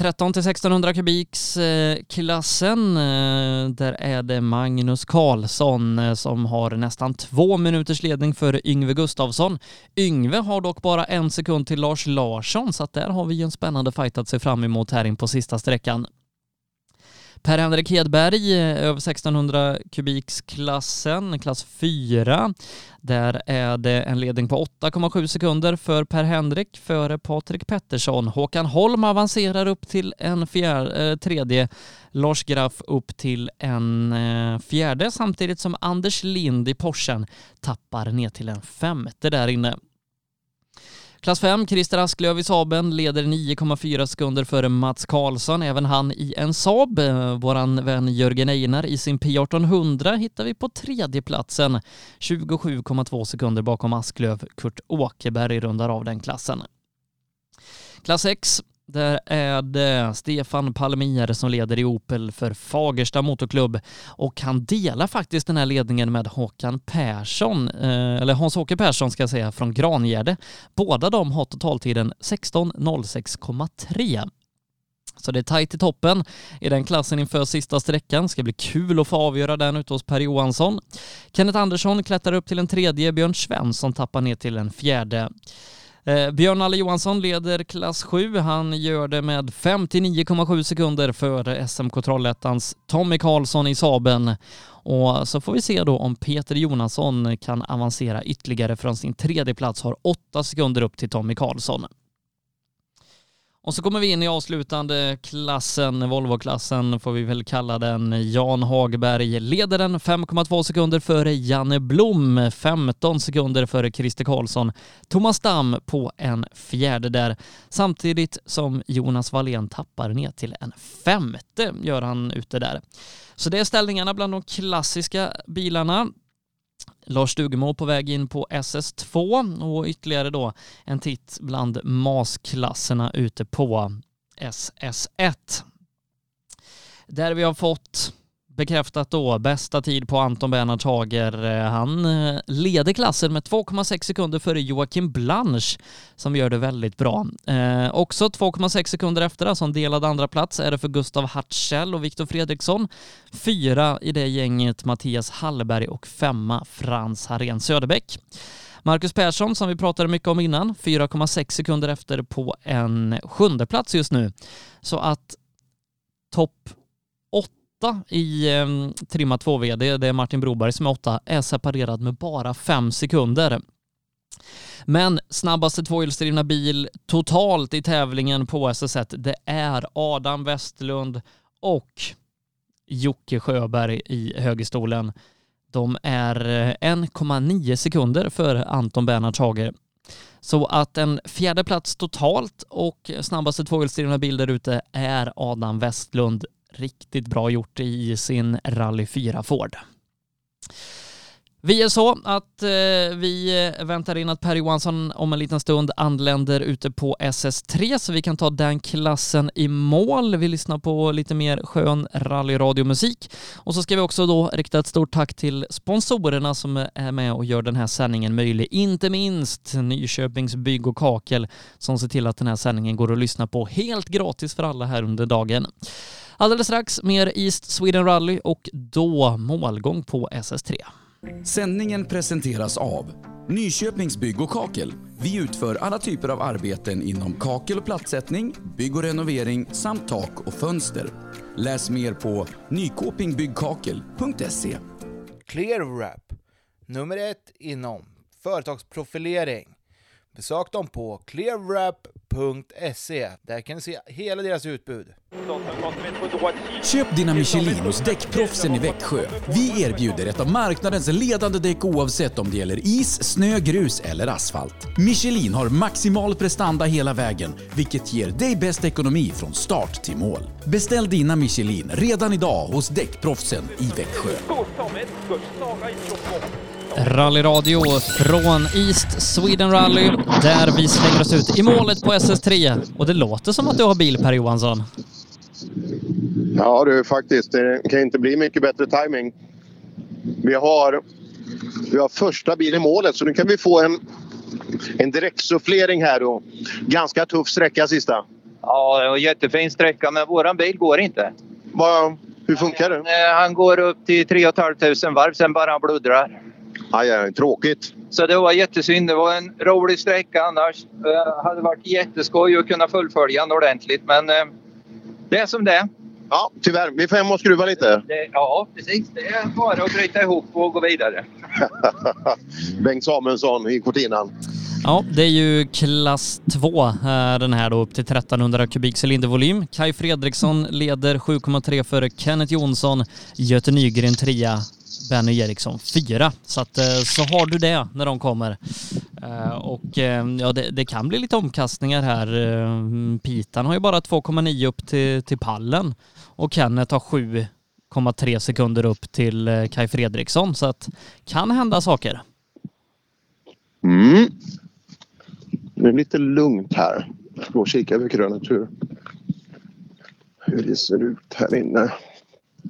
13 till 1600 kubiks eh, klassen, eh, där är det Magnus Karlsson som har nästan två minuters ledning för Yngve Gustafsson. Yngve har dock bara en sekund till Lars Larsson så att där har vi en spännande fight att se fram emot här in på sista sträckan. Per-Henrik Hedberg, eh, över 1600 kubiksklassen, klass 4. Där är det en ledning på 8,7 sekunder för Per-Henrik före Patrik Pettersson. Håkan Holm avancerar upp till en fjär, eh, tredje, Lars Graff upp till en eh, fjärde samtidigt som Anders Lind i Porschen tappar ner till en femte där inne. Klass 5, Christer Asklöv i Saben leder 9,4 sekunder före Mats Karlsson, även han i en Saab. Vår Våran vän Jörgen Einar i sin P1800 hittar vi på tredje platsen 27,2 sekunder bakom Asklöv. Kurt Åkerberg rundar av den klassen. Klass 6, där är det Stefan Palmier som leder i Opel för Fagersta Motorklubb och han delar faktiskt den här ledningen med Håkan Persson, eh, eller Hans-Åke Persson ska jag säga, från Grangärde. Båda de har totaltiden 16.06,3. Så det är tajt i toppen i den klassen inför sista sträckan. Ska bli kul att få avgöra den ute hos Per Johansson. Kenneth Andersson klättrar upp till en tredje, Björn Svensson tappar ner till en fjärde. Eh, Björn-Alle Johansson leder klass 7. Han gör det med 59,7 sekunder för SMK Trollettans Tommy Karlsson i Saben. Och så får vi se då om Peter Jonasson kan avancera ytterligare från sin tredje plats, har 8 sekunder upp till Tommy Karlsson. Och så kommer vi in i avslutande klassen, Volvo-klassen får vi väl kalla den. Jan Hagberg leder den 5,2 sekunder före Janne Blom, 15 sekunder före Christer Karlsson. Thomas Damm på en fjärde där, samtidigt som Jonas Wallén tappar ner till en femte, gör han ute där. Så det är ställningarna bland de klassiska bilarna. Lars Stugemo på väg in på SS2 och ytterligare då en titt bland masklasserna ute på SS1. Där vi har fått bekräftat då bästa tid på Anton Bernhard Hager. Eh, han eh, leder klassen med 2,6 sekunder före Joakim Blanche som gör det väldigt bra. Eh, också 2,6 sekunder efter, alltså en delad andra plats är det för Gustav Hartzell och Viktor Fredriksson. Fyra i det gänget Mattias Hallberg och femma Frans Harén Söderbäck. Marcus Persson, som vi pratade mycket om innan, 4,6 sekunder efter på en sjunde plats just nu. Så att topp åtta i eh, trimma 2VD, det är Martin Broberg som är åtta, är separerad med bara fem sekunder. Men snabbaste tvåhjulsdrivna bil totalt i tävlingen på SS1, det är Adam Westlund och Jocke Sjöberg i högerstolen. De är eh, 1,9 sekunder för Anton Bernhard Hager. Så att en fjärde plats totalt och snabbaste tvåhjulsdrivna bil där ute är Adam Westlund riktigt bra gjort i sin Rally 4 Ford. Vi är så att eh, vi väntar in att Per Johansson om en liten stund anländer ute på SS3 så vi kan ta den klassen i mål. Vi lyssnar på lite mer skön rallyradiomusik och så ska vi också då rikta ett stort tack till sponsorerna som är med och gör den här sändningen möjlig. Inte minst Nyköpings Bygg och Kakel som ser till att den här sändningen går att lyssna på helt gratis för alla här under dagen. Alldeles strax mer East Sweden Rally och då målgång på SS3. Sändningen presenteras av Nyköpings Bygg och Kakel. Vi utför alla typer av arbeten inom kakel och plattsättning, bygg och renovering samt tak och fönster. Läs mer på nykopingbyggkakel.se. ClearWrap, nummer ett inom företagsprofilering. Besök dem på Michelin.se. Där kan du se hela deras utbud. Köp dina Michelin hos däckproffsen i Växjö. Vi erbjuder ett av marknadens ledande däck oavsett om det gäller is, snö, grus eller asfalt. Michelin har maximal prestanda hela vägen, vilket ger dig bäst ekonomi från start till mål. Beställ dina Michelin redan idag hos däckproffsen i Växjö. Rallyradio från East Sweden Rally där vi slänger oss ut i målet på SS3 och det låter som att du har bil Per Johansson. Ja du, faktiskt. Det kan inte bli mycket bättre timing. Vi har, vi har första bil i målet så nu kan vi få en, en direktsufflering här då. Ganska tuff sträcka sista. Ja, det var jättefin sträcka men våran bil går inte. Va, hur funkar det? Eh, Han går upp till 3 500 varv, sen bara han bluddrar. Aj, aj, tråkigt. Så det var jättesynd. Det var en rolig sträcka annars. Det hade varit jätteskoj att kunna fullfölja den ordentligt men eh, det är som det är. Ja, tyvärr. Vi får hem och skruva lite. Det, ja, precis. Det är bara att bryta ihop och gå vidare. <laughs> Bengt Samuelsson i Cortinan. Ja, det är ju klass 2 eh, den här då upp till 1300 kubik cylindervolym. Kai Fredriksson leder 7,3 före Kenneth Jonsson, Göte Nygren 3, Benny Eriksson 4. Så att eh, så har du det när de kommer. Eh, och eh, ja, det, det kan bli lite omkastningar här. Pitan har ju bara 2,9 upp till, till pallen och Kenneth har 7,3 sekunder upp till Kai Fredriksson. Så att kan hända saker. Mm. Det är lite lugnt här. Jag ska gå och kika över krönet hur, hur det ser ut här inne.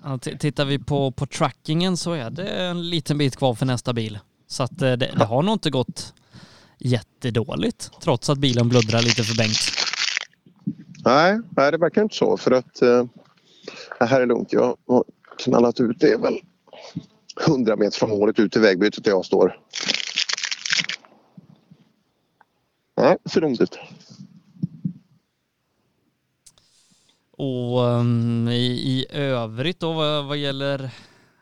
Ja, tittar vi på, på trackingen så är det en liten bit kvar för nästa bil. Så att eh, det, det har nog inte gått jättedåligt trots att bilen bluddrar lite för Bengt. Nej, nej, det verkar inte så för att eh, det här är lugnt. Jag har knallat ut det är väl 100 meter från målet ut till vägbytet där jag står. Nej, det ser lugnt ut. Och um, i, i övrigt då vad, vad gäller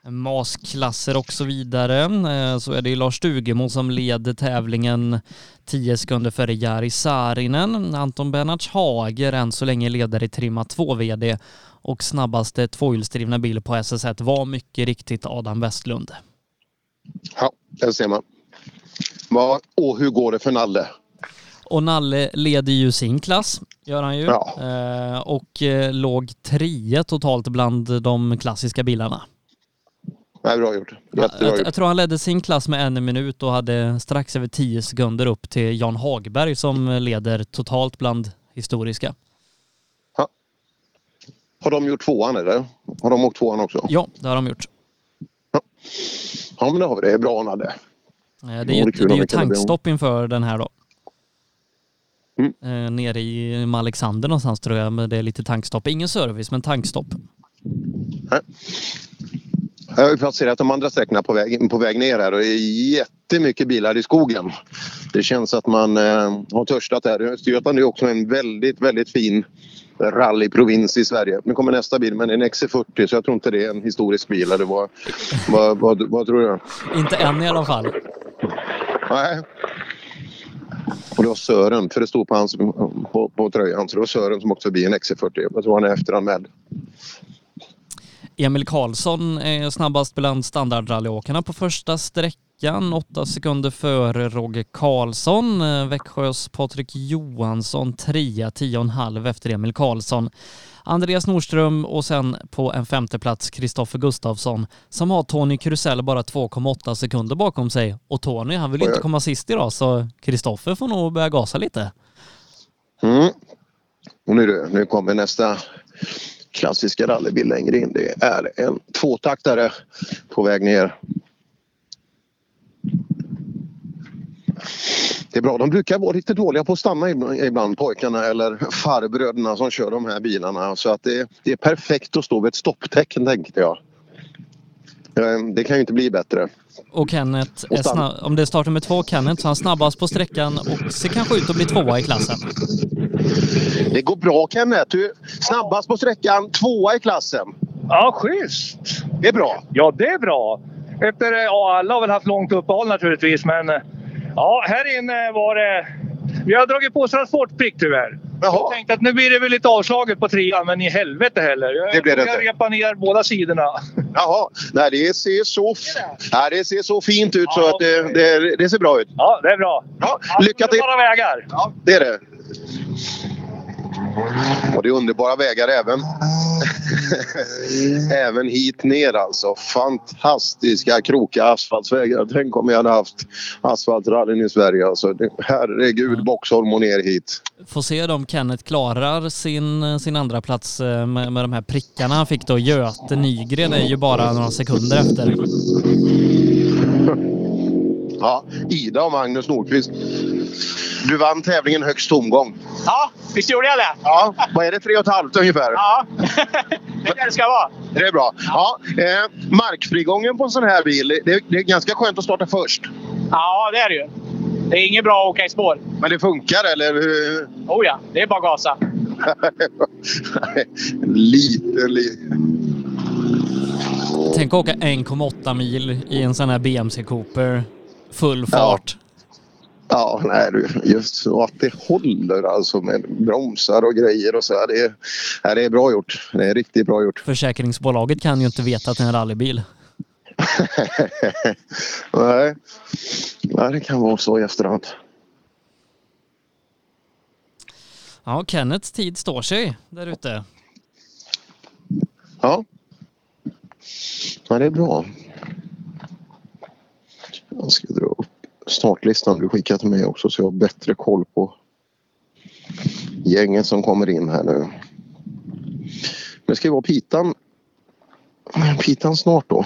masklasser och så vidare eh, så är det ju Lars Stugemo som leder tävlingen 10 sekunder före Jari Saarinen. Anton Bernhards Hager än så länge ledare i Trimma 2 VD och snabbaste tvåhjulsdrivna bil på SS1 var mycket riktigt Adam Westlund. Ja, där ser man. Och hur går det för Nalle? Och Nalle leder ju sin klass, gör han ju. Ja. Eh, och eh, låg trea totalt bland de klassiska bilarna. Nej, bra gjort. Jättebra Jag, gjort. jag tror han ledde sin klass med en minut och hade strax över 10 sekunder upp till Jan Hagberg som leder totalt bland historiska. Har de gjort tvåan eller? Har de åkt tvåan också? Ja, det har de gjort. Ja, men det har vi. Det är bra Nalle. Eh, Det är ju, det är ju tankstopp inför den här då. Mm. Eh, nere i Alexander någonstans tror jag, men det är lite tankstopp. Ingen service, men tankstopp. Jag har ju passerat de andra sträckorna på väg, på väg ner här och det är jättemycket bilar i skogen. Det känns att man eh, har törstat här. Östergötland är också en väldigt, väldigt fin rallyprovins i Sverige. Nu kommer nästa bil men en XC40 så jag tror inte det är en historisk bil. Eller vad, vad, vad, vad tror du? Inte än i alla fall. Nej. Och det var Sören, för det stod på, hans, på, på tröjan, så det var Sören som åkte förbi en XC40. Jag tror han är efteranmäld. Emil Karlsson är snabbast bland standardrallyåkarna på första sträckan. Åtta sekunder före Roger Karlsson. Eh, Växjös Patrik Johansson trea, tio och en halv efter Emil Karlsson. Andreas Nordström och sen på en femte plats Kristoffer Gustafsson som har Tony Krusell bara 2,8 sekunder bakom sig. Och Tony han vill inte komma sist idag så Kristoffer får nog börja gasa lite. Mm. Och nu, du, nu kommer nästa klassiska rallybil längre in. Det är en tvåtaktare på väg ner. Det är bra. De brukar vara lite dåliga på att stanna ibland, pojkarna eller farbröderna som kör de här bilarna. Så att det, det är perfekt att stå vid ett stopptecken tänkte jag. Eh, Det kan ju inte bli bättre. Och Kenneth, Och snabb, om det är startnummer två Kenneth, så är han snabbast på sträckan och ser kanske ut att bli tvåa i klassen. Det går bra Kenneth. Du snabbast på sträckan, tvåa i klassen. Ja, schysst! Det är bra. Ja, det är bra. Efter, eh, ja, alla har väl haft långt uppehåll naturligtvis, men eh, ja, här inne var det... Vi har dragit på transportprick tyvärr. Jag tänkte att nu blir det väl lite avslaget på trean, men i helvete heller. Jag, Det blir det inte. repar ner båda sidorna. Jaha, nej det ser så, nej, det ser så fint ut så att det, det, det ser bra ut. Ja, det är bra. Ja, lycka till! Underbara vägar! Ja, det är det. Och det är underbara vägar även. <laughs> även hit ner alltså. Fantastiska krokiga asfaltsvägar. Tänk om vi hade haft asfaltrallyn i Sverige. Alltså. Herregud, Boxholm och ner hit. Får se om Kenneth klarar sin, sin andra plats eh, med, med de här prickarna han fick då. Göte Nygren är ju bara några sekunder efter. Ja, Ida och Magnus Nordqvist. Du vann tävlingen högst tomgång. Ja, visst gjorde jag det? Ja, vad är det? Tre och ett halvt ungefär? Ja, <laughs> det är det det ska vara. Det är bra. Ja, eh, markfrigången på en sån här bil, det, det är ganska skönt att starta först. Ja, det är det ju. Det är inget bra att åka i spår. Men det funkar eller? hur? Oh ja, det är bara att gasa. <laughs> lite, lite. Tänk att åka 1,8 mil i en sån här BMC Cooper. Full fart. Ja, nej du. Just så att det håller alltså med bromsar och grejer och så. här, Det är, nej, det är bra gjort. Det är riktigt bra gjort. <laughs> Försäkringsbolaget kan ju inte veta att det är en rallybil. nej. nej, det kan vara så i efterhand. Ja, Kennets tid står sig där ute. Ja. ja, det är bra. Jag ska dra upp startlistan du skickat till mig också så jag har bättre koll på gänget som kommer in här nu. Det ska ju vara Pitan. Pitan snart då.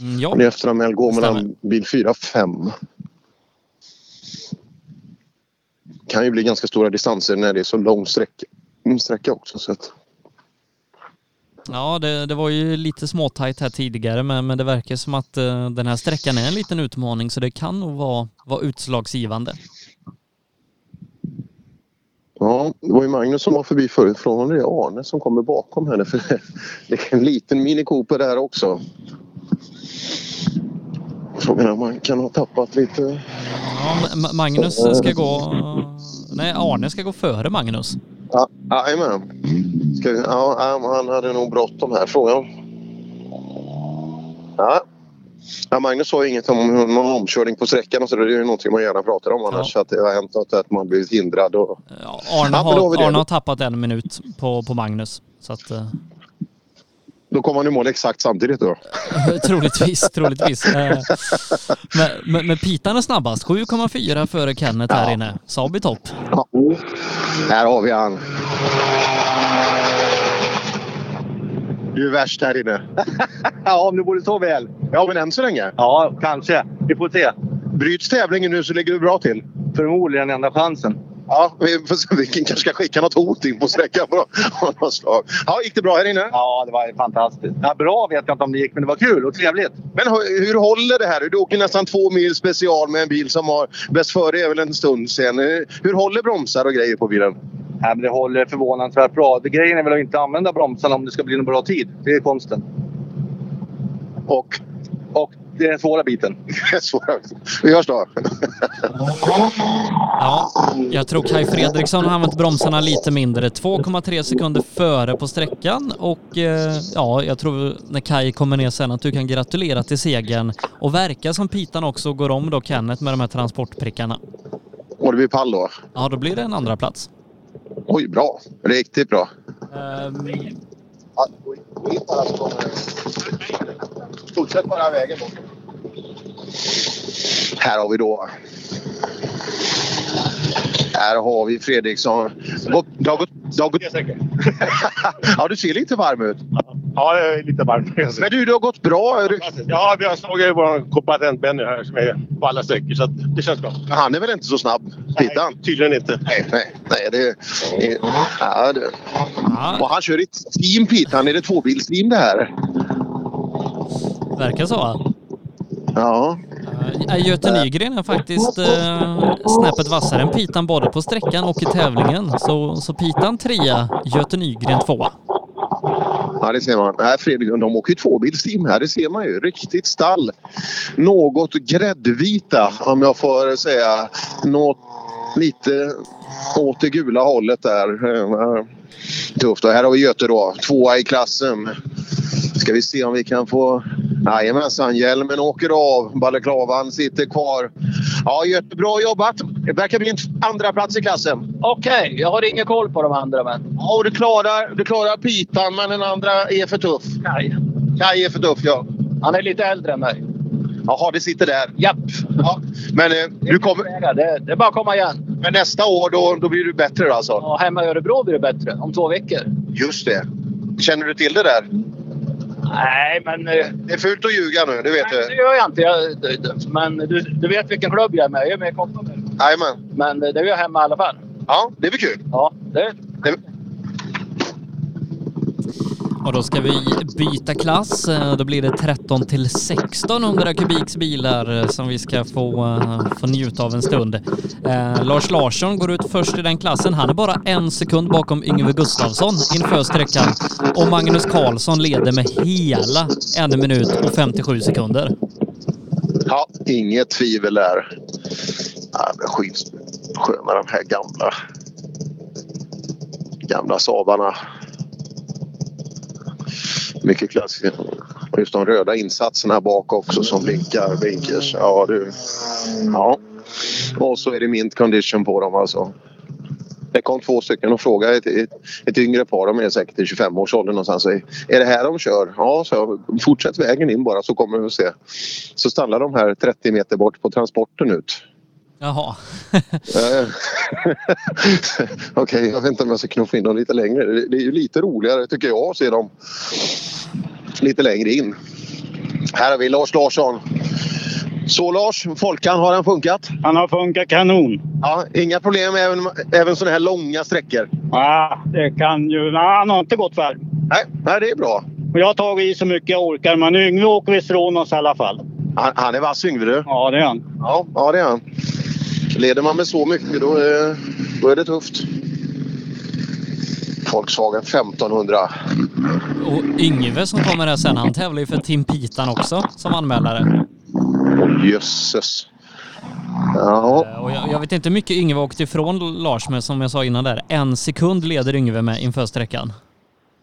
Mm, ja. Han är efteranmäld går mellan bil 4 och 5. kan ju bli ganska stora distanser när det är så lång sträcka, sträcka också. Så att, Ja, det, det var ju lite småtajt här tidigare men, men det verkar som att eh, den här sträckan är en liten utmaning så det kan nog vara, vara utslagsgivande. ja, det var ju Magnus som var förbi förut. Från det är Arne som kommer bakom henne. För det är en liten Mini Cooper där också. Frågan är om man kan ha tappat lite... Ja, Ma- Magnus ska gå... Nej, Arne ska gå före Magnus. Ja, Jajamän. Ja, ja, han hade nog bråttom här. Frågan. Ja. Ja, Magnus sa ju inget om någon omkörning på sträckan och så det är ju någonting man gärna pratar om annars. Att det har hänt något att man blivit hindrad. Och... Arne, Ja, då har. Arne har tappat en minut på, på Magnus. Så att, eh, Då kommer han i mål exakt samtidigt då. troligtvis, troligtvis. Eh, Men, men, men Pitan är snabbast. 7,4 före Kenneth här inne. Saab i topp. Här har vi han. Du är värst här inne. <laughs> ja, om det vore så väl. Ja, men än så länge. Ja, kanske. Vi får se. Bryts tävlingen nu så ligger du bra till. Förmodligen enda chansen. Ja, vi, vi kanske ska skicka något hot in på sträckan. på något slag. Ja, gick det bra här inne? Ja, det var fantastiskt. Ja, bra vet jag inte om det gick, men det var kul och trevligt. Men hur, hur håller det här? Du åker nästan två mil special med en bil som har bäst före är väl en stund sen. Hur håller bromsar och grejer på bilen? Ja, men det håller förvånansvärt bra. Det grejen är väl att inte använda bromsarna om det ska bli en bra tid. Det är konsten. Och? Och det är den svåra biten. <laughs> svåra. Vi hörs då. Ja, jag tror Kai Fredriksson har använt bromsarna lite mindre. 2,3 sekunder före på sträckan och eh, ja, jag tror när Kai kommer ner sen att du kan gratulera till segern och verkar som Pitan också går om då Kenneth med de här transportprickarna. Och det blir pall då? Ja, då blir det en andra plats. Oj, bra. Riktigt bra. Ehm, Fortsätt bara vägen bort. Här har vi då... Här har vi Fredriksson. Det har gått... Det har gått... ja, du ser lite varm ut. Ja, jag är lite varm. Men du, det har gått bra. Ja, vi har slagit vår kombatant Benny här som är på alla sträckor så det känns bra. Han är väl inte så snabb? Titta. Nej, tydligen inte. Nej, nej, nej det, ja, det. Och han kör i ett team Pitan. Är det tvåbilsteam det här? verkar så. Ja. Eh, Göte Nygren är faktiskt eh, snäppet vassare än Pitan både på sträckan och i tävlingen. Så, så Pitan trea, Göte Nygren tvåa. Ja, det ser man. Nej, Fredriksson, de åker ju tvåbilsteam här. Det ser man ju. Riktigt stall. Något gräddvita, om jag får säga. Något lite åt det gula hållet där. Eh, Tufft. Och här har vi Göte då. Tvåa i klassen. Ska vi se om vi kan få... Jajamensan, hjälmen åker av. Balaklavan sitter kvar. Ja, Göte, bra jobbat. Det verkar bli en andra plats i klassen. Okej, jag har ingen koll på de andra men... Ja, och du klarar, du klarar pitan men den andra är för tuff. Kaj. Kaj är för tuff, ja. Han är lite äldre än mig. Jaha, det sitter där. Japp. Ja. Men eh, du kommer... Det, det är bara att komma igen. Men nästa år då, då blir du bättre alltså? Ja, hemma i Örebro blir det bättre. Om två veckor. Just det. Känner du till det där? Nej, men... eh, Det är fult att ljuga nu, det vet Nej, det du. gör jag inte. Jag, det- det- men du, du vet vilken klubb jag är med. Jag är med i Kopparberg. Jajamän. Men eh, det är jag hemma i alla fall. Ja, det blir kul. Ja, det... det... Och då ska vi byta klass. Eh, då blir det 13 till 1600 kubiks bilar eh, som vi ska få, eh, få njuta av en stund. Eh, Lars Larsson går ut först i den klassen. Han är bara en sekund bakom Yngve Gustafsson inför sträckan. Och Magnus Karlsson leder med hela en minut och 57 sekunder. Ja, inget tvivel där. Ja, men de här gamla gamla Saabarna. Mycket klassiskt. Och just de röda insatserna bak också som blinkar blinkers. Ja, du. Ja. Och så är det mint condition på dem alltså. Det kom två stycken och frågade ett, ett, ett yngre par, de är säkert i 25-årsåldern någonstans. Är det här de kör? Ja, så jag, fortsätt vägen in bara så kommer vi att se. Så stannar de här 30 meter bort på transporten ut. Jaha. Eh, <laughs> Okej, jag vet inte om jag ska knuffa in dem lite längre. Det, är ju lite roligare tycker jag att se dem lite längre in. Här har vi Lars Larsson. Så Lars, Folkan, har den funkat? Han har funkat kanon. Ja, inga problem även, även sådana här långa sträckor? Ja, det kan ju... Nej, han har inte gått för. Nej, nej, det är bra. Och jag har tagit i så mycket jag orkar, men Yngve åker visst från oss i alla fall. Han, han är vass Yngve du. Ja, det är han. Ja, ja, det är han. Leder man med så mycket då är, då är det tufft. Volkswagen 1500. Och Yngve som kommer här sen, han tävlar ju för Tim Pitan också som anmälare. Jösses. Ja. Eh, Och jag, jag vet inte hur mycket Yngve åkte ifrån Lars med som jag sa innan där. En sekund leder Yngve med inför sträckan.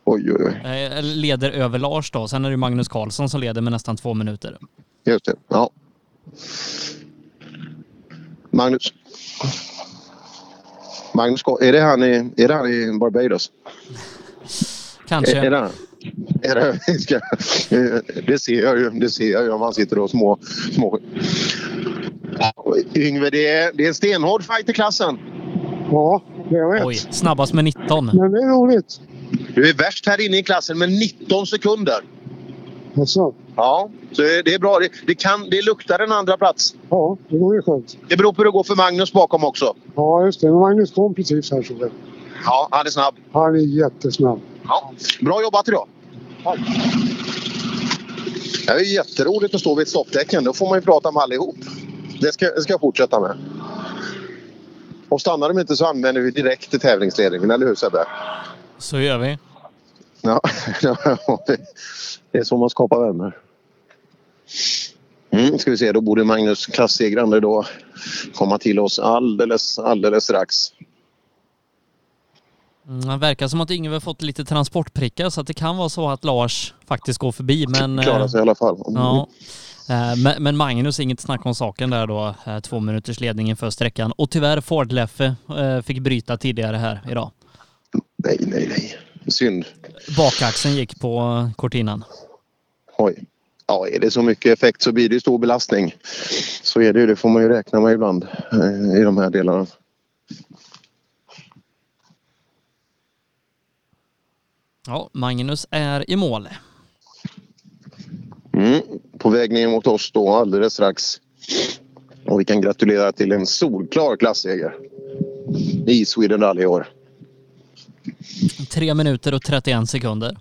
Oj, oj, oj. Eh, Leder över Lars då. Sen är det Magnus Karlsson som leder med nästan två minuter. Just det. Ja. Magnus. Magnus, är det han i, är det han i Barbados? Kanske. Är, är det han? Är det, ska, <laughs> det ser jag ju. Det ser jag ju om han sitter och små... små. Yngve, det är, det är en stenhård fight i klassen. Ja, jag vet. Oj, snabbast med 19. Men det är roligt. Du är värst här inne i klassen med 19 sekunder. Alltså. Ja, så det är bra. Det, det, kan, det luktar en andra plats. Ja, det ju skönt. Det beror på hur det går för Magnus bakom också. Ja, just det. Magnus kom precis här. Så det. Ja, han är snabb. Han är jättesnabb. Ja. Bra jobbat idag. Det är jätteroligt att stå vid ett stopptecken. Då får man ju prata med allihop. Det ska, det ska jag fortsätta med. Och stannar de inte så använder vi direkt till tävlingsledningen, eller hur Sebbe? Så gör vi. Ja, <laughs> det är så man skapar vänner. Mm, ska vi se, då borde Magnus klassegrande då komma till oss alldeles, alldeles strax. Mm, det verkar som att Yngve fått lite transportprickar så att det kan vara så att Lars faktiskt går förbi. Men, Klarar sig i alla fall. Ja. Eh, Men, Magnus, inget snack om saken där då. Eh, Två minuters ledning inför sträckan. Och tyvärr Ford Leffe eh, fick bryta tidigare här idag. Nej, nej, nej. Synd. Bakaxeln gick på Cortinan. Oj. Ja, är det så mycket effekt så blir det stor belastning. Så är det ju. Det får man ju räkna med ibland eh, i de här delarna. Ja, Magnus är i mål. Mm, på väg ner mot oss då alldeles strax. Och vi kan gratulera till en solklar klasseger i Sweden Rally i år. Tre minuter och 31 sekunder.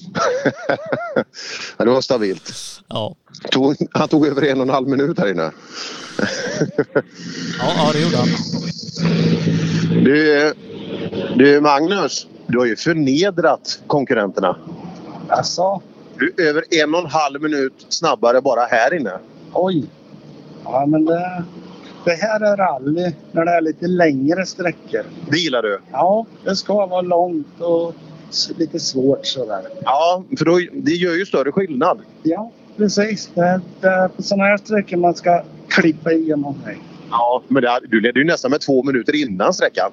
<laughs> Det var stabilt. Ja. Han tog över en och en halv minut här inne. Ja, ja det gjorde han. Du, du Magnus, du har ju förnedrat konkurrenterna. Alltså? Du är över en och en halv minut snabbare bara här inne. Oj. Ja, men det, det här är rally när det är lite längre sträckor. Det gillar du? Ja, det ska vara långt och lite svårt sådär. Ja, för då, det gör ju större skillnad. Ja, precis. Det, är på sådana här sträckor man ska klippa igenom. mig. Ja, men det, du ledde ju nästan med två minuter innan sträckan.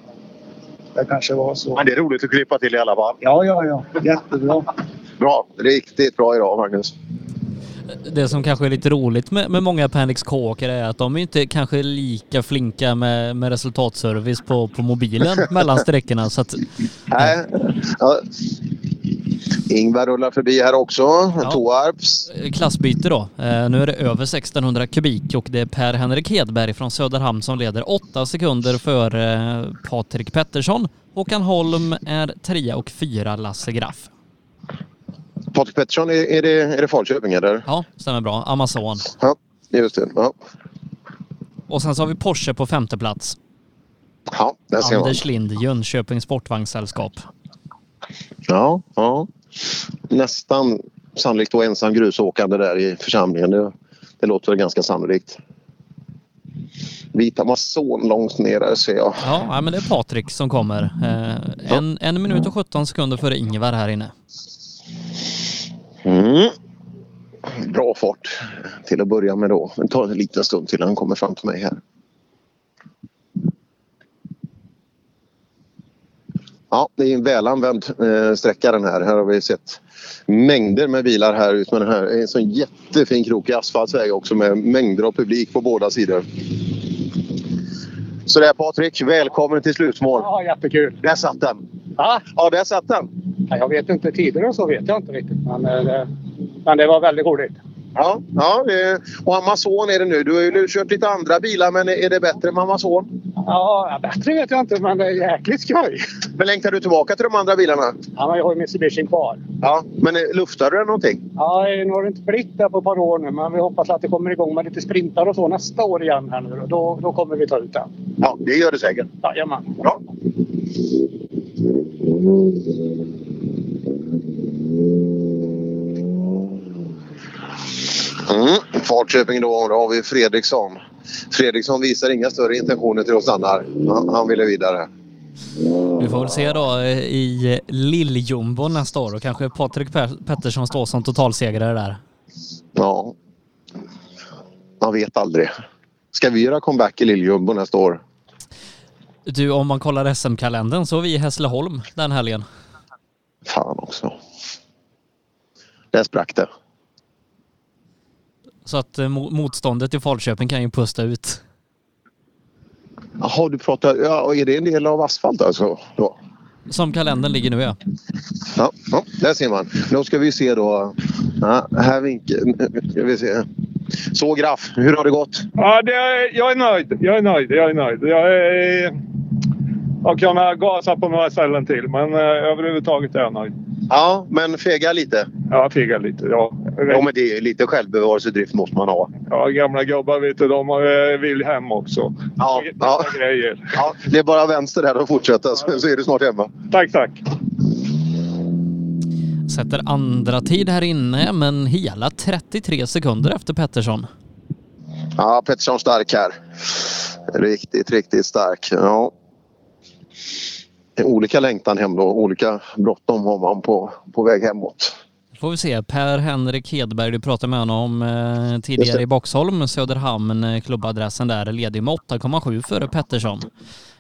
Det kanske var så. Men det är roligt att klippa till i alla fall. Ja, ja, ja. Jättebra. Bra. Riktigt bra idag, Magnus. Det som kanske är lite roligt med, med många Panix K-åkare är att de är inte kanske lika flinka med, med resultatservice på, på mobilen <laughs> mellan sträckorna. Så att, Nej. Ja. Ingvar rullar förbi här också. Ja. Toarps. klassbyte då. Eh, nu är det över 1600 kubik och det är Per-Henrik Hedberg från Söderhamn som leder 8 sekunder före eh, Patrik Pettersson. Håkan Holm är trea och fyra Lasse Graff. Patrik Pettersson, är, är, det, är det Falköping eller? Ja, stämmer bra. Amazon. Ja, just det. Ja, Och sen så har vi Porsche på femte plats. ja där ser man. Anders Lind, Jönköping Sportvagnssällskap. Ja, ja. Nästan sannolikt då ensam grusåkande där i församlingen. Det, det låter ganska sannolikt. Vita Amazon långt ner där ser jag. Ja, men det är Patrik som kommer. Eh, en, en minut och 17 sekunder före Ingvar här inne. Mm. Bra fart till att börja med då. Det tar en liten stund till han kommer fram till mig här. Ja, det är en välanvänd eh, sträcka den här. Här har vi sett mängder med bilar här ut med den här. Det är en sån jättefin krokig asfaltsväg också med mängder av publik på båda sidor. Så där Patrik, välkommen till slutmål. Ja, jättekul. Där satt den. Ja, ja där satt den. Ja, jag vet inte tidigare så vet jag inte riktigt. Men, eh, det, men det var väldigt roligt. Ja, ja och Amazon är det nu. Du har ju kört lite andra bilar men är det bättre med Amazon? Ja, bättre vet jag inte men det är jäkligt skoj. Men längtar du tillbaka till de andra bilarna? Ja, men jag har ju Mitsubishi kvar. Ja, men luftar du den någonting? Ja, nu har det inte blivit det på ett par år nu men vi hoppas att det kommer igång med lite sprintar och så nästa år igen. Här nu. Då, då kommer vi ta ut den. Ja, det gör det säkert. Jajamän. Bra. Mm. Falköping då, då har vi Fredriksson. Fredriksson visar inga större intentioner till att stanna här. Han, han ville vidare. Vi får väl se då eh, i Lill-Jumbo nästa år och kanske Patrik Pettersson står som totalsegrare där. Ja. Man vet aldrig. Ska vi göra comeback i Lill-Jumbo nästa år? Du, om man kollar SM-kalendern så är vi i Hässleholm den helgen. Fan också. Där sprack det. Så att eh, mo- motståndet i Falköping kan ju pusta ut. Jaha, du pratar... Ja, är det en del av asfalt alltså? Då? Som kalendern ligger nu ja. Ja, ja, där ser man. Då ska vi se då. Ja, här vinkel... Ska vi se. Så Graff, hur har det gått? Ja, det är, jag är nöjd. Jag är nöjd. Jag är nöjd. Jag är... Jag kunnat gasa på några ställen till, men eh, överhuvudtaget är jag nöjd. Ja, men fega lite. Ja, fega lite. Ja. Ja, men det är lite självbevarelsedrift måste man ha. Ja, gamla gubbar vet du, de eh, vill hem också. Ja, ja. grejer. Ja, det är bara vänster där och fortsätta så så är du snart hemma. Tack, tack. Sätter andra tid här inne men hela 33 sekunder efter Pettersson. Ja, Pettersson stark här. Riktigt, riktigt stark. Ja. Olika längtan hem då. Olika bråttom har man på, på väg hemåt. Får vi se. Per-Henrik Hedberg, du pratade med honom eh, tidigare i Boxholm, Söderhamn, eh, klubbadressen där, ledig med 8,7 före Pettersson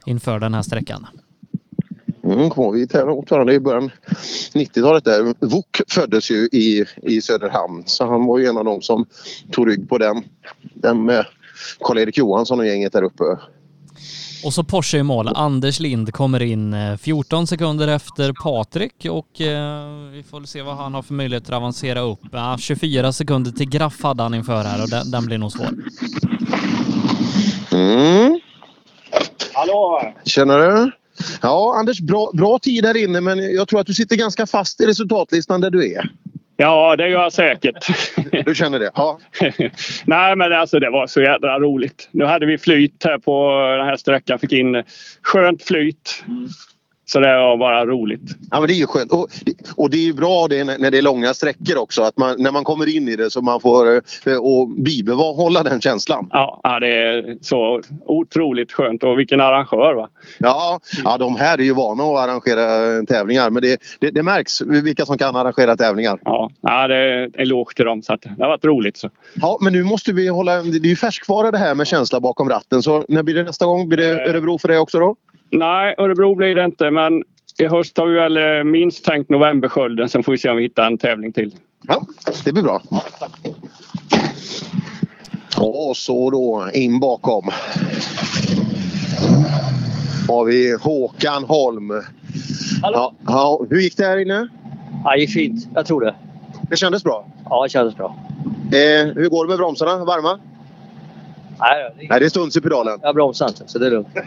inför den här sträckan. Mm, vi tävla mot varandra i början 90-talet där. Wok föddes ju i, i Söderhamn så han var ju en av dem som tog rygg på den. Den med Karl-Erik Johansson och gänget där uppe. Och så Porsche i mål. Anders Lind kommer in eh, 14 sekunder efter Patrik och eh, vi får se vad han har för möjligheter att avancera upp. Ja, 24 sekunder till Graff hade han inför här och den, den blir nog svår. Mm. Hallå! Känner du? Ja, Anders, bra, bra tid här inne men jag tror att du sitter ganska fast i resultatlistan där du är. Ja, det gör jag säkert. <laughs> Du känner det? Ja. <laughs> Nej, men alltså det var så jädra roligt. Nu hade vi flyt här på den här sträckan. Fick in skönt flyt. Så det var bara roligt. Ja, men det är ju skönt. Och, och det är ju bra det när det är långa sträckor också. Att man, när man kommer in i det så man får eh, och bibehålla den känslan. Ja, det är så otroligt skönt. Och vilken arrangör va? Ja, ja, de här är ju vana att arrangera tävlingar men det, det, det märks vilka som kan arrangera tävlingar. Ja, ja det är eloge till dem. Så att det har varit roligt. Så. Ja, men nu måste vi hålla... Det är ju färskvara det här med känsla bakom ratten. Så när blir det nästa gång? Blir det Örebro för dig också då? Nej, Örebro blir det inte. Men i höst har vi väl eh, minst tänkt Novemberskölden. Sen får vi se om vi hittar en tävling till. Ja, det blir bra. Och så då in bakom har vi Håkan Holm. Ja, ja, hur gick det här inne? Ja, det gick fint. Jag tror det. Det kändes bra? Ja, det kändes bra. Eh, hur går det med bromsarna? Varma? Nej, det Nej, det är stuns i pedalen. jag bromsar inte, så det är lugnt. <laughs>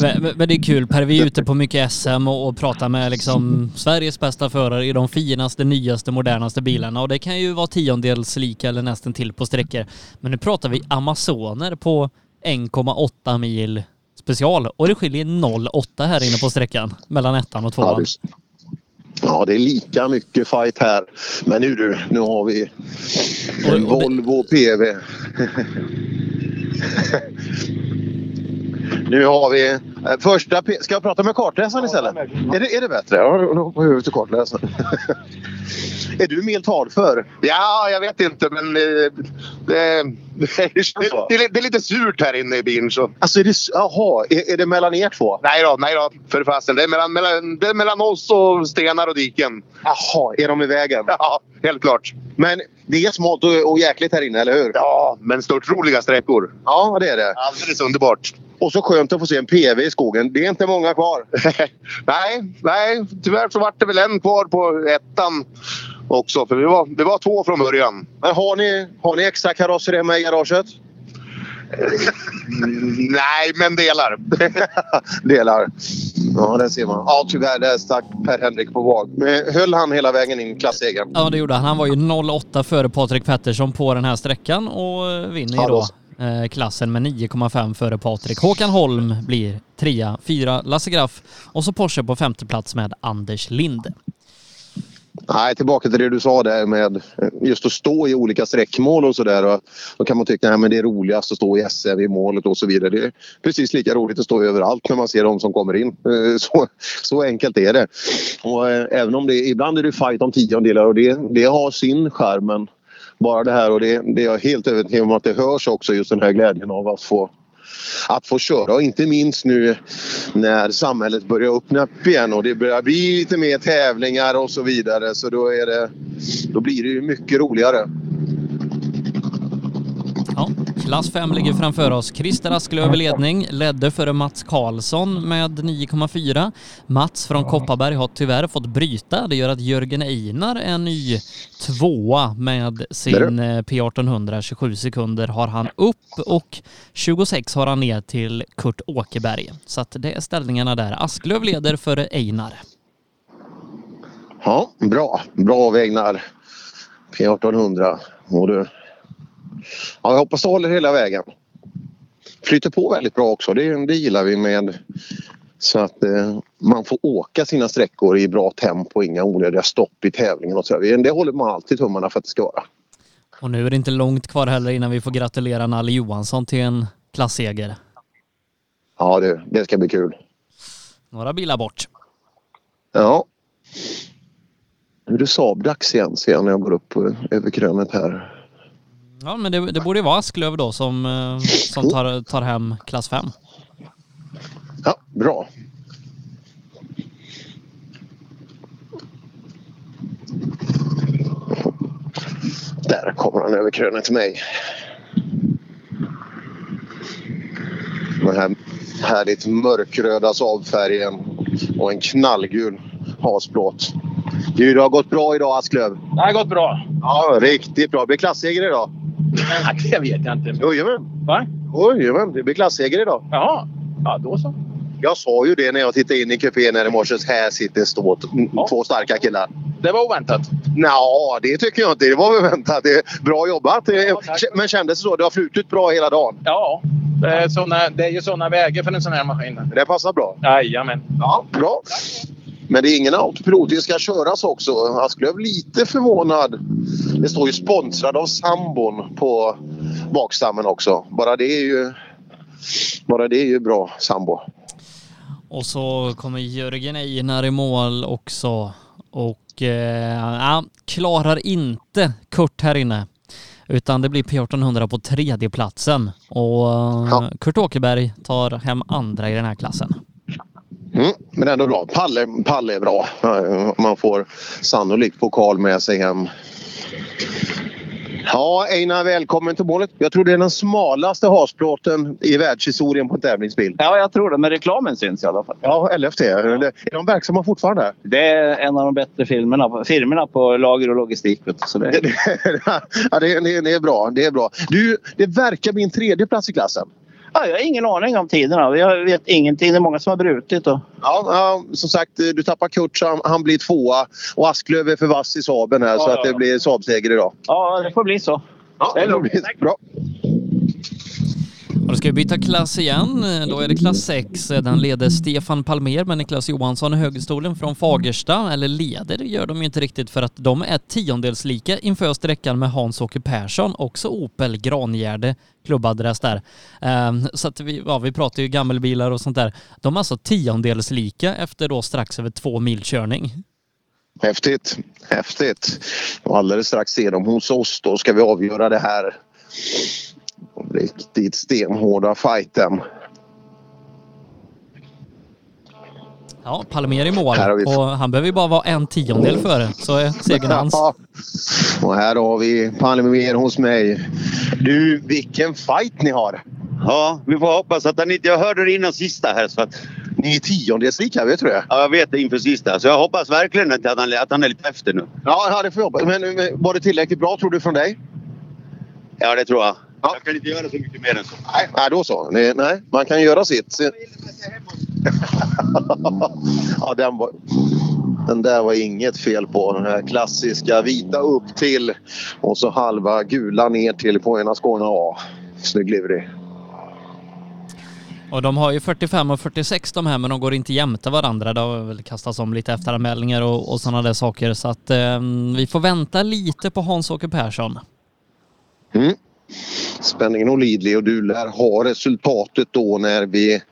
Men, men- men det är kul Per, vi är ute på mycket SM och, och pratar med liksom Sveriges bästa förare i de finaste, nyaste, modernaste bilarna och det kan ju vara tiondels lika eller nästan till på sträckor. Men nu pratar vi Amazoner på 1,8 mil special och det skiljer 0,8 här inne på sträckan mellan ettan och Ja, tvåan. visst. Ja, det är lika mycket fight här. Men nu du, nu har vi en Volvo PV. <laughs> nu har vi eh, första... Ska jag prata med kartläsaren istället? Är det, är det bättre? Ja, då hoppar jag över till kartläsaren. <laughs> är du Miltard för? Ja, jag vet inte men eh, det, det, är, det, det är lite surt här inne i bilen. Så. Alltså, är det, jaha, är, är det mellan er två? Nej då, nej då. För fasen. Det är mellan, mellan, det är mellan oss och stenar och diken. Jaha, är de i vägen? Ja, helt klart. Men det är smalt och, och jäkligt här inne, eller hur? Ja, men stort roliga sträckor. Ja, det är det. Alldeles underbart. Och så skönt att få se en PV i skogen. Det är inte många kvar. <laughs> nej, nej, tyvärr så vart det väl en kvar på ettan också. För vi var, det var två från början. Men har ni, har ni extra karosser hemma i garaget? <laughs> Nej, men delar. <laughs> Delar. Ja, det ser man. Ja, tyvärr. Där stack Per-Henrik på vag. Men höll han hela vägen in klassegen? Ja, det gjorde han. Han var ju 0,8 före Patrik Pettersson på den här sträckan och vinner ju Ja, då då Eh, klassen med 9,5 före Patrik. Håkan Holm blir trea, fyra Lasse Graff och så Porsche på femte plats med Anders Lind. Nej, tillbaka till det du sa där med just att stå i olika sträckmål och sådär. Då kan man tycka att det är roligast att stå i SM i målet och så vidare. Det är precis lika roligt att stå överallt när man ser de som kommer in. Eh, så, så enkelt är det. Och eh, även om det ibland är det fight om tiondelar och det, det har sin charm. Men bara det här. Och det, det är jag helt övertygad om att det hörs också just den här glädjen av att få att få köra. Och inte minst nu när samhället börjar öppna upp igen och det börjar bli lite mer tävlingar och så vidare. Så då, är det, då blir det ju mycket roligare. Ja, klass 5 ligger framför oss. Christer Asklöv i ledning, ledde före Mats Karlsson med 9,4. Mats från Kopparberg har tyvärr fått bryta. Det gör att Jörgen Einar är ny tvåa med sin eh, P1800. 27 sekunder har han upp och 26 har han ner till Kurt Åkerberg. Så att det är ställningarna där. Asklöv leder före Einar. Ja, bra. Bra avvägningar. P1800. Och du, ja, jag hoppas det håller hela vägen. Flyter på väldigt bra också. Det, det gillar vi med så att eh, man får åka sina sträckor i bra tempo, inga onödiga stopp i tävlingen och så. Det håller man alltid tummarna för att det ska vara. Och nu är det inte långt kvar heller innan vi får gratulera Nalle Johansson till en klasseger. Ja, det, det ska bli kul. Några bilar bort. Ja. Nu är det Saab-dags igen ser jag när jag går upp eh, över krönet här. Ja, men det, det borde ju vara Asklöv då som, eh, som tar, tar hem klass 5. Ja, bra. Där kommer han över krönet till mig. Den här härligt mörkröda Saab-färgen och en knallgul hasplåt. Du, det har gått bra idag Asklöv. Det har gått bra. Ja, riktigt bra. Det blir klasseger idag. <laughs> Det vet jag inte. Jajamän. Va? Jajamän, det blir klasseger idag. Jaha. Ja, då så. Jag sa ju det när jag tittade in i kupén här i morse. Här sitter stå, två starka killar. Det var oväntat. Nå, det tycker jag inte. Det var väl väntat. Det är bra jobbat. Men kändes det så? Det har flutit bra hela dagen? Ja, det är, såna, det är ju såna vägar för en sån här maskin. Det passar bra? Jajamän. Ja, bra. Men det är ingen autopilot. Det ska köras också. Asklöv lite förvånad. Det står ju sponsrad av sambon på bakstammen också. Bara det är ju, bara det är ju bra sambo. Och så kommer Jörgen Einar i mål också. Och eh, ja, klarar inte Kurt här inne. Utan det blir P1800 på tredje platsen. Och eh, Kurt Åkerberg tar hem andra i den här klassen. Mm, men ändå bra. Palle, Palle är bra. Man får sannolikt pokal med sig hem. Ja, Einar, välkommen till målet. Jag tror det är den smalaste hasplåten i världshistorien på en tävlingsbil. Ja, jag tror det. Men reklamen syns i alla fall. Ja, LFT. Är de verksamma fortfarande? Det är en av de bättre filmerna, firmorna på lager och logistik. Så det... <laughs> ja, det, det, det är bra. Det är bra. Du, det verkar bli en tredje plats i klassen. Ja, jag har ingen aning om tiderna. Jag vet ingenting. Det är många som har brutit. Och... Ja, ja, som sagt, du tappar Kurt han, han blir tvåa. Och Asklöv är för vass i Saaben här så Ja, att det ja. blir Saab-seger idag. Ja, det får bli så. Ja, det får bli bra. Då ska vi byta klass igen. Då är det klass 6. Den leder Stefan Palmer med Niklas Johansson i högerstolen från Fagersta. Eller leder gör de ju inte riktigt för att de är tiondelslika inför sträckan med Hans-Åke Persson, också Opel Grangärde klubbadress där. Ehm, så att vi, ja, vi pratar ju gammelbilar och sånt där. De är alltså tiondelslika efter då strax över två mil körning. Häftigt. Häftigt. Och alldeles strax ser de hos oss. Då ska vi avgöra det här riktigt stenhårda fighten. Ja, Palmer i mål Här har vi- och han behöver ju bara vara en tiondel före så är segern <laughs> hans. Ja. Och här har vi Palmer hos mig. Du, vilken fight ni har! Ja, vi får hoppas att han inte... Jag hörde det innan sista här så att... Ni är tiondelslika, vet du det? Ja, jag vet det inför sista. Så jag hoppas verkligen att han, att han är lite efter nu. Ja, det får jag hoppas. Men men var det tillräckligt bra tror du från dig? Ja, det tror jag. Jag kan inte göra så mycket mer än så. Nej, nej då så. Nej, nej, man kan göra sitt. <laughs> Ja, den, var, den där var inget fel på. Den här klassiska vita upp till och så halva gula ner till på ena Skåne A. Snygg livery. Och de har ju 45 och 46 de här men de går inte jämte varandra. Det har väl kastats om lite efteranmälningar och, och sådana där saker så att eh, vi får vänta lite på Hans-Åke Persson. Mm. Spänningen olidlig och du lär ha resultatet då när vi...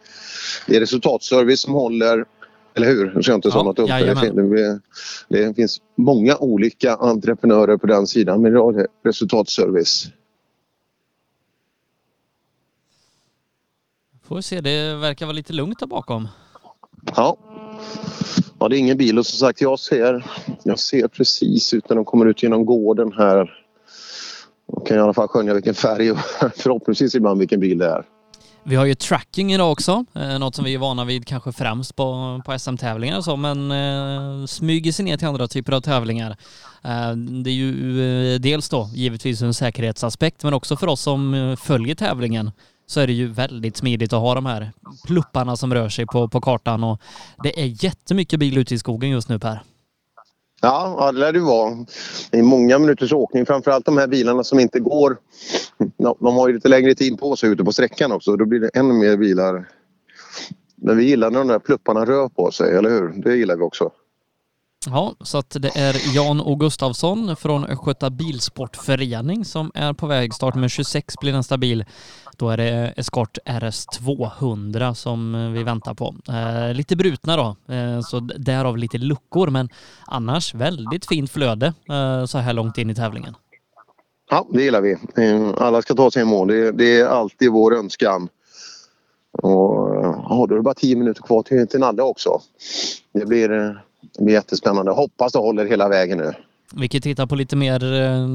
Det är resultatservice som håller, eller hur? Nu ska jag inte Ja, somnat upp det. det. Finns många olika entreprenörer på den sidan men idag är det resultatservice. Får se, det verkar vara lite lugnt där bakom. Ja. Ja, det är ingen bil och som sagt jag ser, jag ser precis ut när de kommer ut genom gården här och kan i alla fall skönja vilken färg och <laughs> förhoppningsvis ibland vilken bil det är. Vi har ju tracking idag också, eh, något som vi är vana vid kanske främst på, på SM-tävlingar och så, men eh, smyger sig ner till andra typer av tävlingar. Eh, det är ju eh, dels då givetvis en säkerhetsaspekt, men också för oss som eh, följer tävlingen så är det ju väldigt smidigt att ha de här plupparna som rör sig på, på kartan och det är jättemycket bil ute i skogen just nu Per. Ja, ja, det lär det ju vara. Det är många minuters åkning. Framförallt de här bilarna som inte går. De har ju lite längre tid på sig ute på sträckan också. Då blir det ännu mer bilar. Men vi gillar när de där plupparna rör på sig, eller hur? Det gillar vi också. Ja, så att det är Jan O Gustafsson från Östgöta Bilsportförening som är på väg. Start med 26 blir nästa bil. Då är det Escort RS 200 som vi väntar på. Eh, lite brutna då, eh, så därav lite luckor, men annars väldigt fint flöde eh, så här långt in i tävlingen. Ja, det gillar vi. Eh, alla ska ta sig i mål. Det, det är alltid vår önskan. Och, eh, ja, då är det bara 10 minuter kvar till, till Nadde också. Det blir, eh, det blir jättespännande. Hoppas det håller hela vägen nu. Vi kan titta på lite mer eh,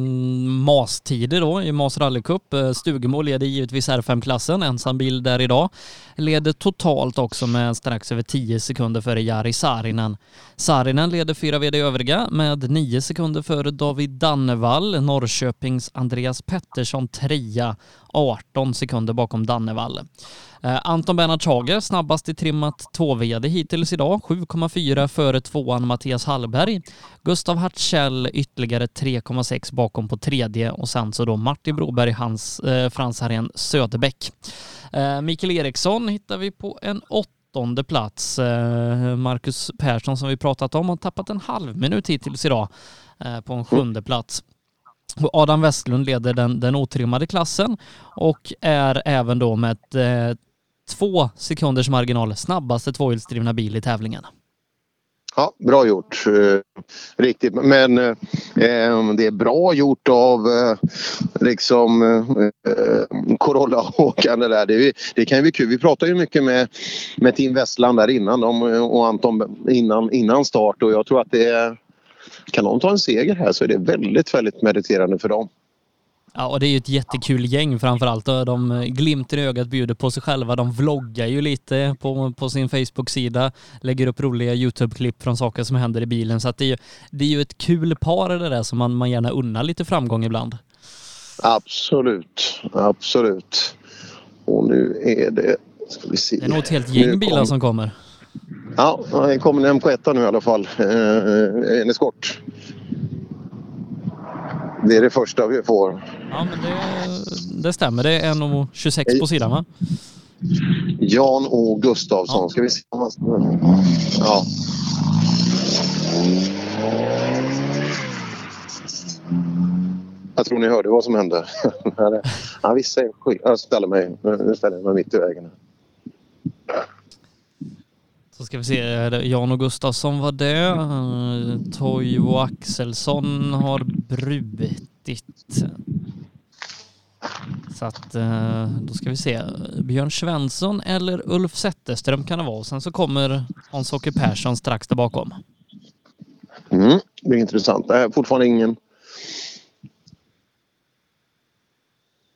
MAS-tider då i MAS rallycup. Eh, Cup. Stugemo leder givetvis R5-klassen, ensam bil där idag. Leder totalt också med strax över 10 sekunder före Jari Saarinen. Saarinen leder fyra VD övriga med 9 sekunder före David Dannevall. Norrköpings Andreas Pettersson trea, 18 sekunder bakom Dannevall. Eh, Anton Bernhard Schager snabbast i trimmat 2-VD hittills idag, 7,4 före tvåan Mattias Hallberg. Gustav Hartzell ytterligare 3,6 bakom på tredje och sen så då Martin Broberg, Hans, eh, Frans Harén Söderbäck. Eh, Mikael Eriksson hittar vi på en åttonde plats. Eh, Marcus Persson som vi pratat om har tappat en halv minut hittills idag eh, på en sjunde plats. Och Adam Westlund leder den, den otrimmade klassen och är även då med ett, eh, två sekunders marginal snabbaste tvåhjulsdrivna bil i tävlingen. Ja, bra gjort. Eh, riktigt. Men eh, eh det är bra gjort av eh, liksom eh, eh Corolla-åkande där. Det, det kan ju bli kul. Vi pratade ju mycket med, med Team Westland där innan de, eh, och Anton innan, innan start och jag tror att det är kan de ta en seger här så är det väldigt, väldigt meriterande för dem. Ja, och det är ju ett jättekul gäng framförallt. Och De glimten i ögat bjuder på sig själva. De vloggar ju lite på, på sin Facebook-sida, lägger upp roliga YouTube-klipp från saker som händer i bilen. Så att det, är ju, det är ju ett kul par det där som man, man gärna unnar lite framgång ibland. Absolut, absolut. Och nu är det... Ska vi se. Det är nog ett helt gäng bilar kom- som kommer. Ja, det kommer en MK1 nu i alla fall. Eh, en eskort. Det är det första vi får. Ja, men det, det stämmer. Det är 1,26 på sidan va? Jan O Gustafsson. Ska vi se om han... Ja. Jag tror ni hörde vad som hände. <laughs> Han vissa är skit. Jag ställer mig, nu ställer jag mig mitt i vägen. Så ska vi se, Jan och Gustafsson var det. Eh, Toivo Axelsson har brutit. Så att eh, då ska vi se. Björn Svensson eller Ulf Zetterström kan det vara. Sen så kommer Hans-Åke Persson strax där bakom. Mm, det är intressant. Det är fortfarande ingen...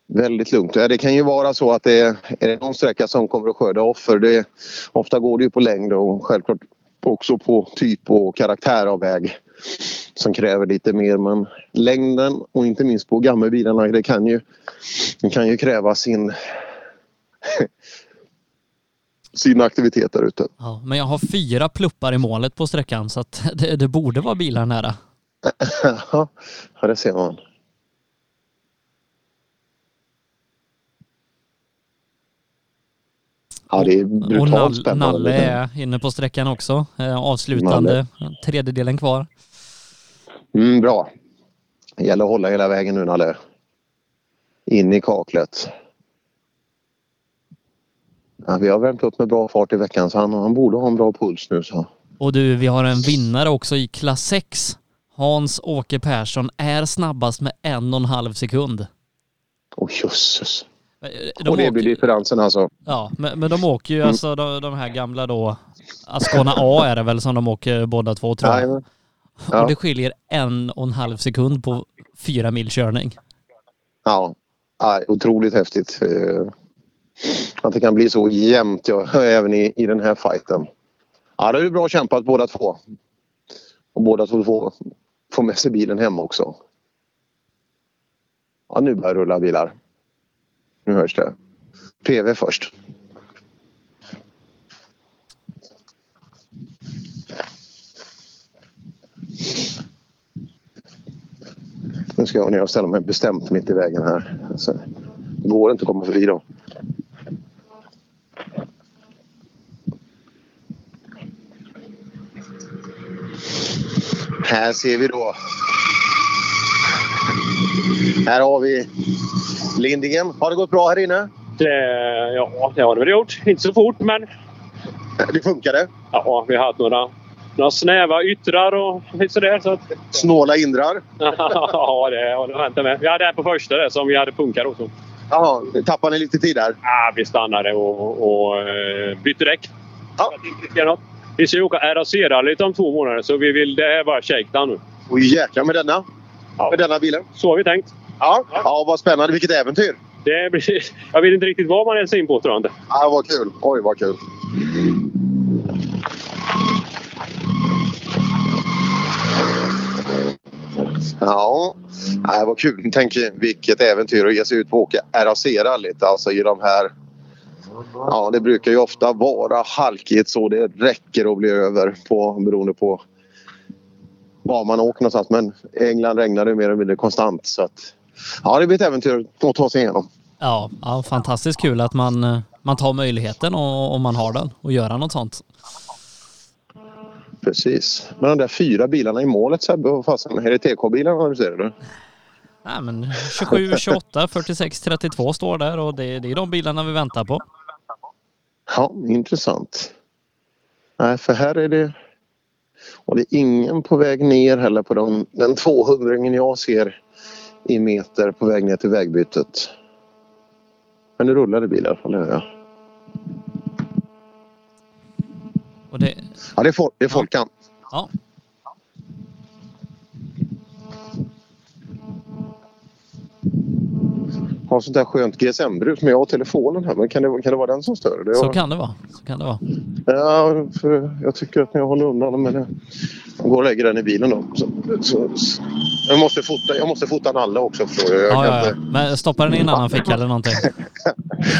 Väldigt lugnt. Ja, Det kan ju vara så att det är, är det någon sträcka som kommer att skörda offer. Det, ofta går det ju på längd och självklart också på typ och karaktär av väg som kräver lite mer. Men längden och inte minst på gammelbilarna det kan ju, det kan ju kräva sin, <laughs> sin aktivitet där ute. Ja, men jag har fyra pluppar i målet på sträckan så att <laughs> det, det borde vara bilar nära. <laughs> ja, det ser man. Ja, det är Och brutalt Nall, spännande. Nalle är inne på sträckan också. Eh, avslutande, tredjedelen kvar. Mm, bra. Det gäller att hålla hela vägen nu Nalle. In i kaklet. Ja, vi har värmt upp med bra fart i veckan så han, han borde ha en bra puls nu. Så. Och du, vi har en vinnare också i klass 6. Hans-Åke Persson är snabbast med en och en halv sekund. Åh jösses. De Och det åker- blir differensen alltså. Ja, men, men de åker ju Mm. alltså de, de här gamla då, Ascona A är det väl som de åker båda två tror jag. Jajamän. Ja. Och det skiljer en och en halv sekund på fyra mil körning. Ja, ja otroligt häftigt. Eh, Att det kan bli så jämnt ja, <laughs> även i, i den här fighten. Ja, det är bra kämpat båda två. Och båda två får, får med sig bilen hem också. Ja, nu börjar rulla bilar. Nu hörs det. PV först. Nu ska jag ner och ställa mig bestämt mitt i vägen här. Alltså, det går inte att komma förbi då. Här ser vi då. Här har vi Lindingen. Har det gått bra här inne? Det, ja, det har det väl gjort. Inte så fort, men... Det funkade? Ja, vi har haft några, några snäva yttrar och sådär. Så att... Snåla indrar? <laughs> ja, det har det hänt med. Vi hade en på första där som vi hade punkat också. Jaha, tappade ni lite tid där? Ja, vi stannade och, och eh, bytte däck. Ja. Vi ska åka RAC-rallyt om två månader så vi vill... Det är bara shakedown nu. Oj jäklar med denna? Med denna bilen? Så har vi tänkt. Ja, ja vad spännande. Vilket äventyr! Det blir, <laughs> jag vet inte riktigt vad man sig in på tror jag inte. Ja, vad kul. Oj, vad kul. Ja, Nej, vad kul. Tänk vilket äventyr att ge sig ut på och åka RAC-rallyt. Alltså i de här... Ja, det brukar ju ofta vara halkigt så det räcker att bli över på, beroende på var man åker någonstans. Men England regnar det mer eller mindre konstant. Så att, ja, det blir ett äventyr att ta sig igenom. Ja, ja fantastiskt kul att man, eh, man tar möjligheten och, om man har den och göra något sånt. Precis. Men de där fyra bilarna i målet Sebbe, vad fasen, är det TK-bilarna du ser eller? Nej men 27, 28, 46, 32 står där och det, det är de bilarna vi väntar på. Ja, intressant. Nej, för här är det... Och det är ingen på väg ner heller på den, den 200 jag ser i meter på väg ner till vägbytet. Men nu rullar det bilar i alla fall, det hör jag. Och det, Ja, det är, folk, det är Folkan. ja. Har sånt där skönt GSM-brus men jag har telefonen här. Men kan det, kan det vara den som stör? Det Så kan det vara. Så kan det vara. Ja, för jag tycker att när jag håller undan med det. Gå och lägger den i bilen då. Så, så, så. Jag, måste fota, jag måste fota Nalle också förstår du. Jag Ja, ja, ja. inte- Men stoppa den i en annan ficka eller någonting. <laughs>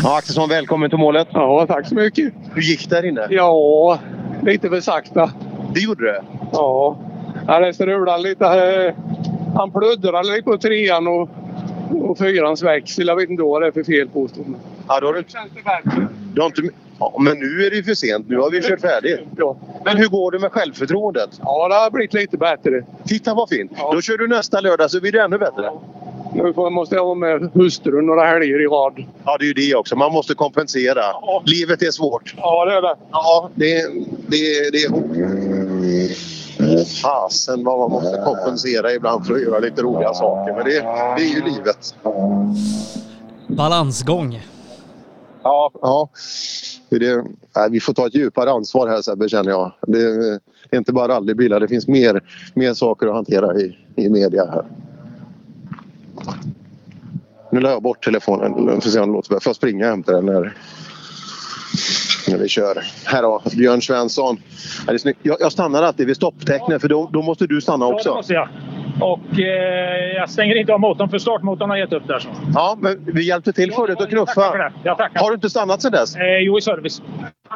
Ja, Axelsson, välkommen till målet. Ja, tack så mycket. Hur gick det här inne? Ja, lite för sakta. Det gjorde det? Ja. ja det strulade lite. eh, Han pluddrade lite på trean och, och fyrans växel. Jag vet inte vad det är för fel på dem. Ja, då har du... Du har inte... Ja, men nu är det ju för sent. Nu har vi kört färdigt. Men hur går det med självförtroendet? Ja, det har blivit lite bättre. Titta vad fint! Då kör du nästa lördag så blir det ännu bättre. Nu får, måste jag vara med hustrun några helger i rad. Ja, det är ju det också. Man måste kompensera. Livet är svårt. Ja, det är det. Ja, det, det, det Fasen vad man måste kompensera ibland för att göra lite roliga saker. Men det, det är ju livet. Balansgång. Ja. ja. Det är. Nej, vi får ta ett djupare ansvar här Sebbe känner jag. Det är, det är inte bara rallybilar. Det finns mer, mer saker att hantera i, i media här. Nu la jag bort telefonen. Får se om det låter bättre. Får jag springa och hämta den när, när vi kör. Här då, Björn Svensson. Det är snyggt. jag, jag stannar alltid vid stopptecknet för då, då måste du stanna Ja, det också. måste jag. Och eh, jag stänger inte av motorn för startmotorn har gett upp där. Så. Ja, men vi hjälpte till förut att knuffa. Tackar för det. Ja, tackar. Har du inte stannat sedan dess? Eh, jo, i service.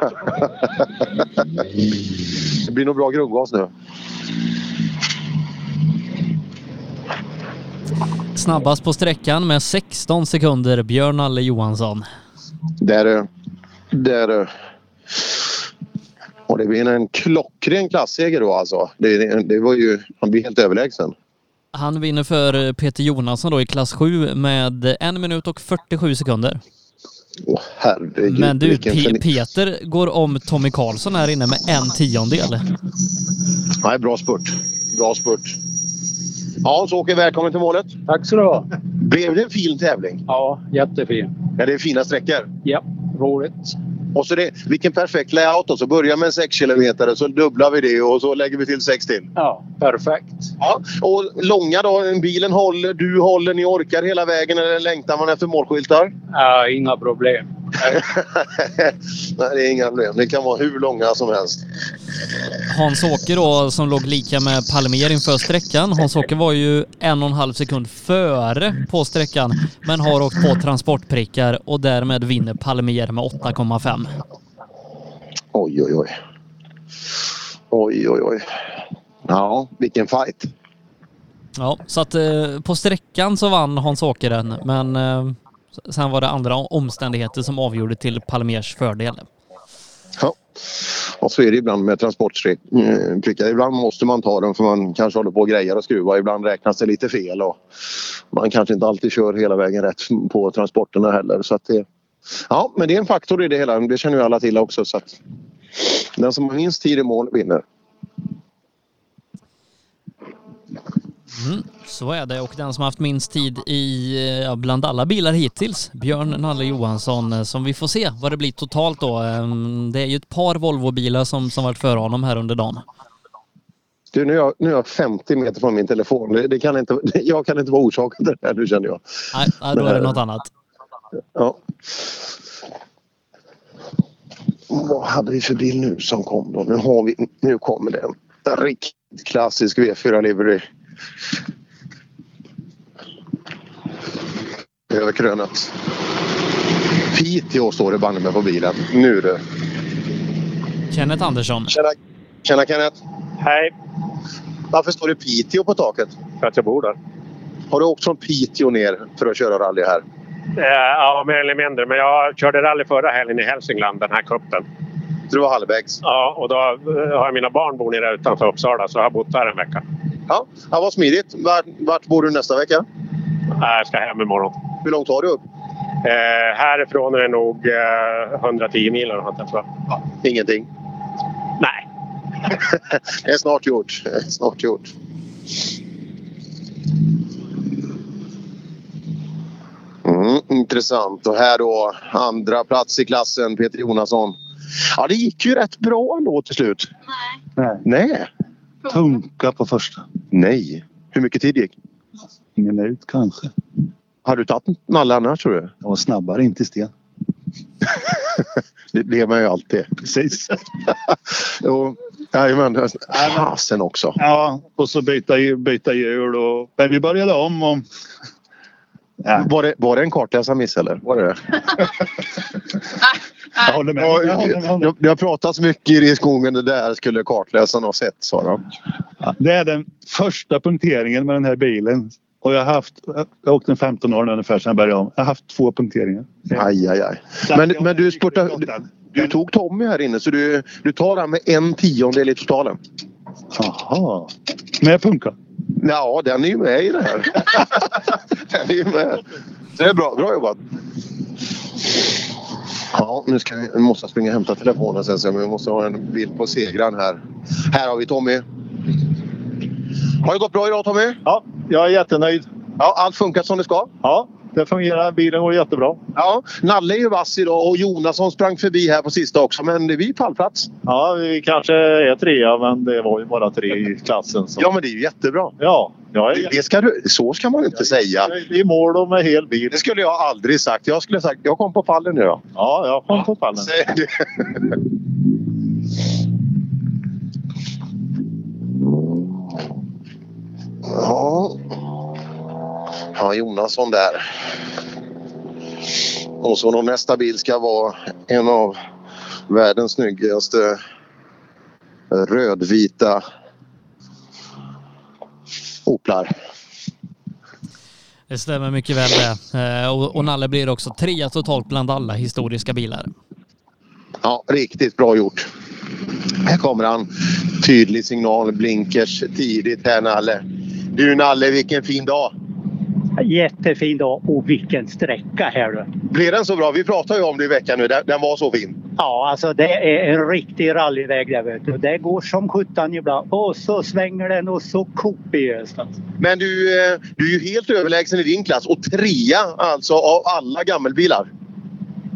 <laughs> <laughs> Det blir nog bra grundgas nu. Snabbast på sträckan med 16 sekunder, Björn Alle Johansson. Där, eh, där... eh, Och det blir en klockren klasseger då alltså. Det, det var ju... Han blir helt överlägsen. Han vinner för Peter Jonasson då i klass 7 med en minut och 47 sekunder. Åh herregud. Men du, Pe- Peter går om Tommy Karlsson här inne med en tiondel. Nej, bra spurt. Bra spurt. Hans-Åke, välkommen till målet. Tack så du ha. Blev det en fin tävling? Ja, jättefin. Ja, det är fina sträckor. Ja, roligt. Och så det, vilken perfekt layout då. Så börjar med en 6 km så dubblar vi det och så lägger vi till 6 till. Ja, perfekt. Ja, och långa då. Bilen håller, du håller, ni orkar hela vägen eller längtar man efter målskyltar? Ja, inga problem. Nej, det är inga problem. Det kan vara hur långa som helst. Hans-Åke då som låg lika med Palmer inför sträckan. Hans-Åke var ju en och en halv sekund före på sträckan men har åkt på transportprickar och därmed vinner Palmer med 8,5. Oj, oj, oj. Oj, oj, oj. Ja, vilken fight. Ja, så att eh, på sträckan så vann Hans-Åke den men eh, sen var det andra omständigheter som avgjorde till Palmers fördel. Ja. Och så är det ibland med transportprickar. Mm, ibland måste man ta dem för man kanske håller på och grejer och skruvar. Ibland räknas det lite fel och man kanske inte alltid kör hela vägen rätt på transporterna heller. Så att det, ja, men det är en faktor i det hela. Det känner ju alla till också. Så att den som har minst tid i mål vinner. Mm, så är det och den som haft minst tid i, ja, bland alla bilar hittills, Björn Nalle Johansson, eh, som vi får se vad det blir totalt då. Ehm, Det är ju ett par Volvo-bilar som, som varit före honom här under dagen. Du, nu, är jag, nu är jag 50 meter från min telefon. Det, det kan inte, <laughs> jag kan inte vara orsaken till det här nu känner jag. Nej, nej, då är det något annat. Ja. Vad hade vi för bil nu som kom då? Nu, har vi, nu kommer det en riktigt klassisk V4 Livery. Över krönet. Piteå står det banne mig på bilen. Nu du. Kenneth Andersson. Tjena, Tjena Kenneth. Hej. Varför står det Piteå på taket? För att jag bor där. Har du åkt från Piteå ner för att köra rally här? Eh, Ja, mer eller mindre. Men jag körde rally förra helgen i Hälsingland, den här kuppen. Du var halvvägs? Ja, och då eh, har jag mina barn bor nere utanför Uppsala så jag har bott där en vecka. Ja, ja vad smidigt. Vart, vart bor du nästa vecka? Nej, Jag ska hem imorgon. Hur långt har du upp? Eh, härifrån är det nog eh, 110 mil eller något, tror jag. Ingenting? Nej. <laughs> det är snart gjort. Det är snart gjort. Mm, intressant. Och här då andra plats i klassen, Peter Jonasson. Ja, det gick ju rätt bra ändå till slut. Nej. Nej. Tunka på första. Nej. Hur mycket tid gick? En minut kanske. Har du tagit Nalle annars tror du? Jag var snabbare in till sten. <laughs> det blir man ju alltid. Precis. <laughs> jo, Jajamän. Fasen också. Ja, och så byta, byta hjul och... Men vi började om och... Var, det, var det en kartläsarmiss eller? Var det det? <laughs> Jag håller med. Ja, Jag med. det, har pratats mycket i skogen. Det där skulle kartläsarna ha sett, sa de. Det är den första punkteringen med den här bilen. Och jag har haft, jag åkte en 15 år ungefär sedan jag började om. Jag har haft två punkteringar. Aj, aj, aj. Men, men du, spurtade, du, du tog Tommy här inne så du, du tar han med en tiondel i totalen. Jaha. Med punka? Ja, den är ju med i det här. <laughs> den är ju med. Det är bra, bra jobbat. Ja, nu ska vi, nu måste jag springa och hämta telefonen sen så vi måste ha en bild på segraren här. Här har vi Tommy. Har det gått bra idag Tommy? Ja, jag är jättenöjd. Ja, allt funkar som det ska? Ja, det fungerar. Bilen går jättebra. Ja, Nalle är ju vass idag och Jonasson sprang förbi här på sista också men vi är pallplats. Ja, vi kanske är trea men det var ju bara tre i klassen. Så. Ja, men det är ju jättebra. Ja, jag är Det ska du, så ska man inte säga. i mål och med hel bil. Det skulle jag aldrig sagt. Jag skulle sagt jag kom på pallen nu. Ja, jag kom på pallen. Säg det. Ja. Ja, Jonasson där. Och så då nästa bil ska vara en av världens snyggaste rödvita Oplar. Det stämmer mycket väl det. Eh, Och, och Nalle blir också trea totalt bland alla historiska bilar. Ja, riktigt bra gjort. Här kommer han. Tydlig signal, blinkers tidigt här Nalle. Du Nalle, vilken fin dag. Jättefin dag och vilken sträcka här du. Blev den så bra? Vi pratade ju om det i veckan nu. Den, den var så fin. Ja, alltså det är en riktig rallyväg där vet du. Det går som sjutton ibland. Och så svänger den och så kopiöst. Alltså. Men du, eh, du är ju helt överlägsen i din klass och trea alltså av alla gammelbilar.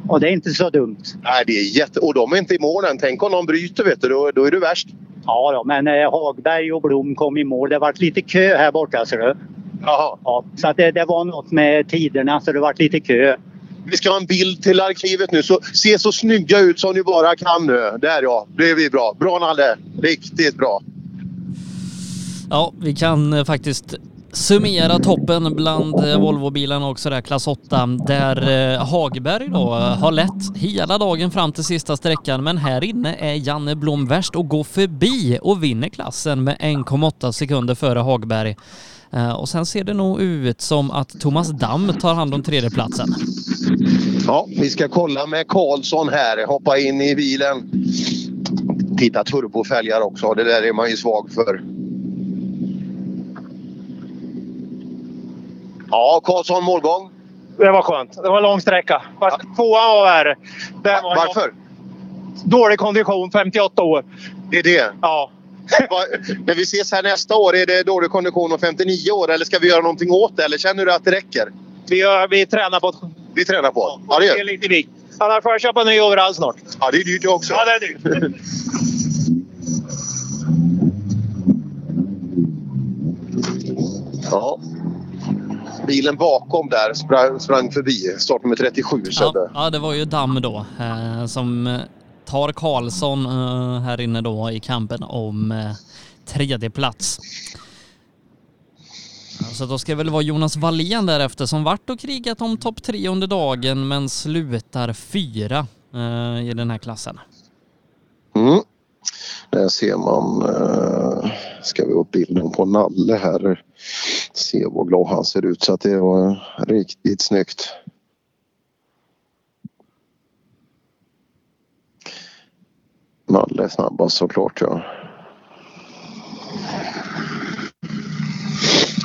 Och det är inte så dumt. Nej, det är jätte... Och de är inte i mål än. Tänk om någon bryter vet du, då, då är du värst. Ja, då, men eh, Hagberg och Blom kom i mål. Det vart lite kö här borta ser du. Jaha. Ja, så att det, det var något med tiderna så det vart lite kö. Vi ska ha en bild till arkivet nu. Så, se så snygga ut som ni bara kan nu. Där ja, det är vi bra. Bra Nalle! Riktigt bra. Ja, vi kan eh, faktiskt summera toppen bland eh, Volvobilarna också där, klass 8, där eh, Hagberg då har lett hela dagen fram till sista sträckan, men här inne är Janne Blom värst och går förbi och vinner klassen med 1,8 sekunder före Hagberg. Eh, Och sen ser det nog ut som att Thomas Damm tar hand om tredjeplatsen. Ja, vi ska kolla med Karlsson här. Hoppa in i bilen. Titta turbofälgar också. Det där är man ju svag för. Ja, Karlsson målgång. Det var skönt. Det var en lång sträcka. Fast Tvåan var värre. Var Varför? Dålig kondition, 58 år. Det är det? Ja. <laughs> När vi ses här nästa år, är det dålig kondition om 59 år eller ska vi göra någonting åt det? Eller känner du att det räcker? Vi, gör, vi tränar på Vi tränar på? Ja, det gör det är lite vikt. Annars får jag köpa ny overall snart. Ja, det är dyrt det också. Ja, det är dyrt. <laughs> Ja. Bilen bakom där sprang, sprang förbi. Startnummer 37 Sebbe. Ja, ja, det var ju Damm då eh, som tar Karlsson eh, här inne då i kampen om eh, tredje plats. Så då ska det väl vara Jonas Wallén därefter som vart och krigat om topp tre under dagen men slutar fyra eh, i den här klassen. Mm. Där ser man, eh, ska vi upp bilden på Nalle här. Se vad glad han ser ut så att det var riktigt snyggt. Nalle är snabbast såklart ja.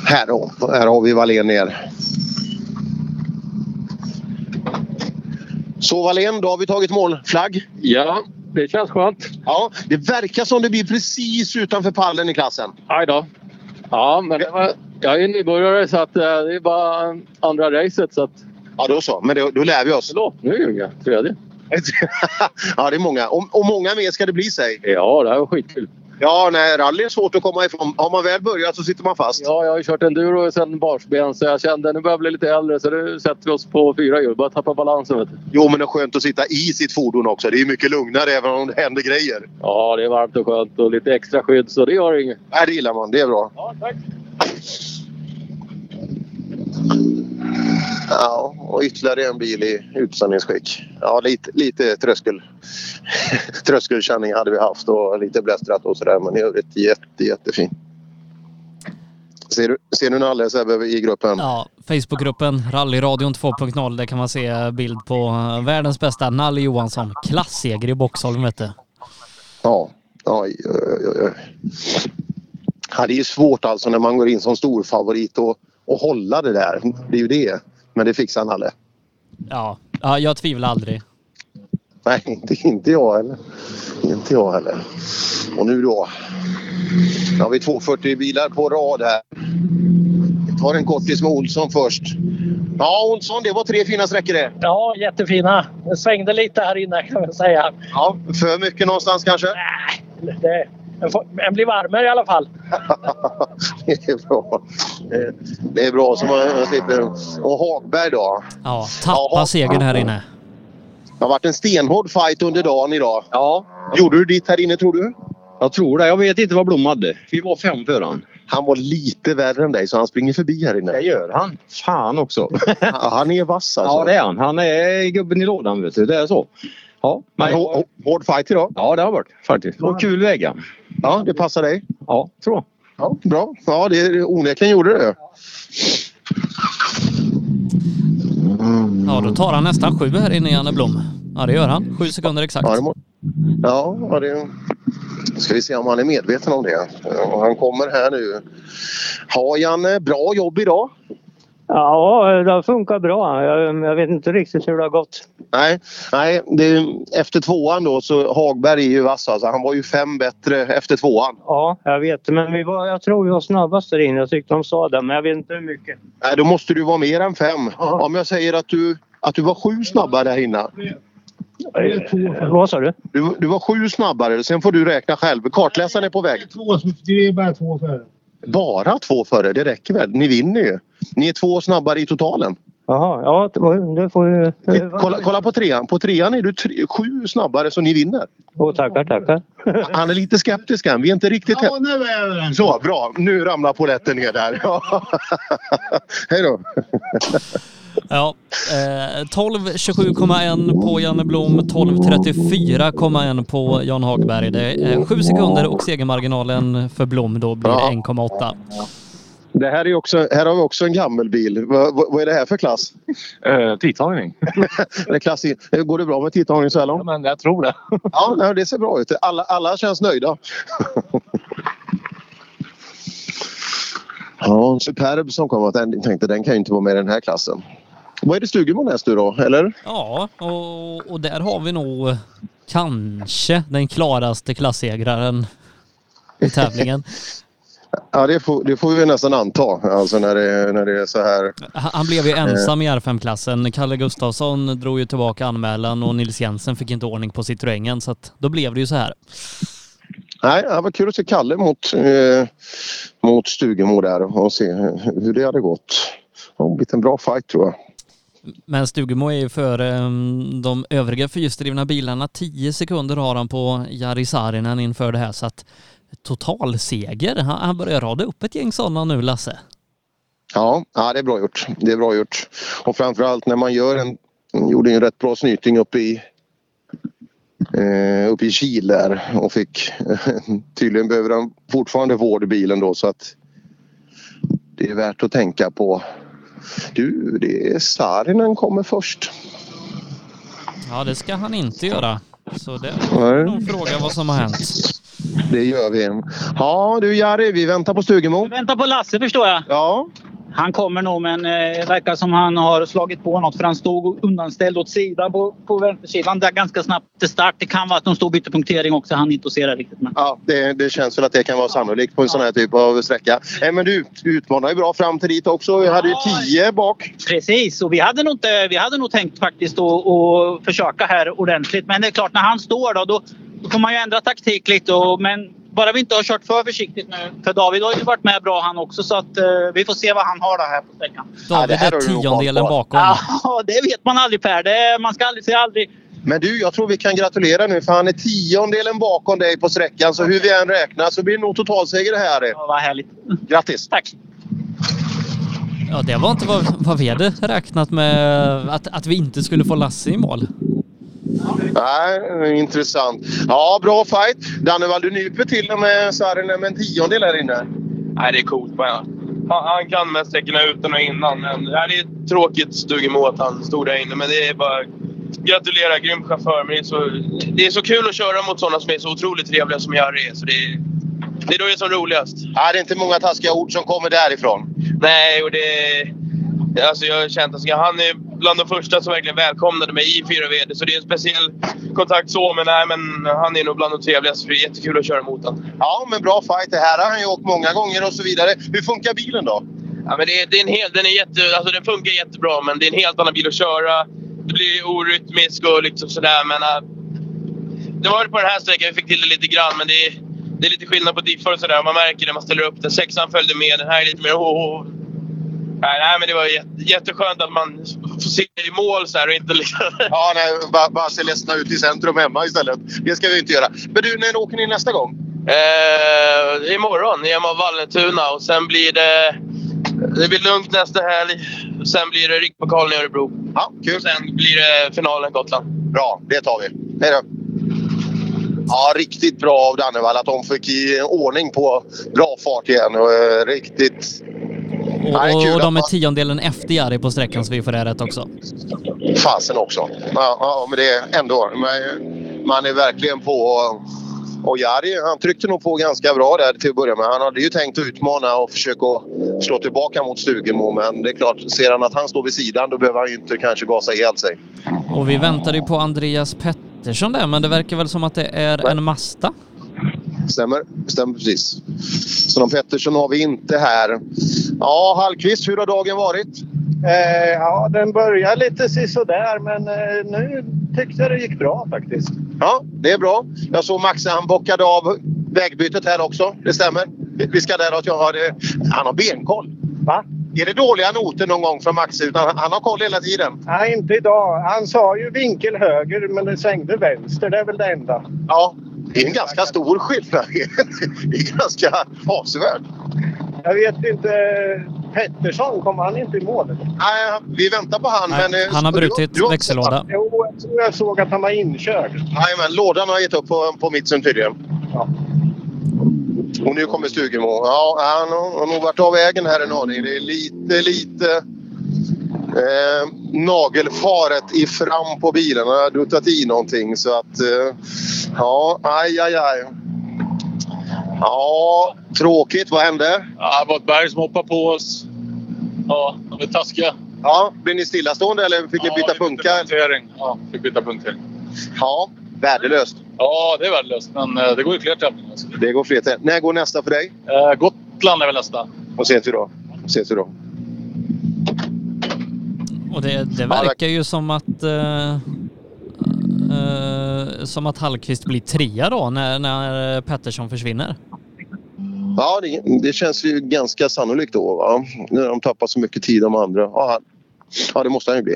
Här då, här har vi Wallén ner. Så Wallén, då har vi tagit målflagg. Ja, det känns skönt. Ja, det verkar som det blir precis utanför pallen i klassen. Aj då. Ja, men var, jag är nybörjare så att, eh, det är bara andra racet. Så att... Ja, då så. Men då, då lär vi oss. Förlåt, nu är jag tredje. <laughs> ja, det är många. Och, och många mer ska det bli, säg. Ja, det här var skitkul. Ja, nej, rally är svårt att komma ifrån. Har man väl börjat så sitter man fast. Ja, jag har ju kört enduro sedan barnsben så jag kände nu börjar jag bli lite äldre så nu sätter vi oss på fyra hjul. Bara tappa balansen vet du. Jo, men det är skönt att sitta i sitt fordon också. Det är mycket lugnare även om det händer grejer. Ja, det är varmt och skönt och lite extra skydd så det gör inget. Nej, det gillar man. Det är bra. Ja, tack. Ja, och ytterligare en bil i utställningsskick. Ja, lite, lite tröskel. <laughs> tröskelkänning hade vi haft och lite blästrat och sådär. Men i övrigt jätte, jättefin. Ser du, ser du Nalle Sebbe i gruppen? Ja, Facebookgruppen Rallyradion 2.0. Där kan man se bild på eh, världens bästa Nalle Johansson. Klasseger i Boxholm vet du. Ja. Oj, oj, oj. Ja, det är ju svårt alltså när man går in som stor favorit och, och hålla det där. Det är ju det. Men det fixar Nalle. Ja, ja jag tvivlar aldrig. Nej, inte, inte jag heller. Inte jag heller. Och nu då. Nu har vi 240 bilar på rad här. Vi tar en kortis med Olsson först. Ja, Olsson, det var tre fina sträckor det. Ja, jättefina. Det svängde lite här inne kan man säga. Ja, för mycket någonstans kanske? Nej, det, en, får- en blir varmare i alla fall. <laughs> det är bra. Det- är bra så man slipper... Och Hagberg då? Ja, tappa segern här inne. Det har varit en stenhård fight under dagen idag. Ja. Gjorde du ditt här inne tror du? Jag tror det. Jag vet inte vad Blom hade. Vi var fem för han. Han var lite värre än dig så han springer förbi här inne. Det gör han. Fan också. Ja, han är vass alltså. Ja det är han. Han är gubben i lådan vet du. Det är så. Ja, Men hå- hård fight idag? Ja det har varit faktiskt. Och kul väga. Ja, det passar dig? Ja, tror jag. Ja, bra. Ja, det onekligen gjorde det. Ja, då tar han nästan sju här inne, Janne Blom. Ja, det gör han. Sju sekunder exakt. Ja, det må... ja, det... ska vi se om han är medveten om det. Han kommer här nu. Ja, Janne, bra jobb idag. Ja, det har funkat bra. Jag, jag vet inte riktigt hur det har gått. Nej, nej det, efter tvåan då så Hagberg är ju vass alltså. Han var ju fem bättre efter tvåan. Ja, jag vet. Men vi var, jag tror vi var snabbast där inne. Jag tyckte de sa det, men jag vet inte hur mycket. Nej, då måste du vara mer än fem. Om jag säger att du, att du var sju snabbare där inne. Vad sa du? du? Du var sju snabbare. Sen får du räkna själv. Kartläsaren är på väg. Det är bara två före. Bara två före, det räcker väl? Ni vinner ju. Ni är två snabbare i totalen. Jaha, ja det får ju... Kolla, kolla på trean. På trean är du tre, sju snabbare så ni vinner. Åh, tackar, tackar. Han är lite skeptisk än. Vi är inte riktigt... Ja, nu är jag överens. Så, bra. Nu ramlar polletten ner där. Ja. <laughs> Hej då. Ja, eh, 12.27,1 på Janne Blom, 12.34,1 på Jan Hagberg. Det är sju sekunder och segermarginalen för Blom då blir 1,8. Det här, är också, här har vi också en gammal bil. Vad, vad, är det här för klass? Uh, tidtagning. <laughs> det är klass i, går det bra med tidtagning så här långt? Ja, men jag tror det. ja, nej, det ser bra ut. Alla, alla känns nöjda. <laughs> ja, en Superb som kom. Jag tänkte den kan ju inte vara med i den här klassen. Vad är det Stugemo näst nu då, eller? Ja, och, och där har vi nog kanske den klaraste klassegraren i tävlingen. <laughs> Ja, det får, det får vi nästan anta. Alltså när det, när det är så här. Han blev ju ensam i R5-klassen. Kalle Gustafsson drog ju tillbaka anmälan och Nils Jensen fick inte ordning på Citroengen så att då blev det ju så här. Nej, det var kul att se Kalle mot, eh, mot Stugemo där och se hur det hade gått. Det har blivit en bra fight tror jag. Men Stugemo är ju före um, de övriga fyrhjulsdrivna bilarna. 10 sekunder har han på Jari Saarinen inför det här så att totalseger. Han, han börjar rada upp ett gäng sådana nu Lasse. Ja, ja, det är bra gjort. Det är bra gjort. Och framförallt när man gör en, gjorde en rätt bra snyting uppe i eh, uppe i Kil där och fick <laughs> tydligen behöver han fortfarande vård i bilen då så att det är värt att tänka på. Du, det är Saarinen kommer först. Ja, det ska han inte göra. Så det är nog fråga vad som har hänt. Det gör vi. Ja du Jari, vi väntar på Stugemo. Vänta på Lasse förstår jag. Ja. Han kommer nog men eh, verkar som han har slagit på något för han stod undanställd åt sidan på, på vänstersidan där ganska snabbt till start. Det kan vara att de stod bytte punktering också. Han inte att se det riktigt. Men... Ja, det, det känns väl att det kan vara sannolikt på en sån här typ av sträcka. Eh, men du utmanar ju bra fram till dit också. Vi hade ju 10 bak. Precis, och vi hade nog, inte, vi hade nog tänkt faktiskt att, att försöka här ordentligt. Men det är klart, när han står då, då, då får man ju ändra taktik lite. Och, men bara vi inte har kört för försiktigt nu. För David har ju varit med bra han också så att eh, vi får se vad han har då här på sträckan. David är tiondelen bakom. Ja, <laughs> det vet man aldrig Per. Det, man ska aldrig säga aldrig. Men du, jag tror vi kan gratulera nu för han är tiondelen bakom dig på sträckan. Så hur vi än räknar så blir det nog totalseger det här. Ja, vad härligt. Grattis! Tack! Ja, det var inte vad, vad vi hade räknat med att, att vi inte skulle få Lasse i mål. Nej, intressant. Ja, bra fight. Dannevall, du nyper till och med Saarinen med en tiondel här inne. Nej, det är coolt bara. Han, han kan mest sträckorna utan och innan. Men det är tråkigt stugemo att han stod där inne. Men det är bara... Gratulera, grym chaufför. Men det, är så, det är så kul att köra mot sådana som är så otroligt trevliga som Jari är. Så det är, det är då det är som roligast. Nej, det är inte många taskiga ord som kommer därifrån. Nej, och det... Alltså jag har känt att han är bland de första som verkligen välkomnade mig i 4VD. Så det är en speciell kontakt så. Men, nej, men han är nog bland de trevligaste. Det är jättekul att köra mot honom. Ja, men bra fight. Det här har han ju åkt många gånger och så vidare. Hur funkar bilen då? Ja, men det, är- det är en hel, den, är jätte, alltså den funkar jättebra, men det är en helt annan bil att köra. Det blir orytmiskt och liksom sådär. Men, äh, det var det på den här sträckan. Vi fick till det lite grann, men det är, det är lite skillnad på diffar och sådär. Man märker det man ställer upp den. Sexan följde med. Den här är lite mer ho. Nej, nej, men det var jätte, jätteskönt att man får se i mål så här och inte liksom... <laughs> Ja, nej, bara, bara se ledsna ut i centrum hemma istället. Det ska vi inte göra. Men du, när åker ni nästa gång? Eh, imorgon i av Vallentuna och sen blir det... Det blir lugnt nästa helg. Sen blir det rikspokalen i Örebro. Ja, kul. Och sen blir det finalen Gotland. Bra, det tar vi. Hej då! Ja, riktigt bra av Dannevall att de fick i ordning på bra fart igen. Och, eh, riktigt... Och, Nej, och de är tiondelen efter Jari på sträckan så vi får det rätt också. Fasen också. Ja, ja, men det är ändå. Man är verkligen på. Och Jari, han tryckte nog på ganska bra där till att börja med. Han hade ju tänkt att utmana och försöka slå tillbaka mot Stugemo. Men det är klart, ser han att han står vid sidan då behöver han ju inte kanske gasa ihjäl sig. Och vi väntade ju på Andreas Pettersson där, men det verkar väl som att det är en Mazda? Stämmer, stämmer precis. Så någon Pettersson har vi inte här. Ja, Hallqvist, hur har dagen varit? Eh, ja, den börjar lite sisådär men eh, nu tyckte jag det gick bra faktiskt. Ja, det är bra. Jag såg Maxe, han bockade av vägbytet här också. Det stämmer. Vi- ska däråt. Jag har det. Han har benkoll. Va? Är det dåliga noter någon gång från Maxe? Utan han- han har koll hela tiden. Nej, inte idag. Han sa ju vinkel höger men det svängde vänster. Det är väl det enda. Ja, det är en ganska stor skillnad. <laughs> Det är ganska avsevärt. Jag vet inte. Pettersson, kom han inte i mål? Nej, vi väntar på han. Nej, men, eh, han har du- brutit du har- växellåda. Jo, jag tror jag såg att han var inkörd. Jajamän, lådan har gett upp på, på mitten tydligen. Och nu kommer Stugemo. Ja, han har, har nog varit av vägen här en aning. Det är lite, lite eh, nagelfaret i fram på bilen. Han har duttat i någonting så att... Eh, ja, aj, aj, aj. Ja, tråkigt. Vad hände? Ja, det var ett berg som hoppade på oss. Ja, de är taskiga. Ja, blev ni stillastående eller fick ni byta punktering. Ja, fick byta punktering. Ja, värdelöst. Ja, det är värdelöst. Men eh, det går ju fler tävlingar. alltså. Det går fler till. När går nästa för dig? Eh, Gotland är väl nästa. Och ses vi då. Ses vi då. Och det, det verkar ju som att eh, eh, som att Hallqvist blir trea då när, när Pettersson försvinner. Ja, det, det känns ju ganska sannolikt då. Va? När de tappar så mycket tid de andra. Ja, det måste han ju bli.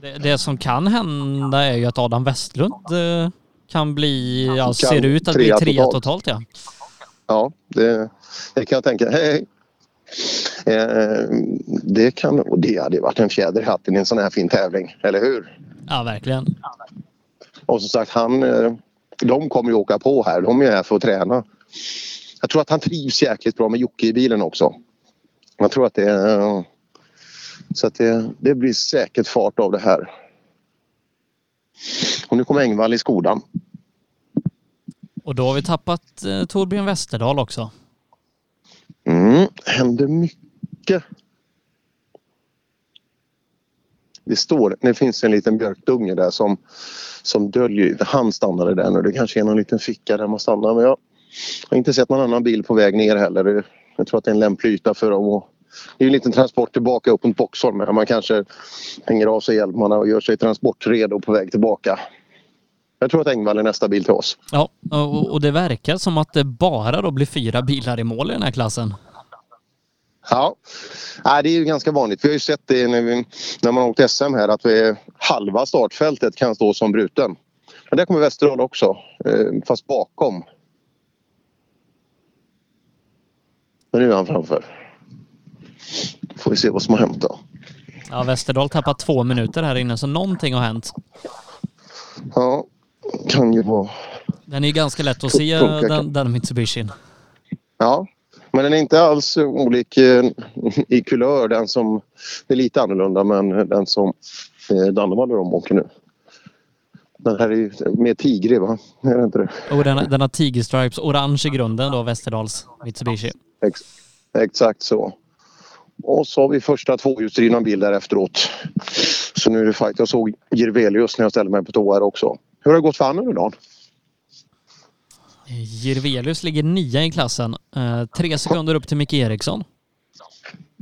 Det, det som kan hända är ju att Adam Westlund eh, kan bli, ja, Kan ser ut att bli trea totalt. totalt ja. Ja, det, det kan jag tänka. Hej, hej. Eh, det kan och det hade varit en fjäder i hatten i en sån här fin tävling, eller hur? Ja, verkligen. Och som sagt, han, eh, de kommer ju åka på här. De är här för att träna. Jag tror att han trivs jäkligt bra med Jocke i bilen också. Jag tror att det är... Så att det, det blir säkert fart av det här. Och nu kommer Engvall i Skodan. Och då har vi tappat eh, Torbjörn Westerdahl också. Mm, händer mycket. Det står, det finns en liten björkdunge där som, som döljer, han stannade där nu. Det kanske är någon liten ficka där man stannar men jag har inte sett någon annan bil på väg ner heller. Jag tror att det är en lämplig yta för dem att det är en liten transport tillbaka upp mot Boxholm. Man kanske hänger av sig hjälmarna och gör sig transportredo på väg tillbaka. Jag tror att Engvall är nästa bil till oss. Ja, och, och det verkar som att det bara då blir fyra bilar i mål i den här klassen. Ja, det är ju ganska vanligt. Vi har ju sett det när, vi, när man har åkt SM här att vi, halva startfältet kan stå som bruten. Men där kommer Västerdal också, eh, fast bakom. Men nu är han framför. Får vi se vad som har hänt då. Ja, Västerdal tappar två minuter här inne, så någonting har hänt. Ja, kan ju vara... Den är ju ganska lätt att se, Funkar. den, den Mitsubishin. Ja, men den är inte alls olik eh, i kulör. Den som är lite annorlunda men den som eh, Dannevall och de åker nu. Den här är ju mer tigrig va? Är det inte det? Och den, den har Tiger Stripes orange i grunden då, Västerdals Mitsubishi. Ex exakt så. Och så har vi första tvåhjulsdrivna bil där efteråt. Så nu är det fight. Jag såg Jirvelius när jag ställde mig på toa här också. Hur har det gått för under dagen? Jirvelius ligger nia i klassen. Eh, tre sekunder upp till Micke Eriksson.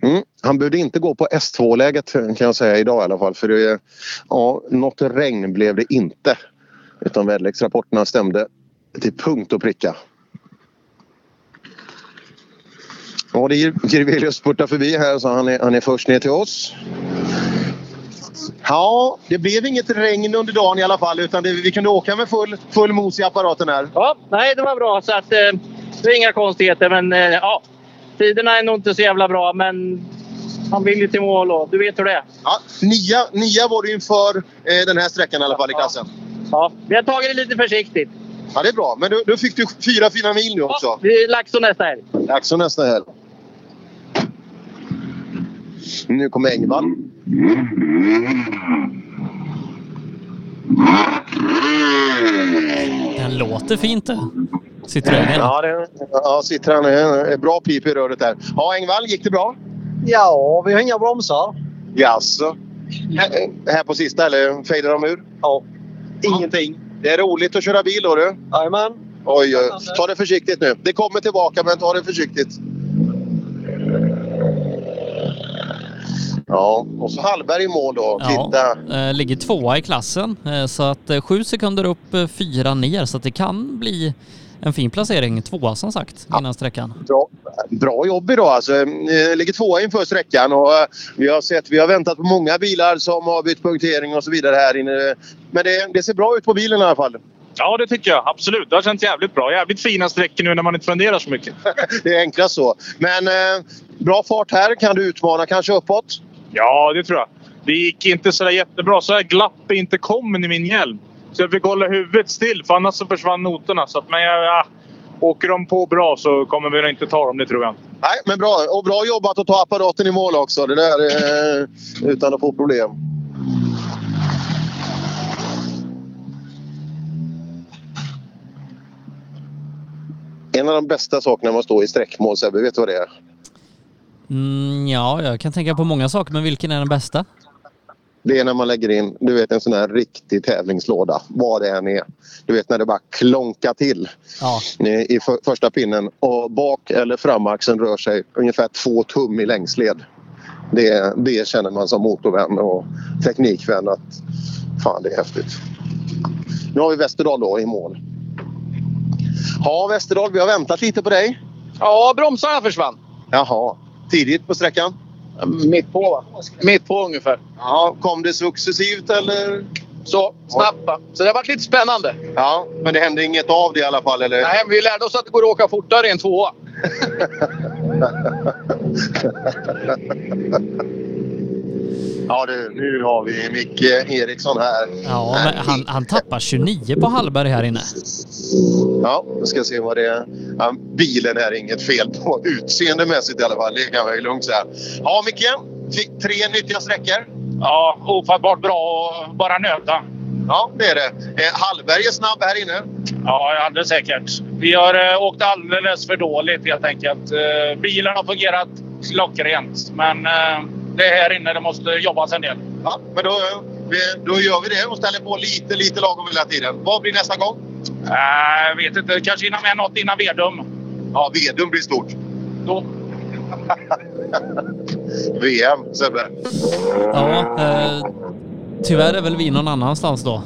Mm. Han behövde inte gå på S2-läget kan jag säga idag i alla fall. För det, ja, något regn blev det inte. Utan väderleksrapporterna stämde till punkt och pricka. Ja, det är Jirvelius spurtar förbi här så han är, han är först ner till oss. Ja, det blev inget regn under dagen i alla fall utan det, vi kunde åka med full, full mos i apparaten här. Ja, nej det var bra. Så att, eh, det är inga konstigheter. Men eh, ja, tiderna är nog inte så jävla bra. Men man vill ju till mål och du vet hur det är. Ja, nia, nia var det inför eh, den här sträckan i alla fall i klassen. Ja, vi har tagit det lite försiktigt. Ja, det är bra. Men då, fick du fyra fina mil nu också. Vi är Laxå nästa helg. Dags nästa helg. Nu kommer Engvall. Den låter fint det. Citroën. Ja, det, ja Citroën är bra pip i röret där. Ja, Engvall, gick det bra? Ja, vi har inga bromsar. Jaså? Här, här på sista eller fejdar de ur? Ja. Ingenting. Det är roligt att köra bil då du? Jajamän. Oj, oj. Ta det försiktigt nu. Det kommer tillbaka men ta det försiktigt. Ja, och så Hallberg i mål då. Titta. Ja, eh, ligger tvåa i klassen. Eh, så att eh, sju sekunder upp, fyra ner. Så att det kan bli en fin placering. Tvåa som sagt, innan sträckan. Bra, bra jobb idag alltså. Ligger tvåa inför sträckan och vi har sett, vi har väntat på många bilar som har bytt punktering och så vidare här inne. Men det, det ser bra ut på bilen i alla fall. Ja, det tycker jag. Absolut. Det har känts jävligt bra. Jävligt fina sträckor nu när man inte funderar så mycket. <laughs> det är enklast så. Men eh, bra fart här. Kan du utmana kanske uppåt? Ja, det tror jag. Det gick inte så där jättebra. Så här glapp är inte kommen i min hjälm. Så jag fick hålla huvudet still för annars så försvann noterna. Så att, men jag, ja, åker de på bra så kommer vi nog inte ta dem, det tror jag inte. Nej, men bra. Och bra jobbat att ta apparaten i mål också. Det där eh, utan att få problem. En av de bästa sakerna med att stå i sträckmål, Sebbe, vet du vad det är? Mm, ja, jag kan tänka på många saker, men vilken är den bästa? Det är när man lägger in du vet, en sån här riktig tävlingslåda, vad det än är. Du vet när det bara klonkar till Ja. i för, första pinnen och bak eller framaxeln rör sig ungefär två tum i längsled. Det, det känner man som motorvän och teknikvän att fan det är häftigt. Nu har vi Västerdal då i mål. Ja Västerdal, vi har väntat lite på dig. Ja, bromsarna försvann. Jaha, tidigt på sträckan? Mitt på va? Mitt på ungefär. Ja, kom det successivt eller? Så, snabbt va? Så det har varit lite spännande. Ja, men det hände inget av det i alla fall eller? Nej, men vi lärde oss att det går att åka fortare i en tvåa. <laughs> Ja du, nu har vi Micke Eriksson här. Ja, men han, han tappar 29 på Hallberg här inne. Ja, vi ska se vad det är. Ja, bilen är inget fel på utseendemässigt i alla fall. Det kan jag ju lugnt säga. Ja, Micke. Tre nyttiga sträckor. Ja, ofattbart bra att bara nöta. Ja, det är det. Eh, Hallberg är snabb här inne. Ja, alldeles säkert. Vi har eh, åkt alldeles för dåligt helt enkelt. Eh, bilen har fungerat klockrent, men eh, det är här inne det måste jobbas en del. Ja, men då, då gör vi det och ställer på lite, lite lagom hela tiden. Vad blir nästa gång? Äh, jag vet inte, kanske hinna med något innan Vedum. Ja, Vedum blir stort. Då. <laughs> VM, Sebbe. Ja, eh, tyvärr är väl vi någon annanstans då.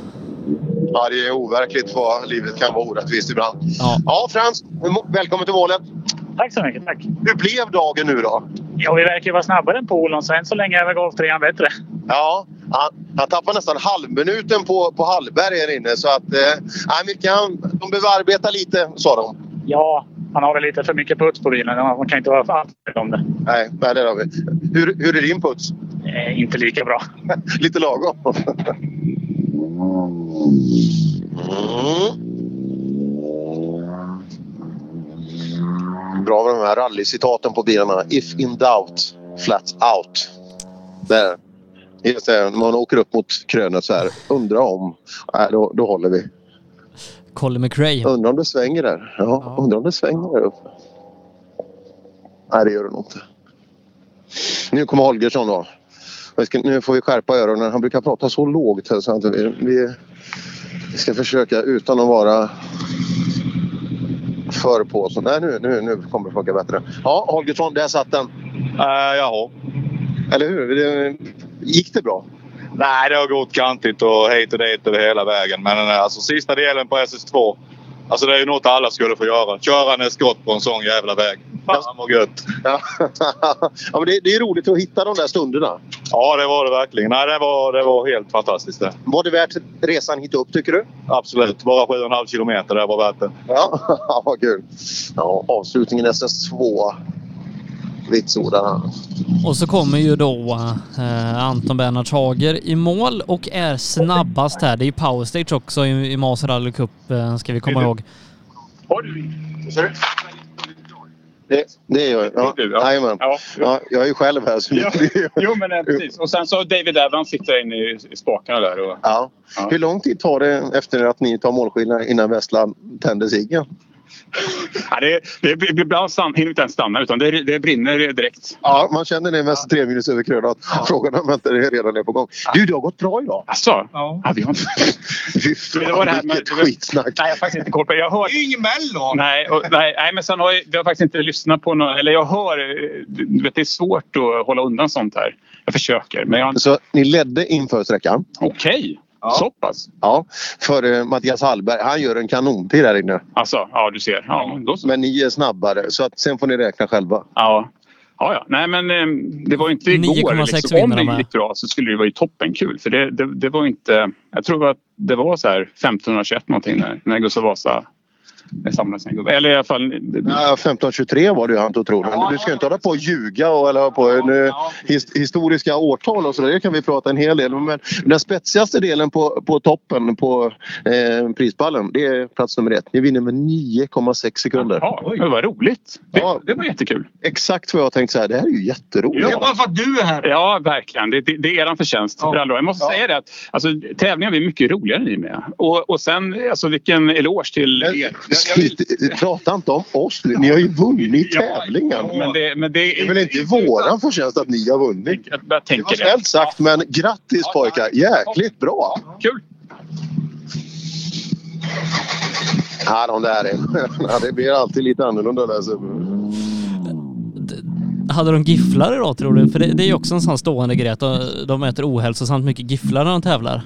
Ja, det är overkligt vad livet kan vara orättvist ibland. Ja, ja Frans, välkommen till målet. Tack så mycket. Tack. Hur blev dagen nu då? Ja, vi verkar vara snabbare än Polon, så än så länge är väl golftrean bättre. Ja, han, han tappade nästan halvminuten på, på Hallberg här inne. Så att, eh, han, de behöver arbeta lite, sa de. Ja, han har väl lite för mycket puts på bilen. Man kan inte vara för om det. Nej, nej det har vi. Hur, hur är din puts? Eh, inte lika bra. <laughs> lite lagom. <laughs> Mm. Bra med de här rallycitaten på bilarna. If in doubt, flat out. Där. Just det, när man åker upp mot krönet så här. Undrar om... Nej, då, då håller vi. Colin McRae. Undrar om det svänger där. Ja, undrar om det svänger där uppe. Nej, det gör det nog inte. Nu kommer Holgersson då. Nu får vi skärpa öronen. Han brukar prata så lågt. Så att vi, vi ska försöka utan att vara för på. Så, nej, nu, nu, nu kommer det funka bättre. Ja, Holgersson, där satt den. Uh, jaha. Eller hur? Det, gick det bra? Nej, det har gått kantigt och hit och dit över hela vägen. Men eh, alltså sista delen på SS2. Alltså det är ju något alla skulle få göra. Köra en skott på en sån jävla väg. Fan vad gött! Ja. <laughs> ja, men det, det är roligt att hitta de där stunderna. Ja, det var det verkligen. Nej, det var, det var helt fantastiskt det. Var det värt resan hit upp tycker du? Absolut. Bara 7,5 kilometer. Det var värt det. Ja, <laughs> vad kul. Ja, avslutningen SS2 vitsordar han. Och så kommer ju då eh, Anton Bernhard Hager i mål och är snabbast här. Det är ju powerstage också i, i Mas Rally Cup eh, ska vi komma ihåg. Det, det gör jag. Ja. Ja. Ja, jag är ju själv här. Så Ja. <laughs> Jo, men precis. Och sen så David Evans sitter inne i, i spakarna där. Och, Ja. Hur lång tid tar det efter att ni tar målskillnad innan Vestland tänder ciggen? Ja, det, det, det, ibland stann, hinner inte ens stanna utan det, det brinner direkt. Ja, man känner det mest tre minus över krönet. Frågan om inte det redan är på gång. Du, det har gått bra idag. Alltså, ja. vi har inte... <laughs> Fy fan, det var det här med, vilket skitsnack. Nej, jag har faktiskt inte koll på det. Jag hör... Det är ju ingen mello! Nej, och, nej, nej, men sen har jag, jag har faktiskt inte lyssnat på något. Eller jag hör... Du vet, det är svårt att hålla undan sånt här. Jag försöker, men jag. Så ni ledde inför sträckan? Okej, så pass? Ja, för eh, Mattias Hallberg. Han gör en kanontid här inne. Alltså, ja du ser. Ja, då så. Men ni är snabbare så att sen får ni räkna själva. Ja. Ja, ja. Nej, men eh, det var inte igår. 9,6 Liksom. Om det gick bra så skulle det vara toppenkul. För det, det, det var inte... Jag tror att det var så här 1521 någonting när, när Gustav Vasa samlades. Eller i alla fall... Ja, 1523 var det ju han tog tro. Men du ska inte hålla på och ljuga och eller på nu, his, historiska årtal och så där. Det kan vi prata en hel del om. Men den spetsigaste delen på, på toppen på eh, prispallen det är plats nummer ett. Ni vinner med 9,6 sekunder. Ja, det var roligt. Det, Ja. det var jättekul. Exakt vad jag tänkte säga. Det här är ju jätteroligt. Det är bara för att du är här. Ja, verkligen. Det, det, det är er förtjänst. för alla. Jag måste säga det att alltså, tävlingar blir mycket roligare än ni med. Och, och sen, alltså vilken eloge till er. Prata inte om oss nu. Ni har ju vunnit tävlingen. Men det, men det, Det är väl inte våran förtjänst att ni har vunnit? Jag Det tänker var snällt sagt men grattis pojkar. Jäkligt bra. Kul. Ja, de där är... <laughs> Ja, det blir alltid lite annorlunda där. Så. Hade de gifflar idag tror du? För det, det är ju också en sån stående grej att de, de äter ohälsosamt mycket gifflar när de tävlar.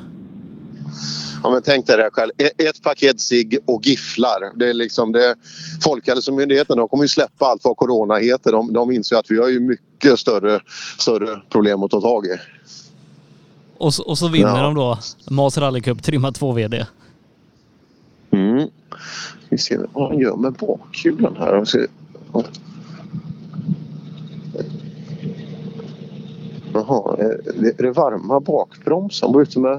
Ja, men tänk dig det här själv. Ett- Ett paket cigg och gifflar. Det är liksom det, Folkhälsomyndigheten de kommer ju släppa allt vad corona heter. De, de inser att vi har ju mycket större, större problem att ta tag i. Och så, och så vinner Ja. de då Mas Rally Cup trimma 2 VD. Mm. Vi ser vad han gör med bakhjulen här. Vi ser- ja. Jaha, är det varma bakbromsen? Var ute med,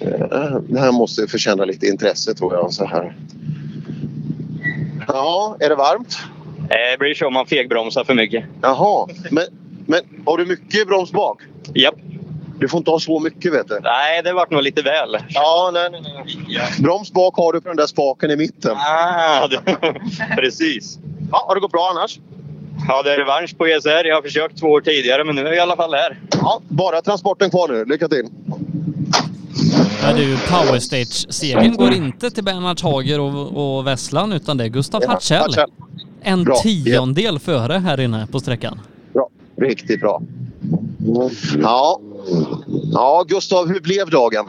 eh, det här måste förtjäna lite intresse tror jag. Så här. Ja, är det varmt? Det blir så om man fegbromsar för mycket. Jaha, men, men har du mycket broms bak? Japp. Du får inte ha så mycket vet du. Nej, det vart nog lite väl. Ja, nej, nej, nej. Broms bak har du på den där spaken i mitten. Ah, det- <laughs> precis. Ja, har det gått bra annars? Ja, det är revansch på ESR. Jag har försökt två år tidigare, men nu är jag i alla fall här. Ja, bara transporten kvar nu. Lycka till! Ja du, Powerstage-segern går inte till Bernhard Hager och, och Vesslan utan det är Gustav Ja, Hartzell. Hartzell. En Bra. tiondel före här inne på sträckan. Bra. Riktigt bra. Ja. ja, Gustav, hur blev dagen?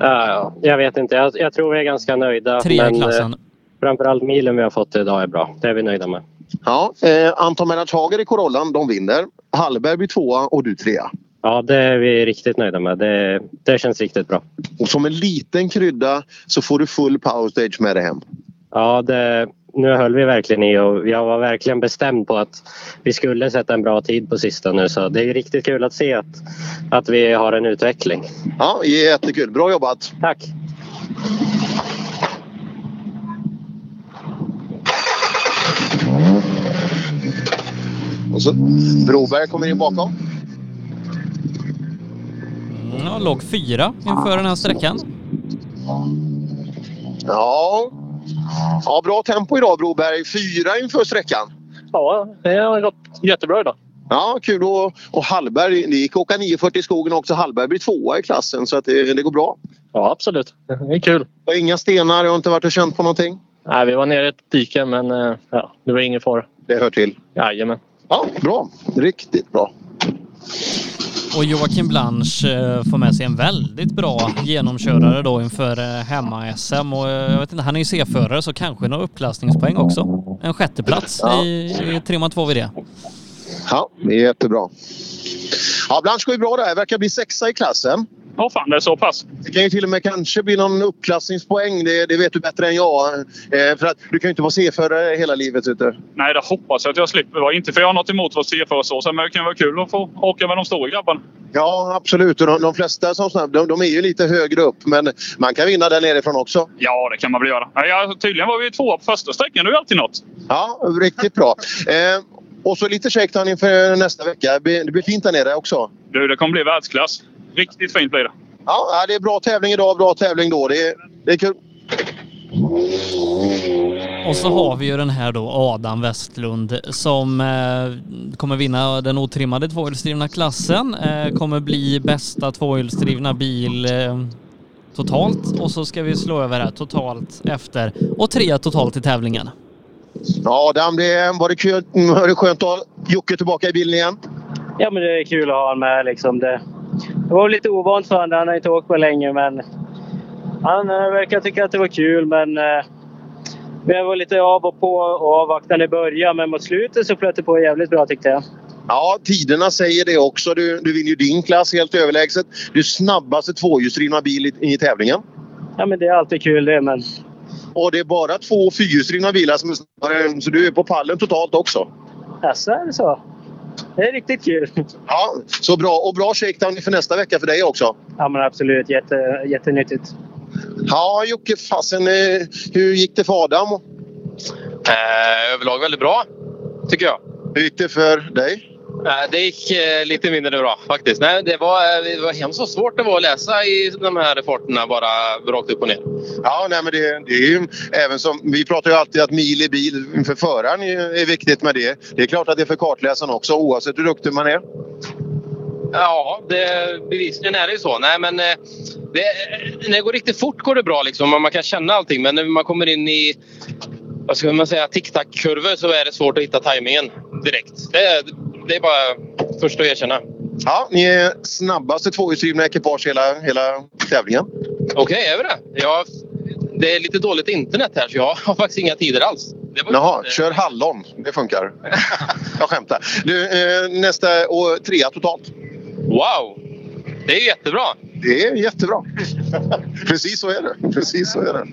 Eh, Ja, jag vet inte. Jag, jag tror vi är ganska nöjda. Trea men, klassen. eh, Framförallt milen vi har fått idag är bra. Det är vi nöjda med. Ja, eh, Anton Menardshager i Corollan, de vinner. Hallberg blir tvåa och du trea. Ja, det är vi riktigt nöjda med. Det, det känns riktigt bra. Och som en liten krydda så får du full power stage med dig hem. Ja, det, nu höll vi verkligen i och jag var verkligen bestämd på att vi skulle sätta en bra tid på sista nu. Så det är riktigt kul att se att, att vi har en utveckling. Ja, jättekul. Bra jobbat! Tack! Och så Broberg kommer in bakom. Ja, låg fyra inför den här sträckan. Ja. ja, bra tempo idag Broberg. Fyra inför sträckan. Ja, det har gått jättebra idag. Ja, kul. Och, och Hallberg, det gick att åka 940 i skogen också. Hallberg blir tvåa i klassen så att det, det går bra. Ja, absolut. Det är kul. Och inga stenar, jag har inte varit och känt på någonting. Nej, vi var nere i ett dike men eh, ja, det var ingen fara. Det hör till. Jajamän. Ja, bra. Riktigt bra. Och Joakim Blanche eh, får med sig en väldigt bra genomkörare då inför eh, hemma-SM. Och eh, jag vet inte, han är ju C-förare så kanske några upplastningspoäng också. En sjätteplats Ja. i, i trimma 2 vid det. Ja, det är jättebra. Ja, Blanche går ju bra där. Verkar bli sexa i klassen. Ja, fan det är så pass. Det kan ju till och med kanske bli någon uppklassningspoäng. Det, det vet du bättre än jag. Eh, för att du kan ju inte vara C-förare hela livet. Ute. Nej, det hoppas jag att jag slipper vara. Inte för jag har något emot att vara CFÖ så, men det kan vara kul att få åka med de stora grabbarna. Ja, absolut. Och de, de flesta som snabb, de, de är ju lite högre upp. Men man kan vinna där nerifrån också. Ja, det kan man väl göra. Ja, tydligen var vi tvåa på första sträckan. Det är ju alltid något. Ja, riktigt bra. Eh, och så lite shakedown inför nästa vecka. Det blir fint där nere också. Du, det kommer bli världsklass. Riktigt fint blir det. Ja, det är bra tävling idag, bra tävling då. Det är, det är kul. Och så har vi ju den här då Adam Westlund som eh, kommer vinna den otrimmade tvåhjulsdrivna klassen. Eh, kommer bli bästa tvåhjulsdrivna bil eh, totalt och så ska vi slå över här totalt efter och trea totalt i tävlingen. Ja, Adam, det var det, kul, var det skönt att ha Jocke tillbaka i bilen igen? Ja, men det är kul att ha honom med. Liksom. Det, det var lite ovant för honom. Han har inte åkt på länge, men han eh, verkar tycka att det var kul. Men eh, vi var lite av och på och avvaktande i början, men mot slutet så flöt det på jävligt bra tyckte jag. Ja, tiderna säger det också. Du, du vinner ju din klass helt överlägset. Du är snabbaste tvåhjulsdrivna bil i, i tävlingen. Ja, men det är alltid kul det, men Och det är bara två fyrhjulsdrivna bilar som är snabbare. Så du är på pallen totalt också. Jaså, är det så? Det är riktigt kul. Ja, så bra. Och bra shakedown för nästa vecka för dig också. Ja, men absolut. Jätte, jättenyttigt. Ja, Jocke, fasen, eh, hur gick det för Adam? Eh, överlag väldigt bra, tycker jag. Hur gick det för dig? Eh, det gick eh, lite mindre bra faktiskt. Nej, det, var, eh, det var hemskt så svårt det var att läsa i de här rapporterna bara rakt upp och ner. Ja, nej, men det, det är ju även som... Vi pratar ju alltid att mil i bil för föraren är, viktigt med det. Det är klart att det är för kartläsaren också oavsett hur duktig man är. Ja, det, bevisligen är det ju så. Nej, men eh, det, när det går riktigt fort går det bra liksom man kan känna allting. Men när man kommer in i vad ska man säga, tic-tac-kurvor så är det svårt att hitta tajmingen direkt. Det, det är bara först att erkänna. Ja, ni är snabbaste tvåhjulsdrivna ekipage hela, hela tävlingen. Okej, är vi det? Jag, det är lite dåligt internet här så jag har faktiskt inga tider alls. Jaha, kör hallon. Det funkar. <laughs> Jag skämtar. Du, eh, nästa och trea totalt. Wow! Det är jättebra. Det är jättebra. Precis så är det. Precis så är det.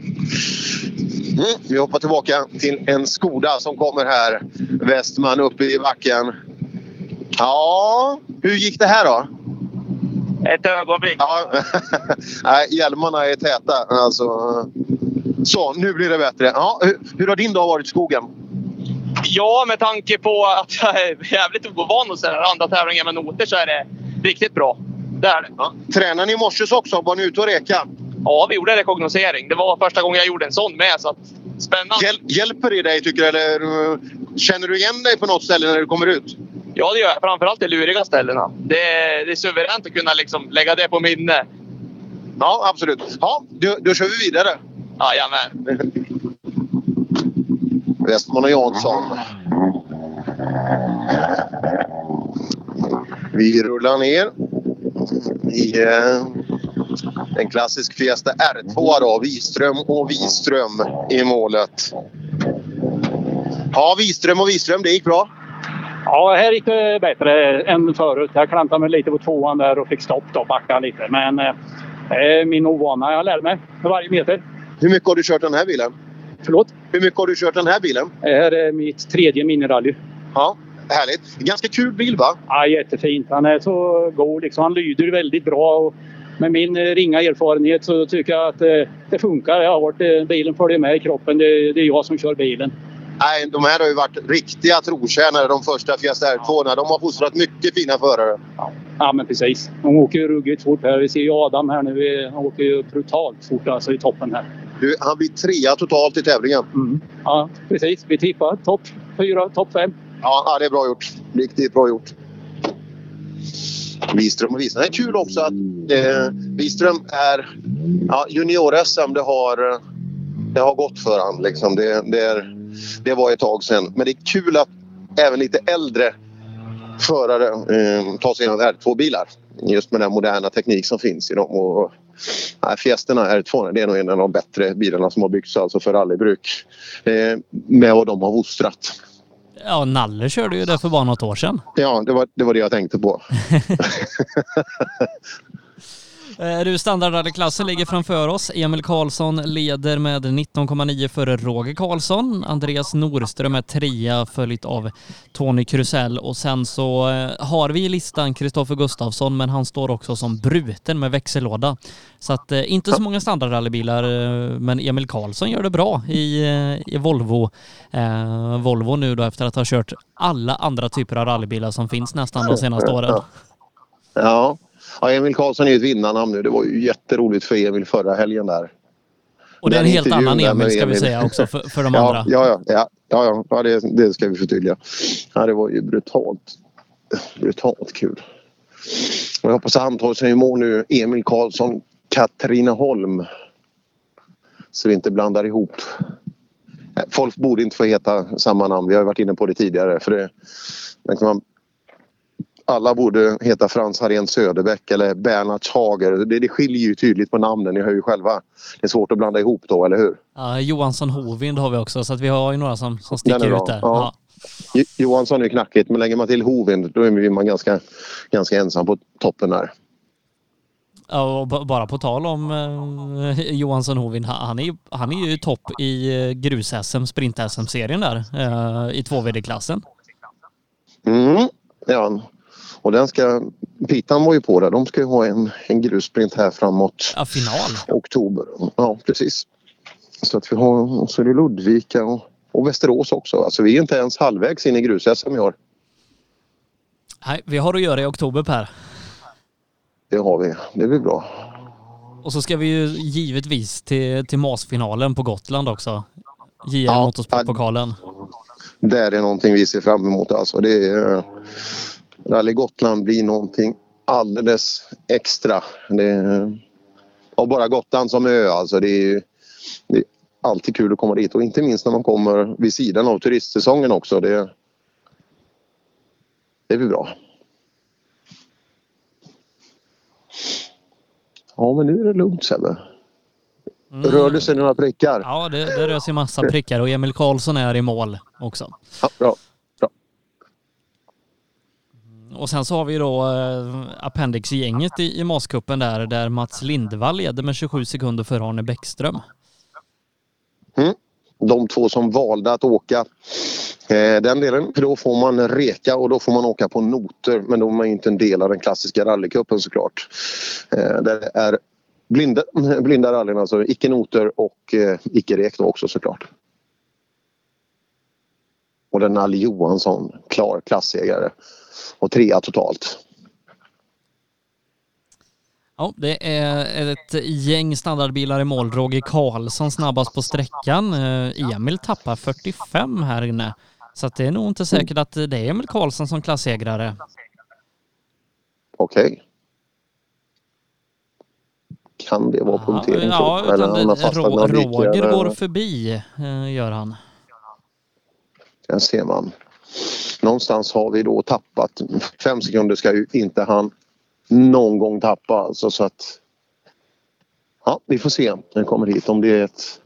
Mm, vi hoppar tillbaka till en Skoda som kommer här. Westman uppe i backen. Ja, hur gick det här då? Ett ögonblick. Ja, <laughs> nej, hjälmarna är täta. Alltså, så, nu blir det bättre. Ja, hur, hur har din dag varit i skogen? Ja, med tanke på att jag är jävligt ovan och så här andra tävlingar med noter så är det riktigt bra. Det är det. Ja. Tränade ni i morse också? Var ni ute och reka? Ja, vi gjorde rekognosering. Det var första gången jag gjorde en sån med. Så att, spännande. Hjäl hjälper det dig tycker du? Eller uh, känner du igen dig på något ställe när du kommer ut? Ja, det gör jag. Framförallt de luriga ställena. Det är, det är suveränt att kunna liksom lägga det på minne. Ja, absolut. Ja, då, då kör vi vidare. Jajamän. Westman och Jansson. Vi rullar ner i eh, En klassisk Fiesta R2 då. Wiström och Wiström i målet. Ja, Wiström och Wiström, det gick bra. Ja, här gick det bättre än förut. Jag klantade mig lite på tvåan där och fick stopp då, backa lite. Men eh, det är min ovana. Jag lär mig för varje meter. Hur mycket har du kört den här bilen? Förlåt? Hur mycket har du kört den här bilen? Det här är mitt tredje minirally. Ja, härligt. Ganska kul bil va? Ja, jättefint. Han är så god liksom. Han lyder väldigt bra. Och med min eh, ringa erfarenhet så tycker jag att eh, det funkar. Jag har varit, eh, bilen följer med i kroppen. Det är jag som kör bilen. Nej, de här har ju varit riktiga trotjänare, de första Fiesta R2. De har fostrat mycket fina förare. Ja, men precis. De åker ju ruggigt fort här. Vi ser ju Adam här nu. Han åker ju brutalt fort alltså i toppen här. Du, han blir trea totalt i tävlingen. Ja, precis. Vi tippar topp fyra, topp fem. Ja, ja, det är bra gjort. Riktigt bra gjort. Wiström och Wiström. Det är kul också att eh, Wiström är ja, junior-SM. Det har, det har gått för han. Liksom. Det, det, är, det var ett tag sedan. Men det är kul att även lite äldre förare eh, tar sig igenom R2-bilar. Just med den moderna teknik som finns i dem. Och, nej, Fiesterna R2 det är nog en av de bättre bilarna som har byggts alltså för rallybruk. Eh, med vad de har fostrat. Ja, Nalle körde ju det för bara något år sedan. Ja, det var det, var det jag tänkte på. <laughs> Eh, Du, standardrallyklassen ligger framför oss. Emil Karlsson leder med 19,9 före Roger Karlsson. Andreas Norström är trea följt av Tony Krusell och sen så eh, har vi i listan Kristoffer Gustafsson men han står också som bruten med växellåda. Så att eh, inte så många standardrallybilar eh, men Emil Karlsson gör det bra i, eh, i Volvo. Eh, Volvo nu då efter att ha kört alla andra typer av rallybilar som finns nästan de senaste åren. Ja. Ja, Emil Karlsson är ju ett vinnarnamn nu. Det var ju jätteroligt för Emil förra helgen där. Och det är en helt annan Emil ska vi säga också för, för de ja, andra. Ja, ja, ja, ja, det, det ska vi förtydliga. Ja, det var ju brutalt, brutalt kul. Och jag hoppas att han tar sig i mål nu. Emil Karlsson, Katrineholm. Så vi inte blandar ihop. Folk borde inte få heta samma namn. Vi har varit inne på det tidigare. För det, man, alla borde heta Frans Harén Söderbäck eller Bernhard Hager. Det, det skiljer ju tydligt på namnen. Ni hör ju själva. Det är svårt att blanda ihop då, eller hur? Ja, Johansson Hovind har vi också så att vi har ju några som, som sticker ut där. Ja. Jo- Johansson är knackigt men lägger man till Hovind då är man ganska, ganska ensam på toppen där. Ja, och bara på tal om eh, Johansson Hovin, han är, han är ju topp i eh, grus-SM, sprint-SM-serien där eh, i 2VD-klassen. Mm, ja. Och den ska, Pitan var ju på där. De ska ju ha en, en grussprint här framåt Ja, final. oktober. Ja, precis. Så att vi har, och så är det Ludvika och, och Västerås också. Alltså vi är inte ens halvvägs in i grus-SM i år. Nej, vi har att göra i oktober Per. Det har vi. Det blir bra. Och så ska vi ju givetvis till, till MAS-finalen på Gotland också. JR Ja, Motorsportpokalen. Det är någonting vi ser fram emot. Alltså det är, Rally Gotland blir någonting alldeles extra. Det och bara Gotland som ö alltså. Det är, det är alltid kul att komma dit och inte minst när man kommer vid sidan av turistsäsongen också. Det, det blir bra. Ja men nu är det lugnt Sebbe. Rör det sig några prickar? Ja, det, det rör sig massa prickar och Emil Karlsson är i mål också. Ja, bra. Och sen så har vi då eh, Appendix-gänget i, i Maskuppen där, där Mats Lindvall leder med 27 sekunder före Arne Bäckström. Mm. De två som valde att åka eh, den delen. För då får man reka och då får man åka på noter. Men de är inte en del av den klassiska rallycupen såklart. Eh, det är blinda, blinda rallyn, alltså icke noter och eh, icke rek då också såklart. Och den Nalle Johansson, klar klassägare. Och trea totalt. Ja, det är ett gäng standardbilar i mål. Roger Karlsson snabbast på sträckan. Eh, Emil tappar 45 här inne. Så det är nog inte säkert att det är Emil Karlsson som klassegrare. Okej. Kan det vara punktering? Ja? Eller utan det, Roger går förbi, eh, gör han. Där ser man. Någonstans har vi då tappat. Fem sekunder ska ju inte han någon gång tappa alltså så att Ja, vi får se när det kommer hit om det är ett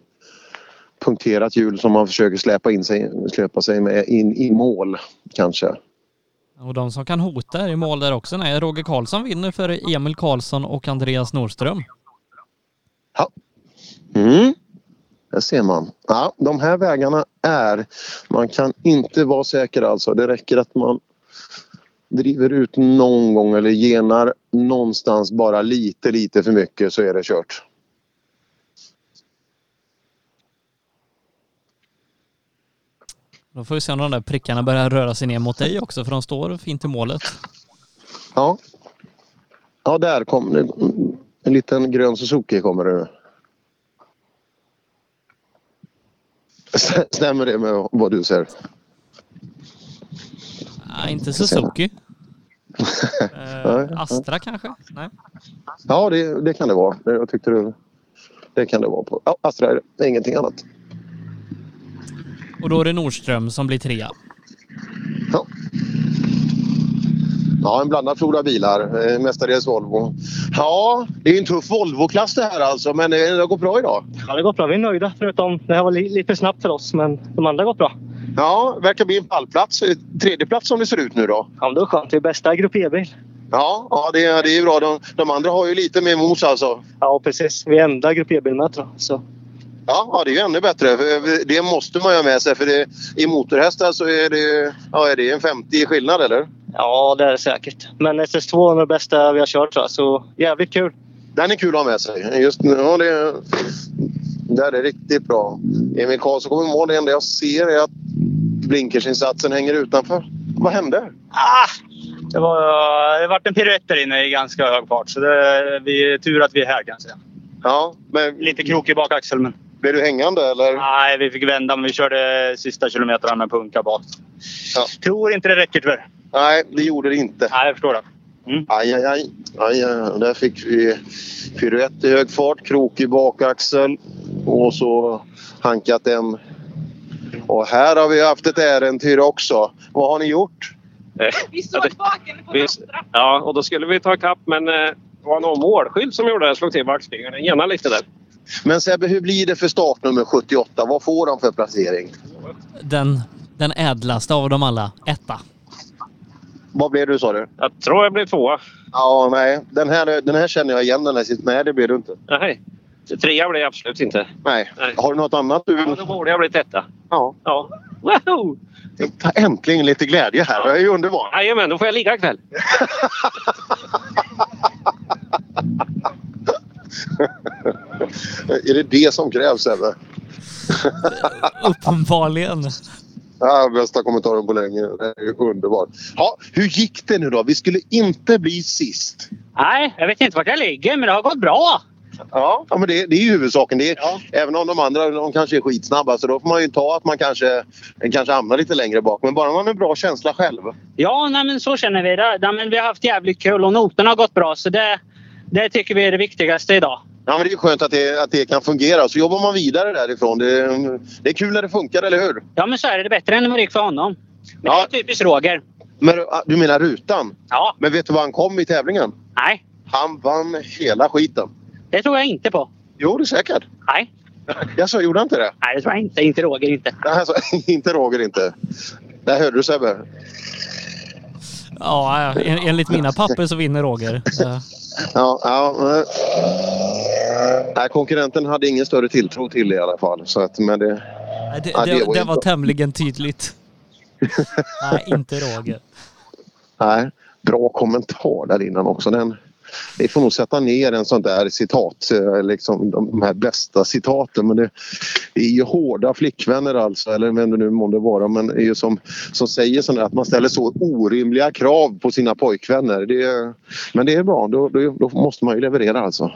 punkterat hjul som man försöker släpa, in sig, släpa sig med in i mål kanske. Och de som kan hota är i mål där också. Nej, Roger Karlsson vinner för Emil Karlsson och Andreas Nordström. Mm. Där ser man. Ja, de här vägarna är... Man kan inte vara säker alltså. Det räcker att man driver ut någon gång eller genar någonstans bara lite, lite för mycket så är det kört. Då får vi se om de där prickarna börjar röra sig ner mot dig också för de står fint i målet. Ja. Ja, där kom det. En liten grön Suzuki kommer det nu. Stämmer det med vad du ser? Nej, inte Suzuki. <laughs> Eh, Astra kanske? Nej. Ja, det, det kan det vara. Jag tyckte det, det kan det vara. på. Ja, Astra är det. ingenting annat. Och då är det Nordström som blir trea. Ja, en blandad flora bilar. Eh, Mestadels Volvo. Ja, det är en tuff Volvo-klass det här alltså, men eh, det har gått bra idag. Ja, det har gått bra. Vi är nöjda. Förutom det här var li- lite för snabbt för oss, men de andra har gått bra. Ja, verkar bli en pallplats. Eh, Tredje plats som det ser ut nu då. Ja, men det är skönt. Vi är bästa Grupp E-bil. Ja, ja det, är- det är bra. De, de andra har ju lite mer mos alltså. Ja, precis. Vi är enda Grupp E-bil med tror jag. Ja, ja, det är ju ännu bättre. För Det måste man ju ha med sig för det, i motorhästar så är det, ja, är det en 50 skillnad eller? Ja, det är det säkert. Men SS2 är det bästa vi har kört tror jag. Så jävligt kul. Den är kul att ha med sig. Just nu, ja, det, det här är riktigt bra. Emil Karlsson kommer i mål. Det enda jag ser är att blinkersinsatsen hänger utanför. Vad hände? Ah, det, var, det vart en piruett där inne i ganska hög fart. Så det, vi är tur att vi är här kan jag säga. Ja, men... Lite krokig bakaxel men... Blev du hängande eller? Nej, vi fick vända men vi körde sista kilometrarna med punka bak. Tror inte det räcker tyvärr. Nej, det gjorde det inte. Nej, jag förstår det. Aj, aj, aj. aj, aj. Där fick vi piruett i hög fart, krokig bakaxel och så hankat en. Och här har vi haft ett äventyr också. Vad har ni gjort? <laughs> Vi såg baken på västra. Ja, och då skulle vi ta ikapp men eh, det var någon målskylt som gjorde det. Slog till backspeglarna. Den genade lite där. Men Sebbe, hur blir det för startnummer 78? Vad får de för placering? Den, den ädlaste av dem alla. Etta. Vad blev du sa du? Jag tror jag blev tvåa. Ja, nej. Den här, den här känner jag igen. Den här. Nej, det blev du inte. Nej. Trea blev jag absolut inte. Nej. Har du något annat du vill? Ja, då borde jag blivit etta. Ja. ja. Wow! Äntligen lite glädje här. Det är ju underbart. Jajamän, då får jag ligga ikväll. <laughs> är det det som krävs Sebbe? Uppenbarligen. Ja, bästa kommentaren på länge. Underbart. Ja, hur gick det nu då? Vi skulle inte bli sist. Nej, jag vet inte vart jag ligger men det har gått bra. Ja, ja men det, det är ju huvudsaken. Det är, Även om de andra de kanske är skitsnabba så då får man ju ta att man kanske, kanske hamnar lite längre bak. Men bara man har en bra känsla själv. Ja, nej, men så känner vi det. Nej, men vi har haft jävligt kul och noterna har gått bra så det, det tycker vi är det viktigaste idag. Ja, men det är skönt att det, att det kan fungera. Så jobbar man vidare därifrån. Det, det är kul när det funkar, eller hur? Ja, men så är det. Det är bättre än när det gick för honom. Men det är typiskt Roger. Men ah, du menar rutan? Ja. Men vet du vad han kom i tävlingen? Nej. Han vann hela skiten. Det tror jag inte på. Jo, det är säkert. Nej. <laughs> Jag sa, gjorde han inte det? Nej, det tror jag inte. Inte Roger inte. Nej, alltså, <laughs> inte Roger inte. Där hörde du Sebbe. Ja, en, enligt mina papper så vinner Roger. <laughs> Eh, Ja, ja. Nej, konkurrenten hade ingen större tilltro till det i alla fall. Så att, men det, nej, Det, Ja, det, det det, var ju var tämligen tydligt. <laughs> Nej, inte Roger. nej, bra kommentar där innan också. Den, vi får nog sätta ner en sån där citat, eh, liksom de här bästa citaten. Men det, är ju hårda flickvänner alltså, eller vem det nu månde vara, men det är ju som, som säger sådär att man ställer så orimliga krav på sina pojkvänner. Det, är- men det är bra, då, då, då måste man ju leverera alltså.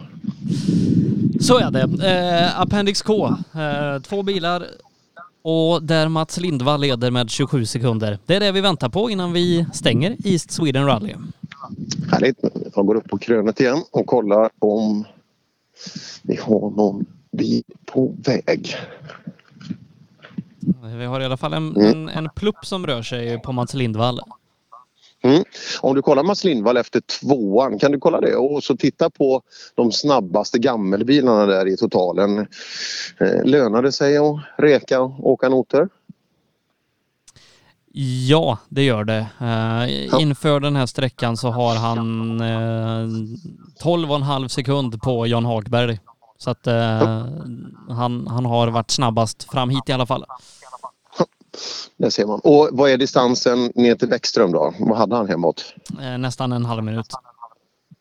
Så är det. Eh, Appendix K. Eh, två bilar och där Mats Lindvall leder med 27 sekunder. Det är det vi väntar på innan vi stänger East Sweden Rally. Härligt. Jag går upp på krönet igen och kollar om vi har någon bil på väg. Vi har i alla fall en, Mm. en, en plupp som rör sig på Mats Lindvall. Mm. Om du kollar Mats Lindvall efter tvåan, kan du kolla det? Och så titta på de snabbaste gammelbilarna där i totalen. Eh, lönar det sig att reka och åka noter? Ja, det gör det. Uh, inför den här sträckan så har han uh, 12,5 sekund på Jan Hagberg. Så att uh, han, han har varit snabbast fram hit i alla fall. Det ser man. Och vad är distansen ner till Bäckström då? Vad hade han hemåt? Uh, nästan en halv minut.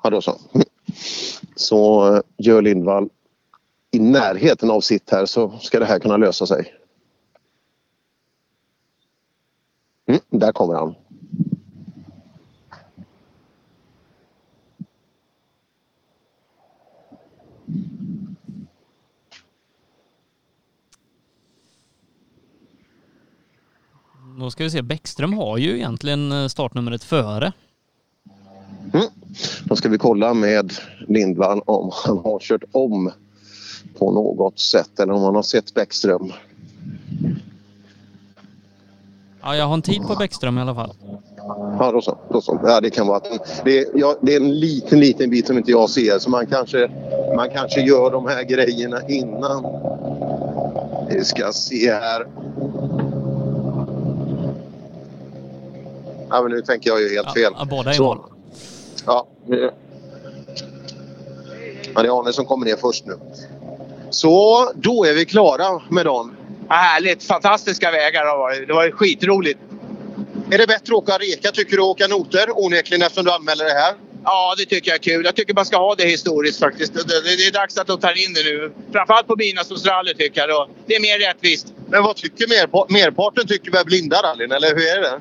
Ja, då så. Så gör Lindvall i närheten av sitt här så ska det här kunna lösa sig. Mm, där kommer han. Då ska vi se, Bäckström har ju egentligen eh, startnumret före. Mm. Då ska vi kolla med Lindvall om han har kört om på något sätt eller om han har sett Bäckström. Ja, jag har en tid på Bäckström i alla fall. Ja, då så. Då så. Ja, det kan vara att det, är, ja, det är en liten, liten bit som inte jag ser så man kanske, man kanske gör de här grejerna innan. Vi ska se här. Ja, men nu tänker jag ju helt fel. Ja, båda är mål. Ja, ja, det är Arne som kommer ner först nu. Så, då är vi klara med dagen. Ja, härligt! Fantastiska vägar har varit. Det var skitroligt. Är det bättre att åka reka tycker du, åka noter onekligen eftersom du anmäler det här? Ja, det tycker jag är kul. Jag tycker man ska ha det historiskt faktiskt. Det, det, det är dags att de tar in det nu. Framförallt på rally tycker jag. Då. Det är mer rättvist. Men vad tycker merpa- merparten? Tycker väl blinda rallyn, eller hur är det?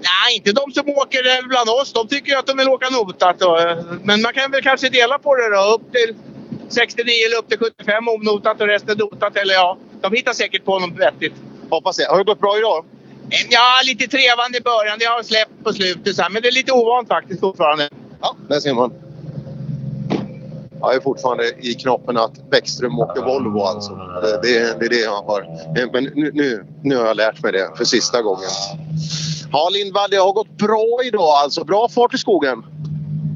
Nej, inte de som åker bland oss. De tycker att de vill åka notat. Då. Men man kan väl kanske dela på det då. Upp till 69 eller upp till 75 onotat och resten notat. Eller ja, de hittar säkert på något vettigt. Hoppas det. Har det gått bra idag? Ja, lite trevande i början. Det har släppt på slutet. Men det är lite ovant faktiskt fortfarande. Ja, där ser man. Jag är fortfarande i knoppen att Bäckström åker Volvo alltså. Det, det, det är det jag har. Men nu, nu, nu har jag lärt mig det för sista gången. Ja, Lindvall, det har gått bra idag alltså. Bra fart i skogen.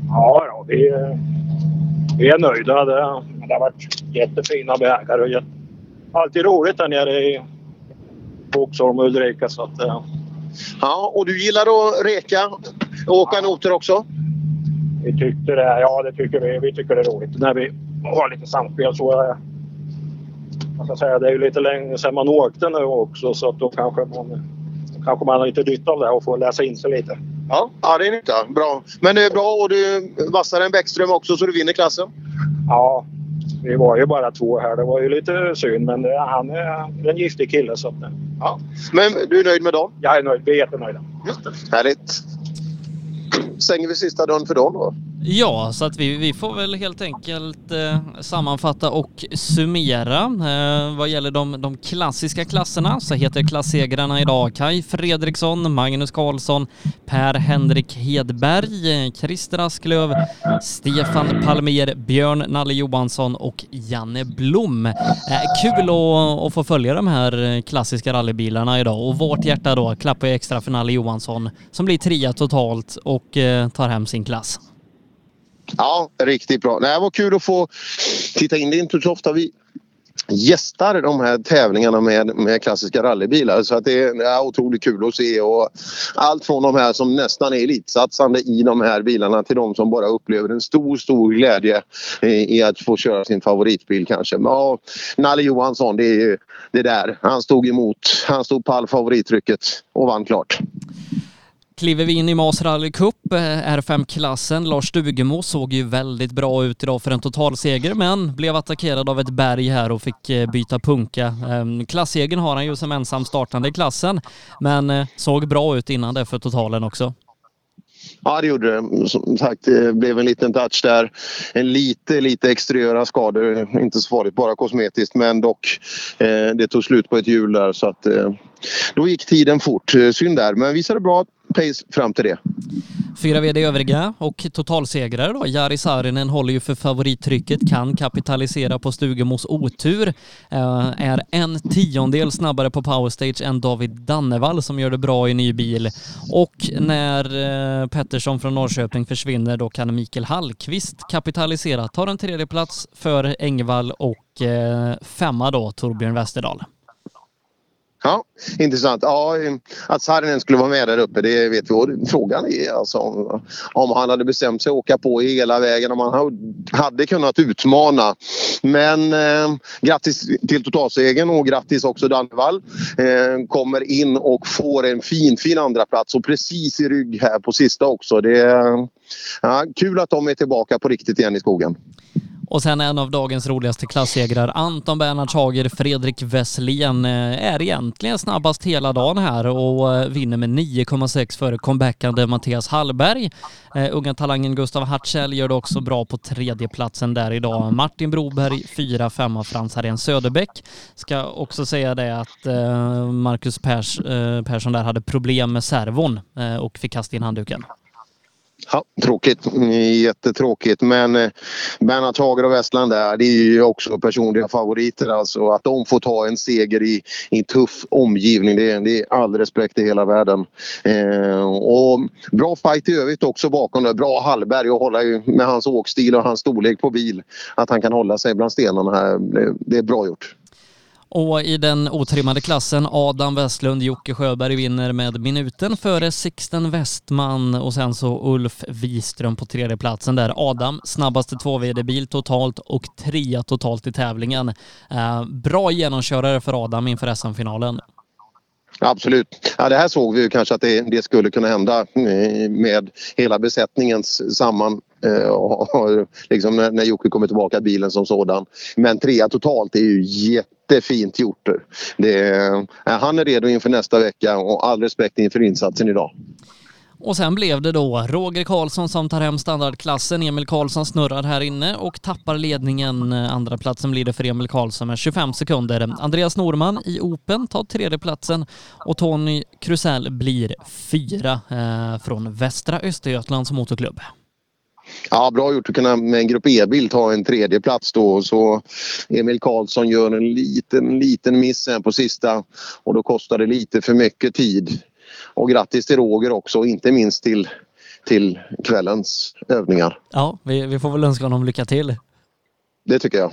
Ja, ja vi, är- vi är nöjda. Det, det har varit jättefina vägar och jätte, alltid roligt där nere i Boxholm och Ulrika. Så att, eh, Ja, och du gillar att reka och åka noter också? vi tyckte det. Ja, det tycker vi. Vi tycker det är roligt när vi har lite samspel. Så, eh, man ska säga, det är ju lite länge sedan man åkte nu också så att då kanske man, kanske man har lite nytta av det och får läsa in sig lite. Ja, ja det är nytta. Bra. Men det är bra och du är vassare än Bäckström också så du vinner klassen. Ja, vi var ju bara två här. Det var ju lite synd men det, han är en giftig kille. Så att, eh, ja. Men du är nöjd med dagen? Jag är nöjd. Vi är jättenöjda. Härligt. Stänger vi sista dörren för dagen då? Ja, så att vi, vi får väl helt enkelt eh, sammanfatta och summera. Eh, vad gäller de, de klassiska klasserna så heter klassegrarna idag Kai Fredriksson, Magnus Karlsson, Per-Henrik Hedberg, Christer Asklöv, Stefan Palmer, Björn Nalle Johansson och Janne Blom. Eh, kul att, att få följa de här klassiska rallybilarna idag och vårt hjärta då klappar ju extra för Nalle Johansson som blir trea totalt och eh, tar hem sin klass. Ja, riktigt bra. Det var kul att få titta in. Det är inte så ofta vi gästar de här tävlingarna med, med klassiska rallybilar. Så att det är, otroligt kul att se. Och allt från de här som nästan är elitsatsande i de här bilarna till de som bara upplever en stor, stor glädje i, i att få köra sin favoritbil kanske. Men, ja, Nalle Johansson, det är ju det där. Han stod emot. Han stod pall favorittrycket och vann klart. Kliver vi in i Mas Rally Cup, eh, R5-klassen. Lars Stugemo såg ju väldigt bra ut idag för en totalseger, men blev attackerad av ett berg här och fick eh, byta punka. Ehm, klassegern har han ju som ensam startande i klassen, men eh, såg bra ut innan det för totalen också. Ja, det gjorde det. Som sagt, det blev en liten touch där. En lite, lite exteriöra skador. Inte så farligt, bara kosmetiskt. Men dock, eh, det tog slut på ett hjul där. Så att, eh, då gick tiden fort. Eh, synd där, men visade bra pace fram till det. Fyra VD övriga och totalsegrare då. Jari Saarinen håller ju för favorittrycket, kan kapitalisera på Stugemos otur. Eh, är en tiondel snabbare på powerstage än David Dannevall som gör det bra i ny bil. Och när eh, Pettersson från Norrköping försvinner då kan Mikael Hallqvist kapitalisera, tar en tredje plats för Engvall och eh, femma då Torbjörn Westerdahl. Ja, intressant. Ja, att Saarinen skulle vara med där uppe, det vet vi. Och frågan är alltså om, om han hade bestämt sig att åka på hela vägen, om han hade kunnat utmana. Men eh, grattis till totalsegern och grattis också Dannevall. Eh, kommer in och får en fin, fin andra plats och precis i rygg här på sista också. Det ja, kul att de är tillbaka på riktigt igen i skogen. Och sen en av dagens roligaste klassegrar, Anton Bernhard Hager, Fredrik Wesslén, eh, är egentligen snabbast hela dagen här och eh, vinner med 9,6 före comebackande Mattias Hallberg. Uh, unga talangen Gustav Hartzell gör det också bra på tredjeplatsen där idag. Martin Broberg, 4 5 Frans Harén Söderbäck. Ska också säga det att uh, Marcus Pers, uh, Persson där hade problem med servon och fick kasta in handduken. Ja, tråkigt. Jättetråkigt. Men eh, Bernhard Hager och Westland där, det är ju också personliga favoriter. Alltså att de får ta en seger i, i en tuff omgivning, det är, det är all respekt i hela världen. Eh, och bra fight i övrigt också bakom det. Bra Hallberg att hålla med hans åkstil och hans storlek på bil. Att han kan hålla sig bland stenarna här, det, det är bra gjort. Och i den otrimmade klassen Adam Westlund, Jocke Sjöberg vinner med minuten före Sixten Westman och sen så Ulf Wiström på tredje platsen där. Adam snabbaste 2 bil totalt och trea totalt i tävlingen. Eh, bra genomkörare för Adam inför SM-finalen. Absolut. Ja, det här såg vi ju kanske att det, det skulle kunna hända eh, med hela besättningens samman eh, liksom när, när Jocke kommer tillbaka bilen som sådan. Men trea totalt är ju jättefint gjort. Det, eh, han är redo inför nästa vecka och all respekt inför insatsen idag. Och sen blev det då Roger Karlsson som tar hem standardklassen. Emil Karlsson snurrar här inne och tappar ledningen. Andra platsen blir det för Emil Karlsson med 25 sekunder. Andreas Norman i Open tar tredje platsen och Tony Krusell blir fyra eh, från Västra Östergötlands motorklubb. Ja, bra gjort att kunna med en Grupp E-bil ta en tredje plats då. Så Emil Karlsson gör en liten, liten miss här på sista och då kostar det lite för mycket tid. Och grattis till Roger också, inte minst till, till kvällens övningar. Ja, vi, vi får väl önska honom lycka till. Det tycker jag.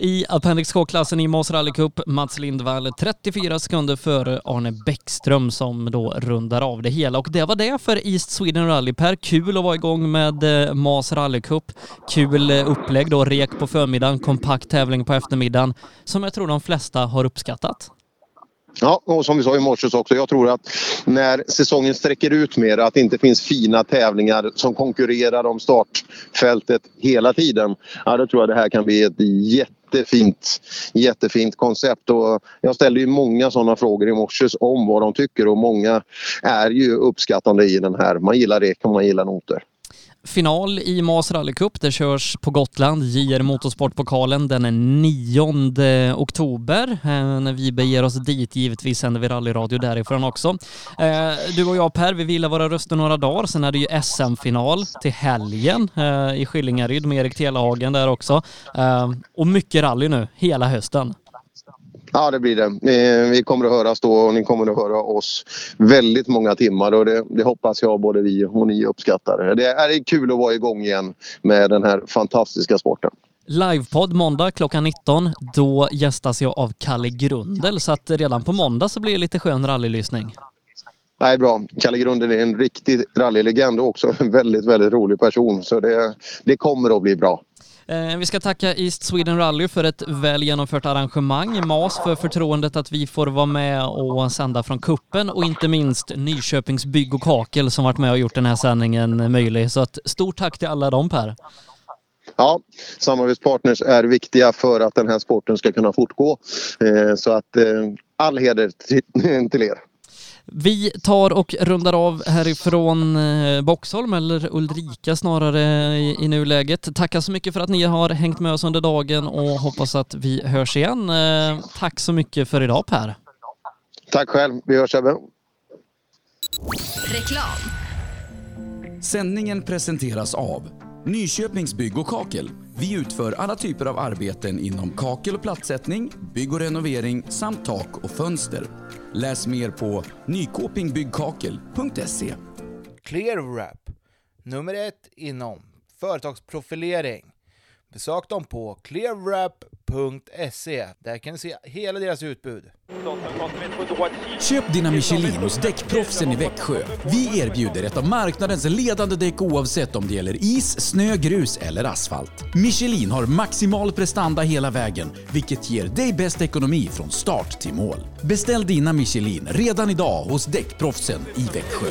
I Appendix K-klassen i Mos Rally Cup, Mats Lindvall 34 sekunder före Arne Bäckström som då rundar av det hela. Och det var det för East Sweden Rally. Per, kul att vara igång med eh, Mas Rally Cup. Kul eh, upplägg då, rek på förmiddagen, kompakt tävling på eftermiddagen som jag tror de flesta har uppskattat. Ja, och som vi sa i morse också, jag tror att när säsongen sträcker ut mer, att det inte finns fina tävlingar som konkurrerar om startfältet hela tiden. Ja, då tror jag det här kan bli ett jättefint, jättefint koncept. Och jag ställde ju många sådana frågor i morse om vad de tycker och många är ju uppskattande i den här. Man gillar rek och man gillar noter. Final i Mas rallycup. Det körs på Gotland, JR Motorsportpokalen den 9 oktober. Eh, när vi beger oss dit, givetvis sänder vi rallyradio därifrån också. Eh, du och jag Per, vi vilar våra röster några dagar. Sen är det ju SM-final till helgen eh, i Skillingaryd med Erik Telehagen där också. Eh, och mycket rally nu, hela hösten. Ja, det blir det. Eh, vi kommer att höras då och ni kommer att höra oss väldigt många timmar och det, det hoppas jag både vi och ni uppskattar. Det är kul att vara igång igen med den här fantastiska sporten. Livepodd måndag klockan 19. Då gästas jag av Kalle Grundel så att redan på måndag så blir det lite skön rallylyssning. Nej, bra. Kalle Grundel är en riktig rallylegend och också en väldigt, väldigt rolig person. Så det, det kommer att bli bra. Eh, vi ska tacka East Sweden Rally för ett väl genomfört arrangemang, MAS för förtroendet att vi får vara med och sända från kuppen och inte minst Nyköpings Bygg och Kakel som varit med och gjort den här sändningen möjlig. Så att stort tack till alla dem Per. Ja, samarbetspartners är viktiga för att den här sporten ska kunna fortgå. Eh, så att eh, all heder till er. Vi tar och rundar av härifrån eh, Boxholm, eller Ulrika snarare i, nuläget. Tackar så mycket för att ni har hängt med oss under dagen och hoppas att vi hörs igen. Eh, tack så mycket för idag Per. Tack själv. Vi hörs Ebbe. Reklam. Sändningen presenteras av Nyköpings Bygg och Kakel. Vi utför alla typer av arbeten inom kakel och plattsättning, bygg och renovering samt tak och fönster. Läs mer på nykopingbyggkakel.se. ClearWrap, nummer ett inom företagsprofilering. Besök dem på clearwrap.se. Där kan du se hela deras utbud. Köp dina Michelin hos däckproffsen i Växjö. Vi erbjuder ett av marknadens ledande däck oavsett om det gäller is, snö, grus eller asfalt. Michelin har maximal prestanda hela vägen, vilket ger dig bäst ekonomi från start till mål. Beställ dina Michelin redan idag hos däckproffsen i Växjö.